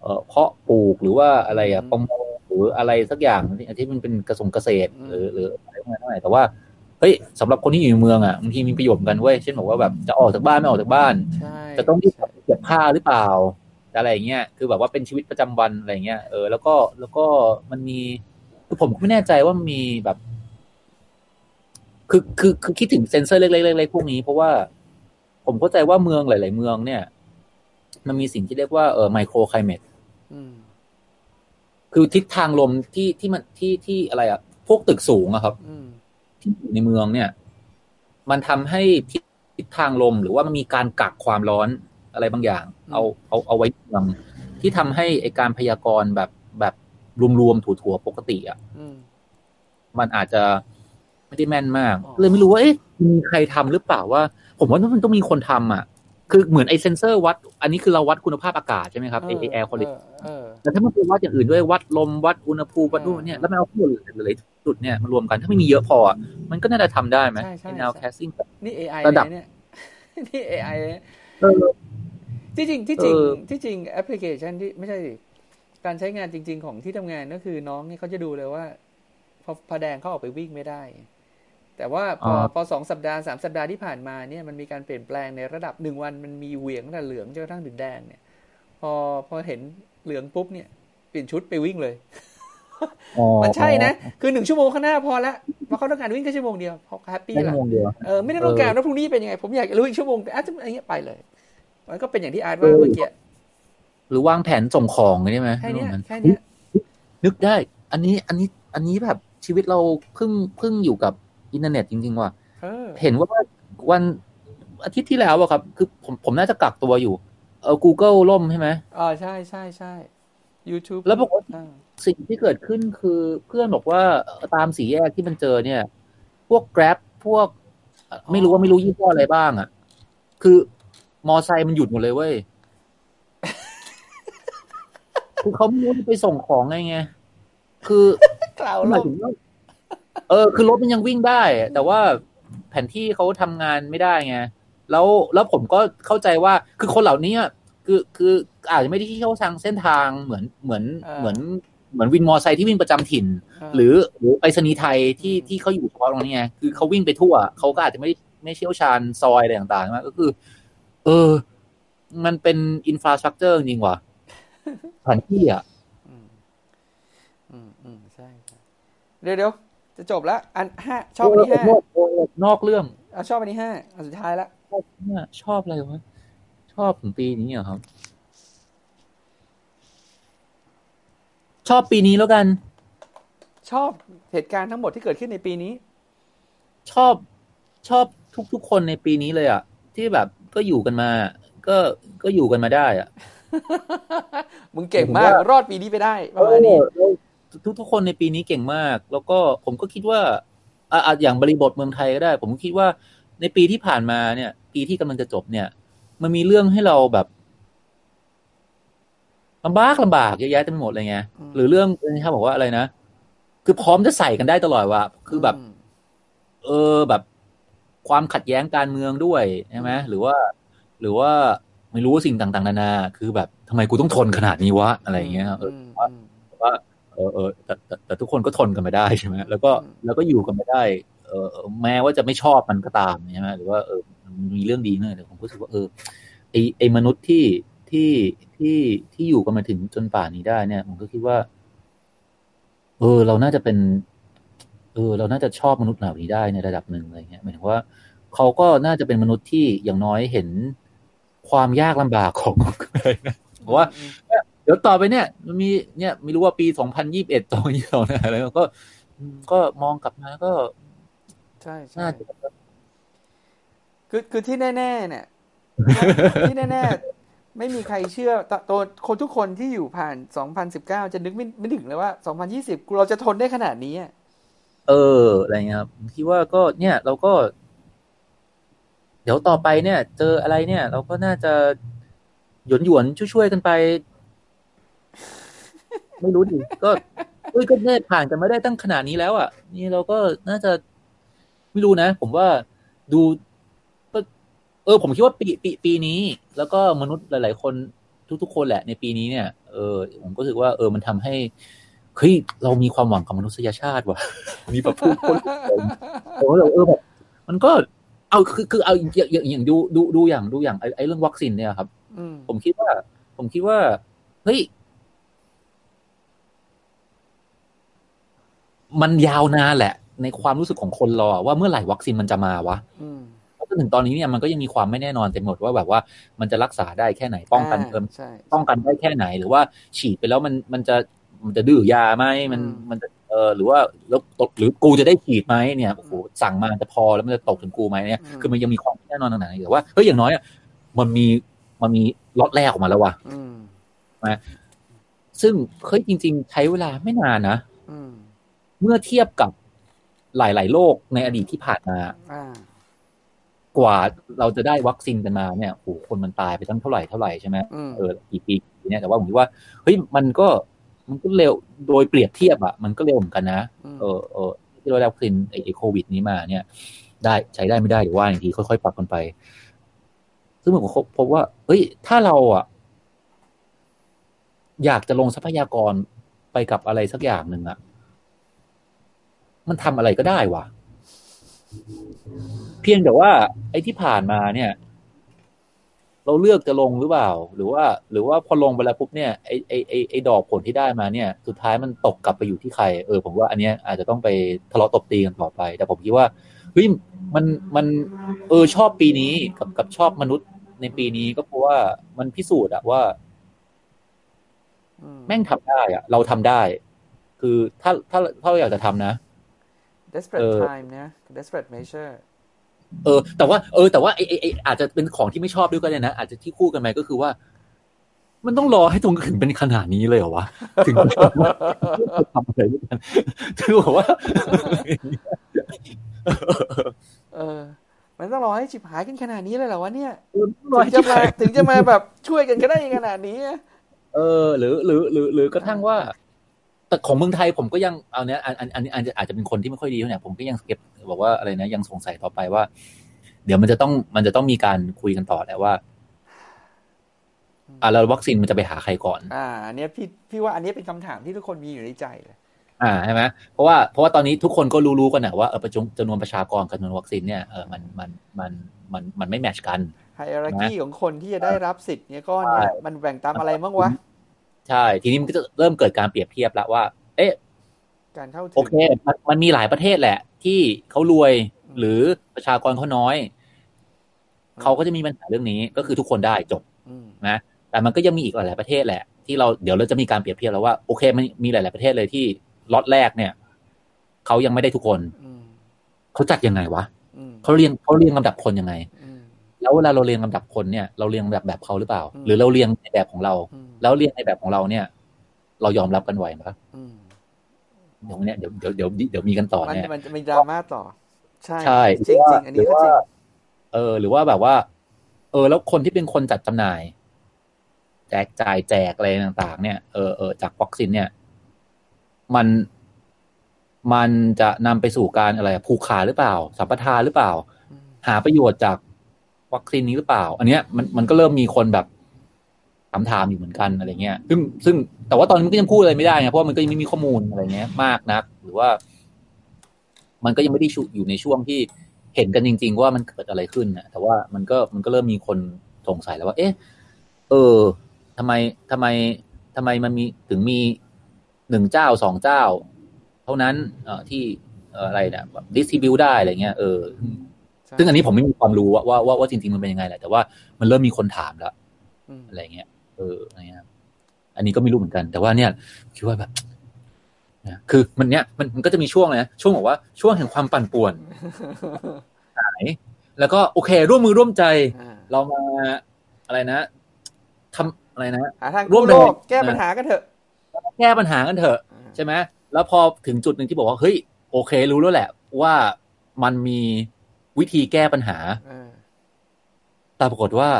เออเพาะปลูกหรือว่าอะไรอะประมงห รืออะไรสักอย่างที่ที่มันเป็นกระสงเกษตรหรือหรืออะไรพวกนั้นเท่าไหร่แต่ว่าเฮ้ยสำหรับคนที่อยู่ในเมืองอะบางทีมีประโยชน์เหมือนกันเว้ยเช่นบอกว่าแบบจะออกจากบ้านไม่ออกจากบ้านใช่จะต้องรีบเก็บผ้าหรือเปล่าอะไรอย่างเงี้ยคือแบบว่าเป็นชีวิตประจำวันอะไรเงี้ยเออแล้วก็แล้วก็มันมีคือผมไม่แน่ใจว่ามันมีแบบ คือคือคือคิดถึงเซนเซอร์เล็กๆๆพวกนี้เพราะว่าผมเข้าใจว่าเมืองหลาย ๆ เมืองเนี่ย มันมีสิ่งที่เรียกว่าเออไมโครไคลเมตอืม คือทิศทางลมที่ที่มันที่ที่อะไรอะพวกตึกสูงอะครับอืมที่อยู่ในเมืองเนี่ย มันทำให้ทิศทิศทางลมหรือว่ามันมีการกักความร้อนอะไรบางอย่าง เอาเอาเอาไว้ในเมืองที่ทำให้ไอการพยากรณ์แบบแบบรวมๆถั่วๆปกติอะอืมมันอาจจะไม่ได้แม่นมากอ๋อเลยไม่รู้ว่าเอ๊ะมีใครทำหรือเปล่าว่า ผมว่ามันต้องมีคนทำอะ คือเหมือนไอเซนเซอร์วัด อันนี้คือเราวัดคุณภาพอากาศใช่ไหมครับไอแอร์คุณภาพเออแต่ถ้ามันเป็นวัดอย่างอื่นด้วยวัดลมวัดอุณหภูมิวัดนู่นเนี่ยแล้วมันเอาข้อมูลหลายๆจุดเนี่ยมารวมกันถ้าไม่มีเยอะพออะมันก็น่าจะทำได้ไหมใช่ใช่ nowcasting นี่ AI ระดับเลยเนี่ยนี่ AI เลยเออที่จริงที่จริงเออที่จริงแอปพลิเคชันที่ไม่ใช่สิการใช้งานจริง ๆ ของที่ทำงานก็คือน้องนี่เขาจะดูเลยว่า พอพอแดงเขาออกไปวิ่งไม่ได้ แต่ว่าพอพอสองสัปดาห์สามสัปดาห์ที่ผ่านมาเนี่ยมันมีการเปลี่ยนแปลงในระดับหนึ่งวันมันมีเหวี่ยงตั้งแต่เหลืองจนกระทั่งถึงแดงเนี่ย พอพอเห็นเหลืองปุ๊บเนี่ยเปลี่ยนชุดไปวิ่งเลยอ๋อมันใช่นะ คือหนึ่งชั่วโมงข้างหน้าพอละเพราะเขาต้องการวิ่งแค่ชั่วโมงเดียวเขา happy แค่ละชั่วโมงเดียวเออไม่ได้ต้องการว่าพรุ่งนี้เป็นยังไง ผมอยากรู้อีกชั่วโมงอาจจะอะไรเงี้ยไปเลยมันก็เป็นอย่างที่อาร์ตว่าเออเมื่อกี้หรือวางแผนส่งของใช่ไหมแค่เนี้ยเรื่องนั้นแค่เนี้ยนึกได้ อันนี้อันนี้อันนี้แบบชีวิตเราเพิ่งเพิ่งอยู่กับ อินเทอร์เน็ตจริง ๆ ว่ะเออเห็นว่าวันอาทิตย์ที่แล้วอะครับ คือผมผมน่าจะกักตัวอยู่ เออ Google ล่มใช่ไหมอ๋อใช่ใช่ใช่ YouTube แล้วบอกว่าอ่าสิ่งที่เกิดขึ้นคือเพื่อนบอกว่าเอ่อตามสีแยกที่มันเจอเนี่ย พวก Grab พวกเอ่อไม่รู้ว่าไม่รู้ยี่ห้ออะไรบ้างอะคือมอไซค์มันหยุดหมดเลยเว้ยคือเขาไม่รู้จะไปส่งของไงไง คือกล่าวหลมายมถึงว่า เออ คือรถมันยังวิ่งได้ แต่ว่าแผนที่เขาทำงานไม่ได้ไงแล้วแล้วผมก็เข้าใจว่าคือคนเหล่านี้อะคือคืออาจจะไม่ได้เที่ยวทางเส้นทางเหมือนเหมือนเหมือนเหมือนวินมอไซค์ที่วิ่งประจำถิ่น หรือหรือไปรษณีย์ไทยที่ที่เขาอยู่เฉพาะตรงนี้ไงคือเขาวิ่งไปทั่วเขาก็อาจจะไม่ไม่เชี่ยวชาญซอยอะไรต่างๆนะก็คือ เออ มันเป็น infrastructure จริงว่ะสถานที่อะอืมอืมอืมใช่ใช่เดี๋ยวเดี๋ยว จะจบแล้ว อันห้าชอบอันนี้ห้าโโอ้นอกเรื่องอะชอบอันนี้ห้าอันสุดท้ายละชอบเนี่ยชอบอะไรวะชอบถึงปีนี้เหรอครับ ชอบปีนี้แล้วกัน ชอบเหตุการณ์ทั้งหมดที่เกิดขึ้นในปีนี้ ชอบชอบทุกทุกๆคนในปีนี้เลยอะ ที่แบบก็อยู่กันมา ก็ก็อยู่กันมาได้อะมึงเก่งมากผมว่ารอดปีนี้ไปได้ประมาณนี้ ทุกทุกๆคนในปีนี้เก่งมาก แล้วก็ผมก็คิดว่าอะอะอย่างบริบทเมืองไทยก็ได้ ผมก็คิดว่าในปีที่ผ่านมาเนี่ย ปีที่กำลังจะจบเนี่ย มันมีเรื่องให้เราแบบลำบากลำบากเยอะแยะเต็มไปหมดเลยไงอืมหรือเรื่องนี่ครับบอกว่าอะไรนะคือพร้อมจะใส่กันได้ตลอดว่าคือแบบมเออแบบความขัดแย้งการเมืองด้วยใช่ไหมหรือว่า หรือว่าไม่รู้สิ่งต่าง ๆ นานา คือแบบทำไมกูต้องทนขนาดนี้วะอะไรอย่างเงี้ยเออมว่าอืมว่า เออเออแต่แต่แต่ทุกคนก็ทนกันไม่ได้ใช่ไหมแล้วก็อืมแล้วก็อยู่กันไม่ได้เออเออแม้ว่าจะไม่ชอบมันก็ตามใช่ไหมหรือว่าเออมันมีเรื่องดีเนี่ยแต่ผมก็รู้สึกว่าเออไอไอมนุษย์ที่ที่ที่ที่อยู่กันมาถึงจนป่านนี้ได้เนี่ยผมก็คิดว่า เออ เราน่าจะเป็น เออ เราน่าจะชอบมนุษย์เหล่านี้ได้ในระดับหนึ่งอะไรเงี้ยหมายถึงว่าเขาก็น่าจะเป็นมนุษย์ที่อย่างน้อยเห็นความยากลำบากของอะไรนะเพราะว่าอืม เดี๋ยวต่อไปเนี่ยมันมีเนี่ยไม่รู้ว่าปีสองพันยี่สิบเอ็ดสองพันยี่สิบสองอะไรก็อืมก็มองกลับมาก็ ใช่ใช่น่าจะคือคือที่แน่ ๆ เนี่ย ที่แน่ๆไม่มีใครเชื่อตตัวคนทุกคนที่อยู่ผ่าน2019จะนึกไม่ไม่ถึงเลยว่า2020เราจะทนได้ขนาดนี้อะเอออะไรเงี้ยครับผมคิดว่าก็เนี่ยเราก็ เดี๋ยวต่อไปเนี่ย เจออะไรเนี่ย เราก็น่าจะหยวนหยวนๆช่วยๆกันไป ไม่รู้ดิก็เอ้ยก็เนี่ยผ่านกันมาได้ตั้งขนาดนี้แล้วอะ นี่เราก็น่าจะไม่รู้นะ ผมว่าดูก็เออ ผมคิดว่าปีปีปีนี้ แล้วก็มนุษย์หลาย ๆ คนทุกๆคนแหละในปีนี้เนี่ย เออ ผมก็รู้สึกว่า เออ มันทำให้เฮ้ยเรามีความหวังกับมนุษยชาติว่ะมีแบบพูดคนเออเออแบบมันก็ เอาคือคือเอาอย่างอย่างอย่างดูดูดูอย่างดูอย่างไอ้ไอ้เรื่องวัคซีนเนี่ยครับอืมผมคิดว่า ผมคิดว่าเฮ้ย มันยาวนานแหละ ในความรู้สึกของคนรอว่าเมื่อไหร่วัคซีนมันจะมาวะอืมจนถึงตอนนี้เนี่ยมันก็ยังมีความไม่แน่นอนเต็มหมดว่าแบบว่ามันจะรักษาได้แค่ไหนป้องกันอ่าเพิ่มใช่ป้องกันได้แค่ไหนหรือว่าฉีดไปแล้วมันมันจะมันจะดื้อยาไหมมันอืมมันจะเออหรือว่าแล้วตกหรือกูจะได้ฉีดไหมเนี่ยโอ้โหสั่งมาจะพอแล้วมันจะตกถึงกูไหมเนี่ยคือมันยังมีความไม่แน่นอนต่างๆแต่ว่าเฮ้ยอย่างน้อยอะมันมีมันมีล็อตแรกออกมาแล้วว่ะอืมซึ่งเฮ้ยจริง ๆ ใช้เวลาไม่นานนะอืม เมื่อเทียบกับหลาย ๆโลกในอดีตที่ผ่านมาอ่ากว่าเราจะได้วัคซีนกันมาเนี่ยโอ้โหคนมันตายไปตั้งเท่าไหร่เท่าไหร่ใช่ไหมอืมเออกี่ปีเนี่ยแต่ว่าผมคิดว่าเฮ้ยมันก็มันก็เร็วโดยเปรียบเทียบอะมันก็เร็วเหมือนกันนะมเออเออที่เราได้วัคซีนไอ้โควิด นี้มาเนี่ย ได้ใช้ได้ไม่ได้เดี๋ยวว่าอย่างทีค่อยๆปรับกันไป ซึ่งผมก็พบว่า เฮ้ย ถ้าเราอะอยากจะลงทรัพยากรไปกับอะไรสักอย่างหนึ่งอะ มันทำอะไรก็ได้วะเพียงแต่ว่า ไอ้ที่ผ่านมาเนี่ย เราเลือกจะลงหรือเปล่า หรือว่า หรือว่าพอลงไปแล้วปุ๊บเนี่ยไอ้ไอ้ไอ้ไอ้ดอกผลที่ได้มาเนี่ย สุดท้ายมันตกกลับไปอยู่ที่ใคร เออผมว่าอันเนี้ยอาจจะต้องไปทะเลาะตบตีกันต่อไป แต่ผมคิดว่าเฮ้ยมันมัน เออชอบปีนี้กับกับชอบมนุษย์ในปีนี้ก็เพราะว่ามันพิสูจน์อะว่าอืมแม่งทำได้อะเราทำได้ คือถ้าถ้าถ้าเราอยากจะทำนะ desperate เออ time นะ desperate measure เออ แต่ว่า เออ แต่ว่าไอไอไออาจจะเป็นของที่ไม่ชอบด้วยก็ได้นะ อาจจะที่คู่กันไหมก็คือว่า มันต้องรอให้ตรงถึงเป็นขนาดนี้เลยเหรอวะ ถึงจะทำอะไรด้วยกันถึงบอกว่า เออ มันต้องรอให้ฉิบหายกันขนาดนี้เลยเหรอวะเนี่ยเออต้องรอถึให้งจะมาถึงจะมาแบบช่วยกันก็ได้ขนาดนี้อะเออ หรือ หรือ หรือ หรือกระทั่งว่า แต่ของเมืองไทยผมก็ยังเอาเนี้ยอันอันอันอันอาจจะเป็นคนที่ไม่ค่อยดีเท่าไหร่ผมก็ยังเก็บบอกว่าอะไรนะยังสงสัยต่อไปว่า เดี๋ยวมันจะต้องมันจะต้องมีการคุยกันต่อแหละว่าอะแล้ววัคซีนมันจะไปหาใครก่อน อ่าอันเนี้ยพี่พี่ว่าอันนี้เป็นคำถามที่ทุกคนมีอยู่ในใจเลยอ่าใช่ไหมเพราะว่าเพราะว่าตอนนี้ทุกคนก็รู้ๆกันนะว่าเออประจุจำนวนประชากรกับจำนวนวัคซีนเนี่ยเออมันมันมันมันมันไม่แมทชกันไฮรักีของคนที่จะได้รับสิทธิ์เนี้ยก้อนเนี่ยใช่มันแบ่งตามอะไรบ้างวะ ใช่ ทีนี้มันก็จะเริ่มเกิดการเปรียบเทียบแล้วว่า เอ๊ะการเข้าถึงโอเคมันมันมีหลายประเทศแหละ ที่เขารวยอืมหรือประชากรเขาน้อย เขาก็จะมีปัญหาเรื่องนี้ก็คือทุกคนได้จบอืมนะแต่มันก็ยังมีอีกหลายๆประเทศแหละ ที่เราเดี๋ยวเราจะมีการเปรียบเทียบแล้วว่าโอเคมันมีหลาย ๆประเทศเลยที่ล็อตแรกเนี่ยเขายังไม่ได้ทุกคนอืมเขาจัดยังไงวะอืมเขาเรียงเขาเรียงลำดับคนยังไงอืม แล้วเวลาเราเรียงลำดับคนเนี่ยเราเรียงแบบแบบเขาหรือเปล่าอืมหรือเราเรียงในแบบของเราอืมแล้วเรียงในแบบของเราเนี่ย เรายอมรับกันไหวไหมอืมเดี๋ยวเนี่ยเดี๋ยวเดี๋ยวเดี๋ยวเดี๋ยวมีกันต่อมันเนี่ยมันจะมีดราม่าต่อ ใช่ใช่จริงจริงๆอันนี้ก็จริงเออ หรือว่าแบบว่า เออ แล้วคนที่เป็นคนจัดจำหน่าย แจกจ่ายแจกอะไรต่าง ๆ เนี่ยเออเออจากวัคซีนเนี่ย มันมันจะนำไปสู่การอะไรผูกขาดหรือเปล่า สัมปทานหรือเปล่าอืมหาประโยชน์จาก วัคซีนนี้หรือเปล่า อันเนี้ยมันมันก็เริ่มมีคนแบบถามถามอยู่เหมือนกันอะไรเงี้ย ซึ่งซึ่งแต่ว่าตอนนี้มันก็ยังพูดอะไรไม่ได้ไงเพราะว่ามันก็ยังไม่มีข้อมูลอะไรเงี้ย มากนัก หรือว่า มันก็ยังไม่ได้อยู่ในช่วงที่เห็นกันจริง ๆ ว่ามันเกิดอะไรขึ้นนะแต่ว่ามันก็มันก็เริ่มมีคนสงสัยแล้วว่า เอ๊ะ เออทำไมทำไมทำไมมันมีถึงมีหนึ่งเจ้าสองเจ้า เท่านั้นเอ่อที่อะไรเนี่ยแบบดิสทิบิวได้อะไรเงี้ยเออ ซึ่งอันนี้ผมไม่มีความรู้ว่าว่าว่าว่าจริง ๆ มันเป็นยังไงแหละแต่ว่ามันเริ่มมีคนถามแล้วอืมอะไรเงี้ยเอออะไรเงี้ยอันนี้ก็ไม่รู้เหมือนกัน แต่ว่าเนี่ย คิดว่าแบบเนี่ยคือมันเนี้ยมันมันก็จะมีช่วงเลยนะช่วงบอกว่าช่วงแห่งความปั่นป่วนหายแล้วก็โอเค ร่วมมือร่วมใจอ่าเรามาอะไรนะทำอะไรนะหาทางร่วมกู้โลกแรงแก้ปัญหากันเถอะ แก้ปัญหากันเถอะอ่าใช่ไหมแล้วพอถึงจุดหนึ่งที่บอกว่าเฮ้ยโอเค รู้แล้วแหละ ว่ามันมี วิธีแก้ปัญหาอ่าแต่ปรากฏว่า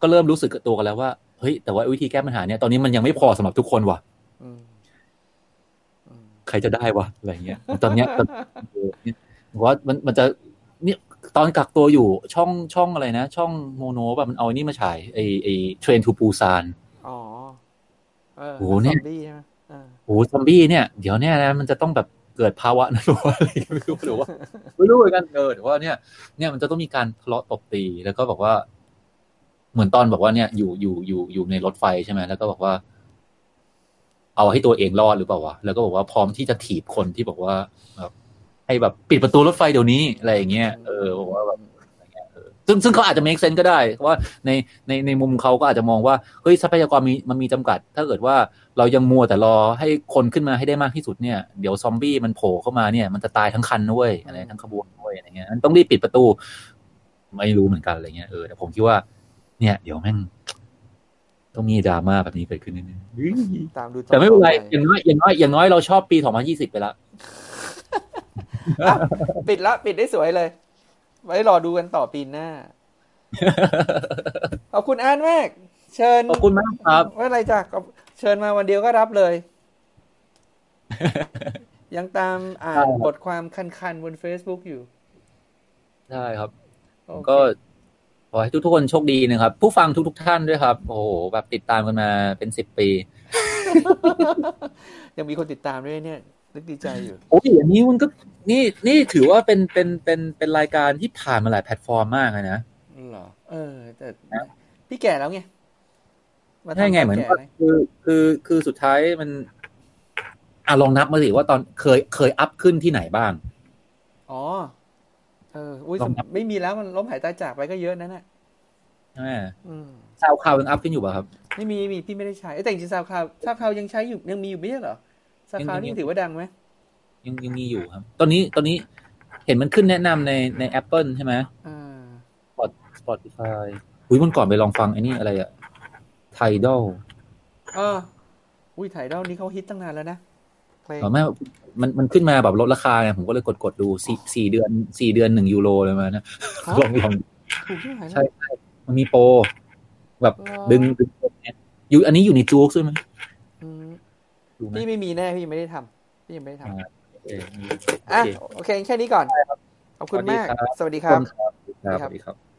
ก็เริ่มรู้สึกกับตัวกันแล้วว่าเฮ้ยแต่ว่าวิธีแก้ปัญหาเนี่ยตอนนี้มันยังไม่พอสำหรับทุกคนว่ะอืมอืมใครจะได้วะอะไรเงี้ย ตอนเนี้ยตอนเออเนี่ยผมว่ามันมันจะเนี่ยตอนกักตัวอยู่ช่องช่องอะไรนะ ช่องโมโนแบบมันเอาไอ้นี่มาฉายไอ้ไอ้ Train to Busanอ๋อเออโอ้โหเนี่ยซอมบี้ใช่ไหมอ่าโอ้ซอมบี้เนี่ย เดี๋ยวเนี่ยนะมันจะต้องแบบ เกิดภาวะนั้นหรือว่าอะไรไม่รู้หรือว่าไม่รู้เหมือนกันเออหรือว่าเนี่ย เนี่ยมันจะต้องมีการทะเลาะตบตีแล้วก็บอกว่า เหมือนตอนบอกว่าเนี่ยอยู่อยู่อยู่อยู่ในรถไฟใช่ไหมแล้วก็บอกว่า เอาให้ตัวเองรอดหรือเปล่าวะแล้วก็บอกว่าพร้อมที่จะถีบคนที่บอกว่าแบบให้แบบปิดประตูรถไฟเดี๋ยวนี้อะไรอย่างเงี้ยเออบอกว่าแบบ ซึ่งซึ่งเขาอาจจะ make sense ก็ได้เพราะว่าในในในมุมเขาก็อาจจะมองว่าเฮ้ยทรัพยากรมีมันมีจำกัด ถ้าเกิดว่าเรายังมัวแต่รอให้คนขึ้นมาให้ได้มากที่สุดเนี่ยเดี๋ยวซอมบี้มันโผล่เข้ามาเนี่ยมันจะตายทั้งคันด้วยอะไรทั้งขบวนด้วยอะไรเงี้ยมันต้องรีบปิดประตู ไม่รู้เหมือนกันอะไรเงี้ยเออแต่ผมคิดว่า เนี่ยเดี๋ยวแม่งต้องมีดราม่าแบบนี้เกิดขึ้นแน่ๆตามดูต่อแต่ไม่เป็นไรปอย่างน้อยอย่างน้อยอย่างน้อยเราชอบปี2020ไปแล้วอะปิดละปิดได้สวยเลย ไว้รอดูกันต่อปีหน้า ขอบคุณอานมาก เชิญขอบคุณมากครับว่าอะไรจ้ะขอบเชิญมาวันเดียวก็รับเลย ยังตามอ่านบทความคันๆบน Facebook อยู่ ได้ครับโอเคก็ขอให้ทุกๆคนโชคดีนะครับ ผู้ฟังทุกๆท่านด้วยครับ โอ้โหแบบติดตามกันมาเป็นสิบปี ยังมีคนติดตามด้วยเนี่ย นึกดีใจอยู่โอ้ยอันนี้มันก็นี่นี่ถือว่าเป็นเป็นเป็นเป็นรายการที่ผ่านมาหลายแพลตฟอร์มมากเลยนะเหรอเออ แต่นะพี่แก่แล้วไงาทำใช่ไงเหมือนแก่ว่าเลยคือคือคือสุดท้ายมันอะลองนับมาสิว่าตอนเคยเคยอัพขึ้นที่ไหนบ้าง อ๋อ เออ อุ้ยลองนับไม่มีแล้วมันล้มหายตายจากไปก็เยอะนั่นแหละใช่ไหมอืม SoundCloud ยัง up ขึ้นอยู่ป่ะครับ ไม่มีไม่มีพี่ไม่ได้ใช้เอ้ยแต่จริงๆ SoundCloud SoundCloud ยังใช้อยู่ยังมีอยู่ไม่ใช่เหรอ SoundCloud ยังมีนี่ถือว่าดังไหมยังยังมีอยู่ครับ ตอนนี้ตอนนี้เห็นมันขึ้นแนะนำในใน Apple ใช่ไหมอ่า Spotify อุ้ยมันก่อนไปลองฟังไอ้นี่อะไรอะ Tidal อ๋ออุ้ย Tidal นี้เขาฮิตตั้งนานแล้วนะเพลงอ๋อไม่มันมันขึ้นมาแบบลดราคาไงผมก็เลยกดกดดูสี่สี่เดือนสี่เดือนหนึ่งยูโรเลยมานะฮะลองลองถูกที่ไหนใช่นะใช่มันมีโปรแบบเหรอดึงดึงเนี่ยอยู่อันนี้อยู่ในจู๊กด้วยไหมอืม ดูไหมพี่ไม่มีแน่พี่ยังไม่ได้ทำพี่ยังไม่ได้ทำอ่าโอเคอะโอเคโอเคแค่นี้ก่อน ขอบคุณมาก สวัสดีครับ สวัสดีขคอบรับคุณครับครับสวัสดีครับ